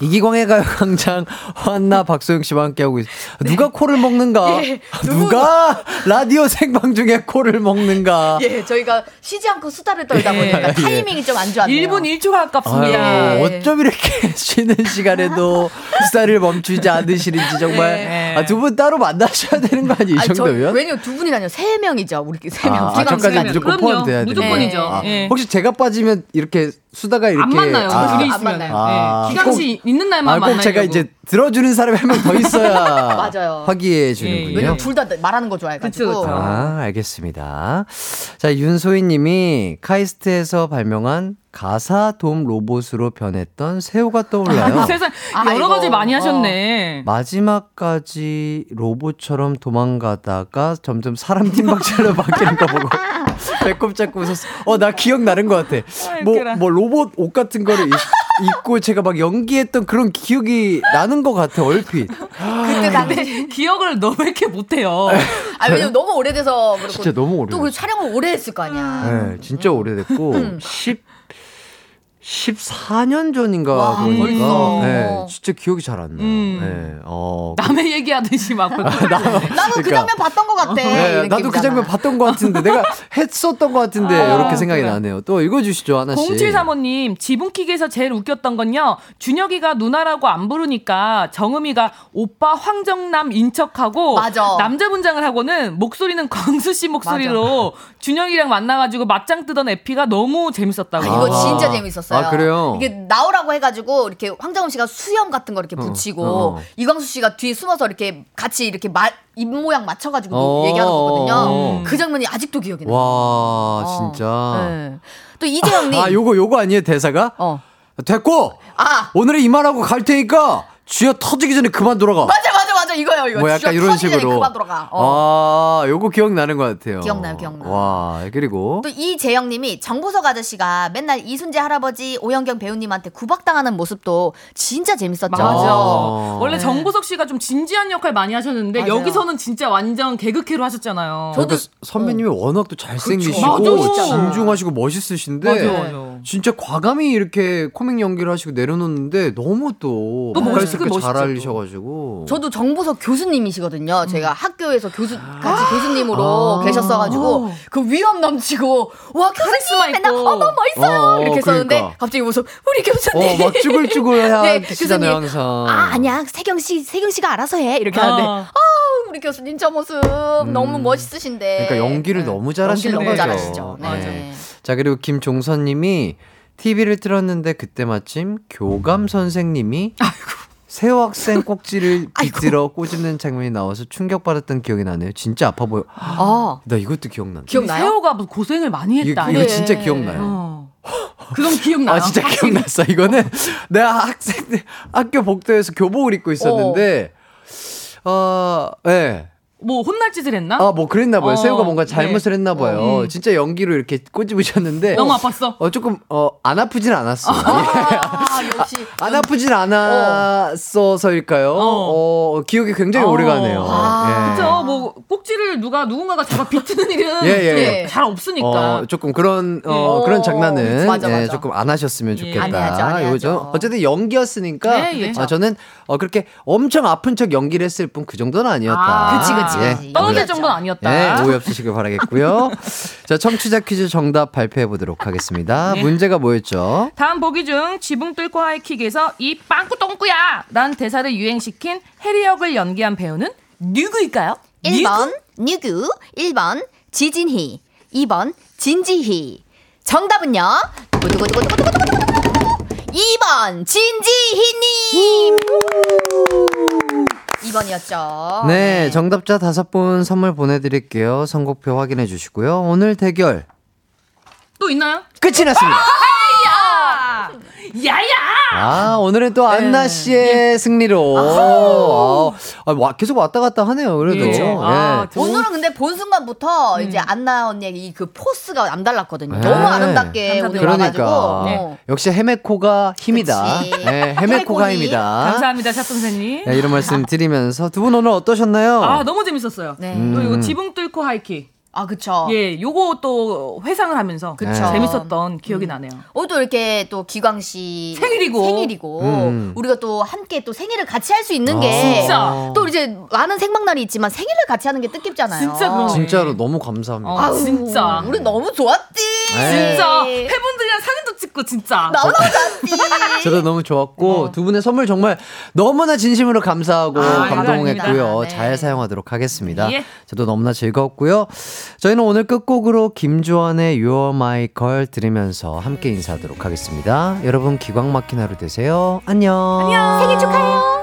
[SPEAKER 1] 이기광의 가요광장 환나 박소영 씨와 함께하고 있어요. 누가 코를 먹는가?
[SPEAKER 6] 예,
[SPEAKER 1] 누가 라디오 생방 중에 코를 먹는가?
[SPEAKER 6] 예, 저희가 쉬지 않고 수다를 떨다
[SPEAKER 5] 예.
[SPEAKER 6] 보니까 타이밍이 좀 안 좋았네요.
[SPEAKER 5] 1분 1초가 아깝습니다.
[SPEAKER 1] 아유,
[SPEAKER 6] 예.
[SPEAKER 1] 어쩜 이렇게 쉬는 시간에도 수다를 멈추지 않으시는지 정말
[SPEAKER 5] 예.
[SPEAKER 1] 아, 두 분 따로 만나셔야 되는 거 아니에요? 이
[SPEAKER 6] 아니,
[SPEAKER 1] 정도면?
[SPEAKER 6] 왜냐면 두 분이 아니라 세 명이죠. 우리 세 명.
[SPEAKER 1] 아, 저까지. 무조건. 포함돼야 돼요.
[SPEAKER 5] 무조건이죠.
[SPEAKER 1] 아,
[SPEAKER 5] 예.
[SPEAKER 1] 혹시 제가 빠지면 이렇게 수다가 이렇게
[SPEAKER 5] 안 만나요.
[SPEAKER 1] 아,
[SPEAKER 5] 둘이
[SPEAKER 6] 안
[SPEAKER 5] 있으면.
[SPEAKER 6] 만나요.
[SPEAKER 1] 아.
[SPEAKER 5] 예. 기강 씨 있는 날만
[SPEAKER 1] 아, 꼭
[SPEAKER 5] 만나요.
[SPEAKER 1] 제가 이제 들어주는 사람이 한 명 더 있어야
[SPEAKER 6] 맞아요.
[SPEAKER 1] 화기애
[SPEAKER 5] 예,
[SPEAKER 1] 주는군요.
[SPEAKER 6] 왜냐면 둘 다 말하는 거 좋아해가지고.
[SPEAKER 5] 그쵸, 그쵸.
[SPEAKER 1] 아, 알겠습니다. 자, 윤소희 님이 카이스트에서 발명한 가사 돔 로봇으로 변했던 새우가 떠올라요.
[SPEAKER 5] 세상
[SPEAKER 6] 아,
[SPEAKER 5] 여러. 가지 많이 하셨네.
[SPEAKER 1] 마지막까지 로봇처럼 도망가다가 점점 사람 팀박질로 바뀌는 거 보고 배꼽 잡고 웃었어. 어, 나 기억 나는 것 같아. 뭐,
[SPEAKER 5] 웃겨라.
[SPEAKER 1] 뭐 로봇 옷 같은 거를 입- 입고 제가 막 연기했던 그런 기억이 나는 것 같아, 얼핏.
[SPEAKER 6] 그때 당시.
[SPEAKER 5] 기억을 너무 이렇게 못해요.
[SPEAKER 6] 아, 왜냐면 너무 오래돼서 그렇고.
[SPEAKER 1] 진짜 너무 오래.
[SPEAKER 6] 또그 촬영을 오래 했을 거 아니야.
[SPEAKER 1] 네, 진짜 오래됐고 10 14년 전인가
[SPEAKER 6] 와,
[SPEAKER 1] 그러니까
[SPEAKER 6] 벌써.
[SPEAKER 1] 네, 진짜 기억이 잘 안 나요.
[SPEAKER 5] 음.
[SPEAKER 1] 네, 어,
[SPEAKER 5] 남의 얘기하듯이 막.
[SPEAKER 6] 나도 그
[SPEAKER 1] 그러니까.
[SPEAKER 6] 장면 봤던 것 같아.
[SPEAKER 1] 네, 나도 그
[SPEAKER 6] 느낌이잖아.
[SPEAKER 1] 장면 봤던 것 같은데 내가 했었던 것 같은데
[SPEAKER 5] 아,
[SPEAKER 1] 이렇게 생각이
[SPEAKER 5] 그래.
[SPEAKER 1] 나네요. 또 읽어주시죠 하나씩.
[SPEAKER 5] 0735님, 지붕킥에서 제일 웃겼던 건요, 준혁이가 누나라고 안 부르니까 정음이가 오빠 황정남 인척하고,
[SPEAKER 6] 맞아.
[SPEAKER 5] 남자 분장을 하고는 목소리는 광수 씨 목소리로 준혁이랑 만나가지고 맞짱 뜨던 에피가 너무 재밌었다고.
[SPEAKER 6] 아, 이거
[SPEAKER 1] 아.
[SPEAKER 6] 진짜 재밌었어요.
[SPEAKER 1] 아, 그래요?
[SPEAKER 6] 이게 나오라고 해가지고 이렇게 황정음 씨가 수염 같은 거 이렇게 붙이고
[SPEAKER 1] 어.
[SPEAKER 6] 이광수 씨가 뒤에 숨어서 이렇게 같이 이렇게 말, 입 모양 맞춰가지고
[SPEAKER 1] 어.
[SPEAKER 6] 얘기하는 거거든요.
[SPEAKER 1] 음.
[SPEAKER 6] 그 장면이 아직도 기억이 나요.
[SPEAKER 1] 와
[SPEAKER 6] 어.
[SPEAKER 1] 진짜.
[SPEAKER 6] 네. 또 이재영님.
[SPEAKER 1] 아 요거 요거 아니에요 대사가?
[SPEAKER 6] 어.
[SPEAKER 1] 됐고
[SPEAKER 6] 아
[SPEAKER 1] 오늘은 이만하고 갈 테니까 쥐어 터지기 전에 그만 돌아가.
[SPEAKER 6] 맞아 이거요 이거.
[SPEAKER 1] 뭐 약간 이런 식으로.
[SPEAKER 6] 돌아가. 어.
[SPEAKER 1] 아 요거 기억나는 것 같아요.
[SPEAKER 6] 기억나요, 기억나.
[SPEAKER 1] 와 그리고
[SPEAKER 6] 또 이재영님이 정보석 아저씨가 맨날 이순재 할아버지 오영경 배우님한테 구박당하는 모습도 진짜 재밌었죠.
[SPEAKER 5] 맞아.
[SPEAKER 1] 어.
[SPEAKER 5] 원래 정보석 씨가 좀 진지한 역할 많이 하셨는데,
[SPEAKER 6] 맞아요.
[SPEAKER 5] 여기서는 진짜 완전 개그캐로 하셨잖아요.
[SPEAKER 1] 그러니까 선배님이 워낙 또 잘생기시고
[SPEAKER 5] 맞아.
[SPEAKER 1] 진중하시고 멋있으신데
[SPEAKER 5] 맞아, 맞아.
[SPEAKER 1] 진짜 과감히 이렇게 코믹 연기를 하시고 내려놓는데 너무
[SPEAKER 5] 또또
[SPEAKER 1] 보컬
[SPEAKER 5] 멋있-
[SPEAKER 1] 잘. 알리셔가지고
[SPEAKER 6] 저도 정보 석 교수님이시거든요. 제가 학교에서 교수 같이 교수님으로
[SPEAKER 1] 아.
[SPEAKER 6] 계셨어가지고 그 위험 넘치고 와
[SPEAKER 5] 카리스마
[SPEAKER 6] 교수님 맨날
[SPEAKER 5] 있고.
[SPEAKER 6] 어머 멋있어요
[SPEAKER 1] 어,
[SPEAKER 6] 이렇게 했었는데
[SPEAKER 1] 그러니까.
[SPEAKER 6] 갑자기 무슨 우리 교수님
[SPEAKER 1] 어 막 쭈글쭈글
[SPEAKER 6] 네,
[SPEAKER 1] 하시잖아요
[SPEAKER 6] 교수님.
[SPEAKER 1] 항상.
[SPEAKER 6] 아 아니야 세경 씨 세경 씨가 알아서 해 이렇게 하는데
[SPEAKER 5] 어.
[SPEAKER 6] 아 우리 교수님 저 모습 너무 멋있으신데
[SPEAKER 1] 그러니까 연기를 너무 잘하시는
[SPEAKER 6] 연기를 너무. 잘하시죠. 네.
[SPEAKER 1] 네. 자 그리고 김종선님이 TV를 틀었는데 그때 마침 교감 선생님이 새우 학생 꼭지를 비틀어 꼬집는 장면이 나와서 충격받았던 기억이 나네요. 진짜 아파 보여.
[SPEAKER 6] 아
[SPEAKER 1] 나 이것도 기억나.
[SPEAKER 6] 기억나요?
[SPEAKER 5] 뭐 고생을 많이
[SPEAKER 1] 이거,
[SPEAKER 5] 했다.
[SPEAKER 1] 이거
[SPEAKER 6] 네.
[SPEAKER 1] 진짜 기억나요.
[SPEAKER 5] 어. 그건 기억나요.
[SPEAKER 1] 아 진짜 기억났어. 이거는 내가 학생들 학교 복도에서 교복을 입고 있었는데 어, 예.
[SPEAKER 5] 뭐 혼날 짓을 했나?
[SPEAKER 1] 아, 뭐 그랬나 봐요.
[SPEAKER 5] 어,
[SPEAKER 1] 새우가 뭔가 잘못을 했나 봐요.
[SPEAKER 5] 어, 음.
[SPEAKER 1] 진짜 연기로 이렇게 꼬집으셨는데
[SPEAKER 5] 너무 아팠어.
[SPEAKER 1] 어 조금 어안 아프진 않았어.
[SPEAKER 6] 아 역시
[SPEAKER 1] 안 아프진 않았어서일까요? 어, 기억이 굉장히
[SPEAKER 5] 어.
[SPEAKER 1] 오래 가네요.
[SPEAKER 6] 아,
[SPEAKER 1] 예.
[SPEAKER 5] 그죠? 뭐 꼭지를 누가 누군가가 잡아 비트는 일은
[SPEAKER 1] 예, 예.
[SPEAKER 6] 네.
[SPEAKER 5] 잘 없으니까.
[SPEAKER 1] 어, 조금 그런 어,
[SPEAKER 6] 예.
[SPEAKER 1] 그런
[SPEAKER 6] 어,
[SPEAKER 1] 장난은
[SPEAKER 6] 맞아,
[SPEAKER 1] 예,
[SPEAKER 6] 맞아.
[SPEAKER 1] 조금 안 하셨으면
[SPEAKER 5] 예.
[SPEAKER 1] 좋겠다.
[SPEAKER 6] 안 해야죠, 안 해야죠.
[SPEAKER 1] 어쨌든 연기였으니까
[SPEAKER 5] 예, 예.
[SPEAKER 1] 아, 저는 어, 그렇게 엄청 아픈 척 연기를 했을 뿐 그 정도는 아니었다.
[SPEAKER 5] 아,
[SPEAKER 6] 그치, 그치,
[SPEAKER 1] 예.
[SPEAKER 6] 그치.
[SPEAKER 5] 떨어질
[SPEAKER 6] 연기였죠.
[SPEAKER 5] 정도는 아니었다.
[SPEAKER 1] 네, 오해 없으시길 바라겠고요. 자, 청취자 퀴즈 정답 발표해 보도록 하겠습니다.
[SPEAKER 5] 네.
[SPEAKER 1] 문제가 뭐였죠?
[SPEAKER 5] 다음 보기 중 지붕 뚫고 하이킥에서 이 빵꾸 똥꾸야 란 대사를 유행시킨 해리 역을 연기한 배우는 누구일까요?
[SPEAKER 3] 1번 누구 1번 지진희 2번 진지희 정답은요 두구두구두구두구두구두구두구 2번 진지희님 2번이었죠
[SPEAKER 1] 네, 정답자 다섯 분 선물 보내드릴게요. 선곡표 확인해 주시고요. 오늘 대결
[SPEAKER 5] 또 있나요?
[SPEAKER 1] 끝이 났습니다.
[SPEAKER 5] 야야!
[SPEAKER 1] 아, 오늘은 또 안나 씨의 승리로. 아, 와, 계속 왔다 갔다 하네요, 그래도. 예.
[SPEAKER 5] 아, 저-
[SPEAKER 6] 오늘은 근데 본 순간부터 이제 안나 언니의 이그 포스가 남달랐거든요.
[SPEAKER 1] 네.
[SPEAKER 6] 너무 아름답게 우리
[SPEAKER 1] 그러니까.
[SPEAKER 6] 와가지고.
[SPEAKER 5] 네.
[SPEAKER 6] 어.
[SPEAKER 1] 역시 헤메코가 힘이다. 네, 헤메코가. 힘이다.
[SPEAKER 5] 감사합니다, 샷 선생님.
[SPEAKER 1] 네, 이런 말씀 드리면서 두 분 오늘 어떠셨나요?
[SPEAKER 5] 아, 너무 재밌었어요.
[SPEAKER 6] 네.
[SPEAKER 1] 음.
[SPEAKER 5] 또 이거 지붕 뚫고 하이킥.
[SPEAKER 6] 아 그쵸.
[SPEAKER 5] 예, 요거 또 회상을 하면서
[SPEAKER 6] 그쵸.
[SPEAKER 5] 재밌었던 기억이 나네요.
[SPEAKER 6] 오늘 또 이렇게 또 기광 씨
[SPEAKER 5] 생일이고.
[SPEAKER 6] 생일이고
[SPEAKER 1] 음.
[SPEAKER 6] 우리가 또 함께 또 생일을 같이 할 수 있는 게
[SPEAKER 1] 아.
[SPEAKER 5] 진짜.
[SPEAKER 6] 또 이제 많은 생방날이 있지만 생일을 같이 하는 게 뜻깊잖아요.
[SPEAKER 5] 진짜 그러네.
[SPEAKER 1] 진짜로 너무 감사합니다.
[SPEAKER 5] 어,
[SPEAKER 6] 아우,
[SPEAKER 5] 진짜.
[SPEAKER 6] 우리 너무 좋았지.
[SPEAKER 1] 네.
[SPEAKER 5] 진짜 팬분들이랑 사진도 찍고 진짜.
[SPEAKER 6] 너무 좋았지.
[SPEAKER 1] 저도 너무 좋았고
[SPEAKER 5] 어.
[SPEAKER 1] 두 분의 선물 정말 너무나 진심으로 감사하고
[SPEAKER 5] 아,
[SPEAKER 1] 감동했고요.
[SPEAKER 6] 감사합니다.
[SPEAKER 1] 잘
[SPEAKER 6] 네.
[SPEAKER 1] 사용하도록 하겠습니다.
[SPEAKER 5] 예.
[SPEAKER 1] 저도 너무나 즐거웠고요. 저희는 오늘 끝곡으로 김주환의 You're My Girl 들으면서 함께 인사하도록 하겠습니다. 여러분 기광 막힌 하루 되세요. 안녕.
[SPEAKER 3] 생일 축하해요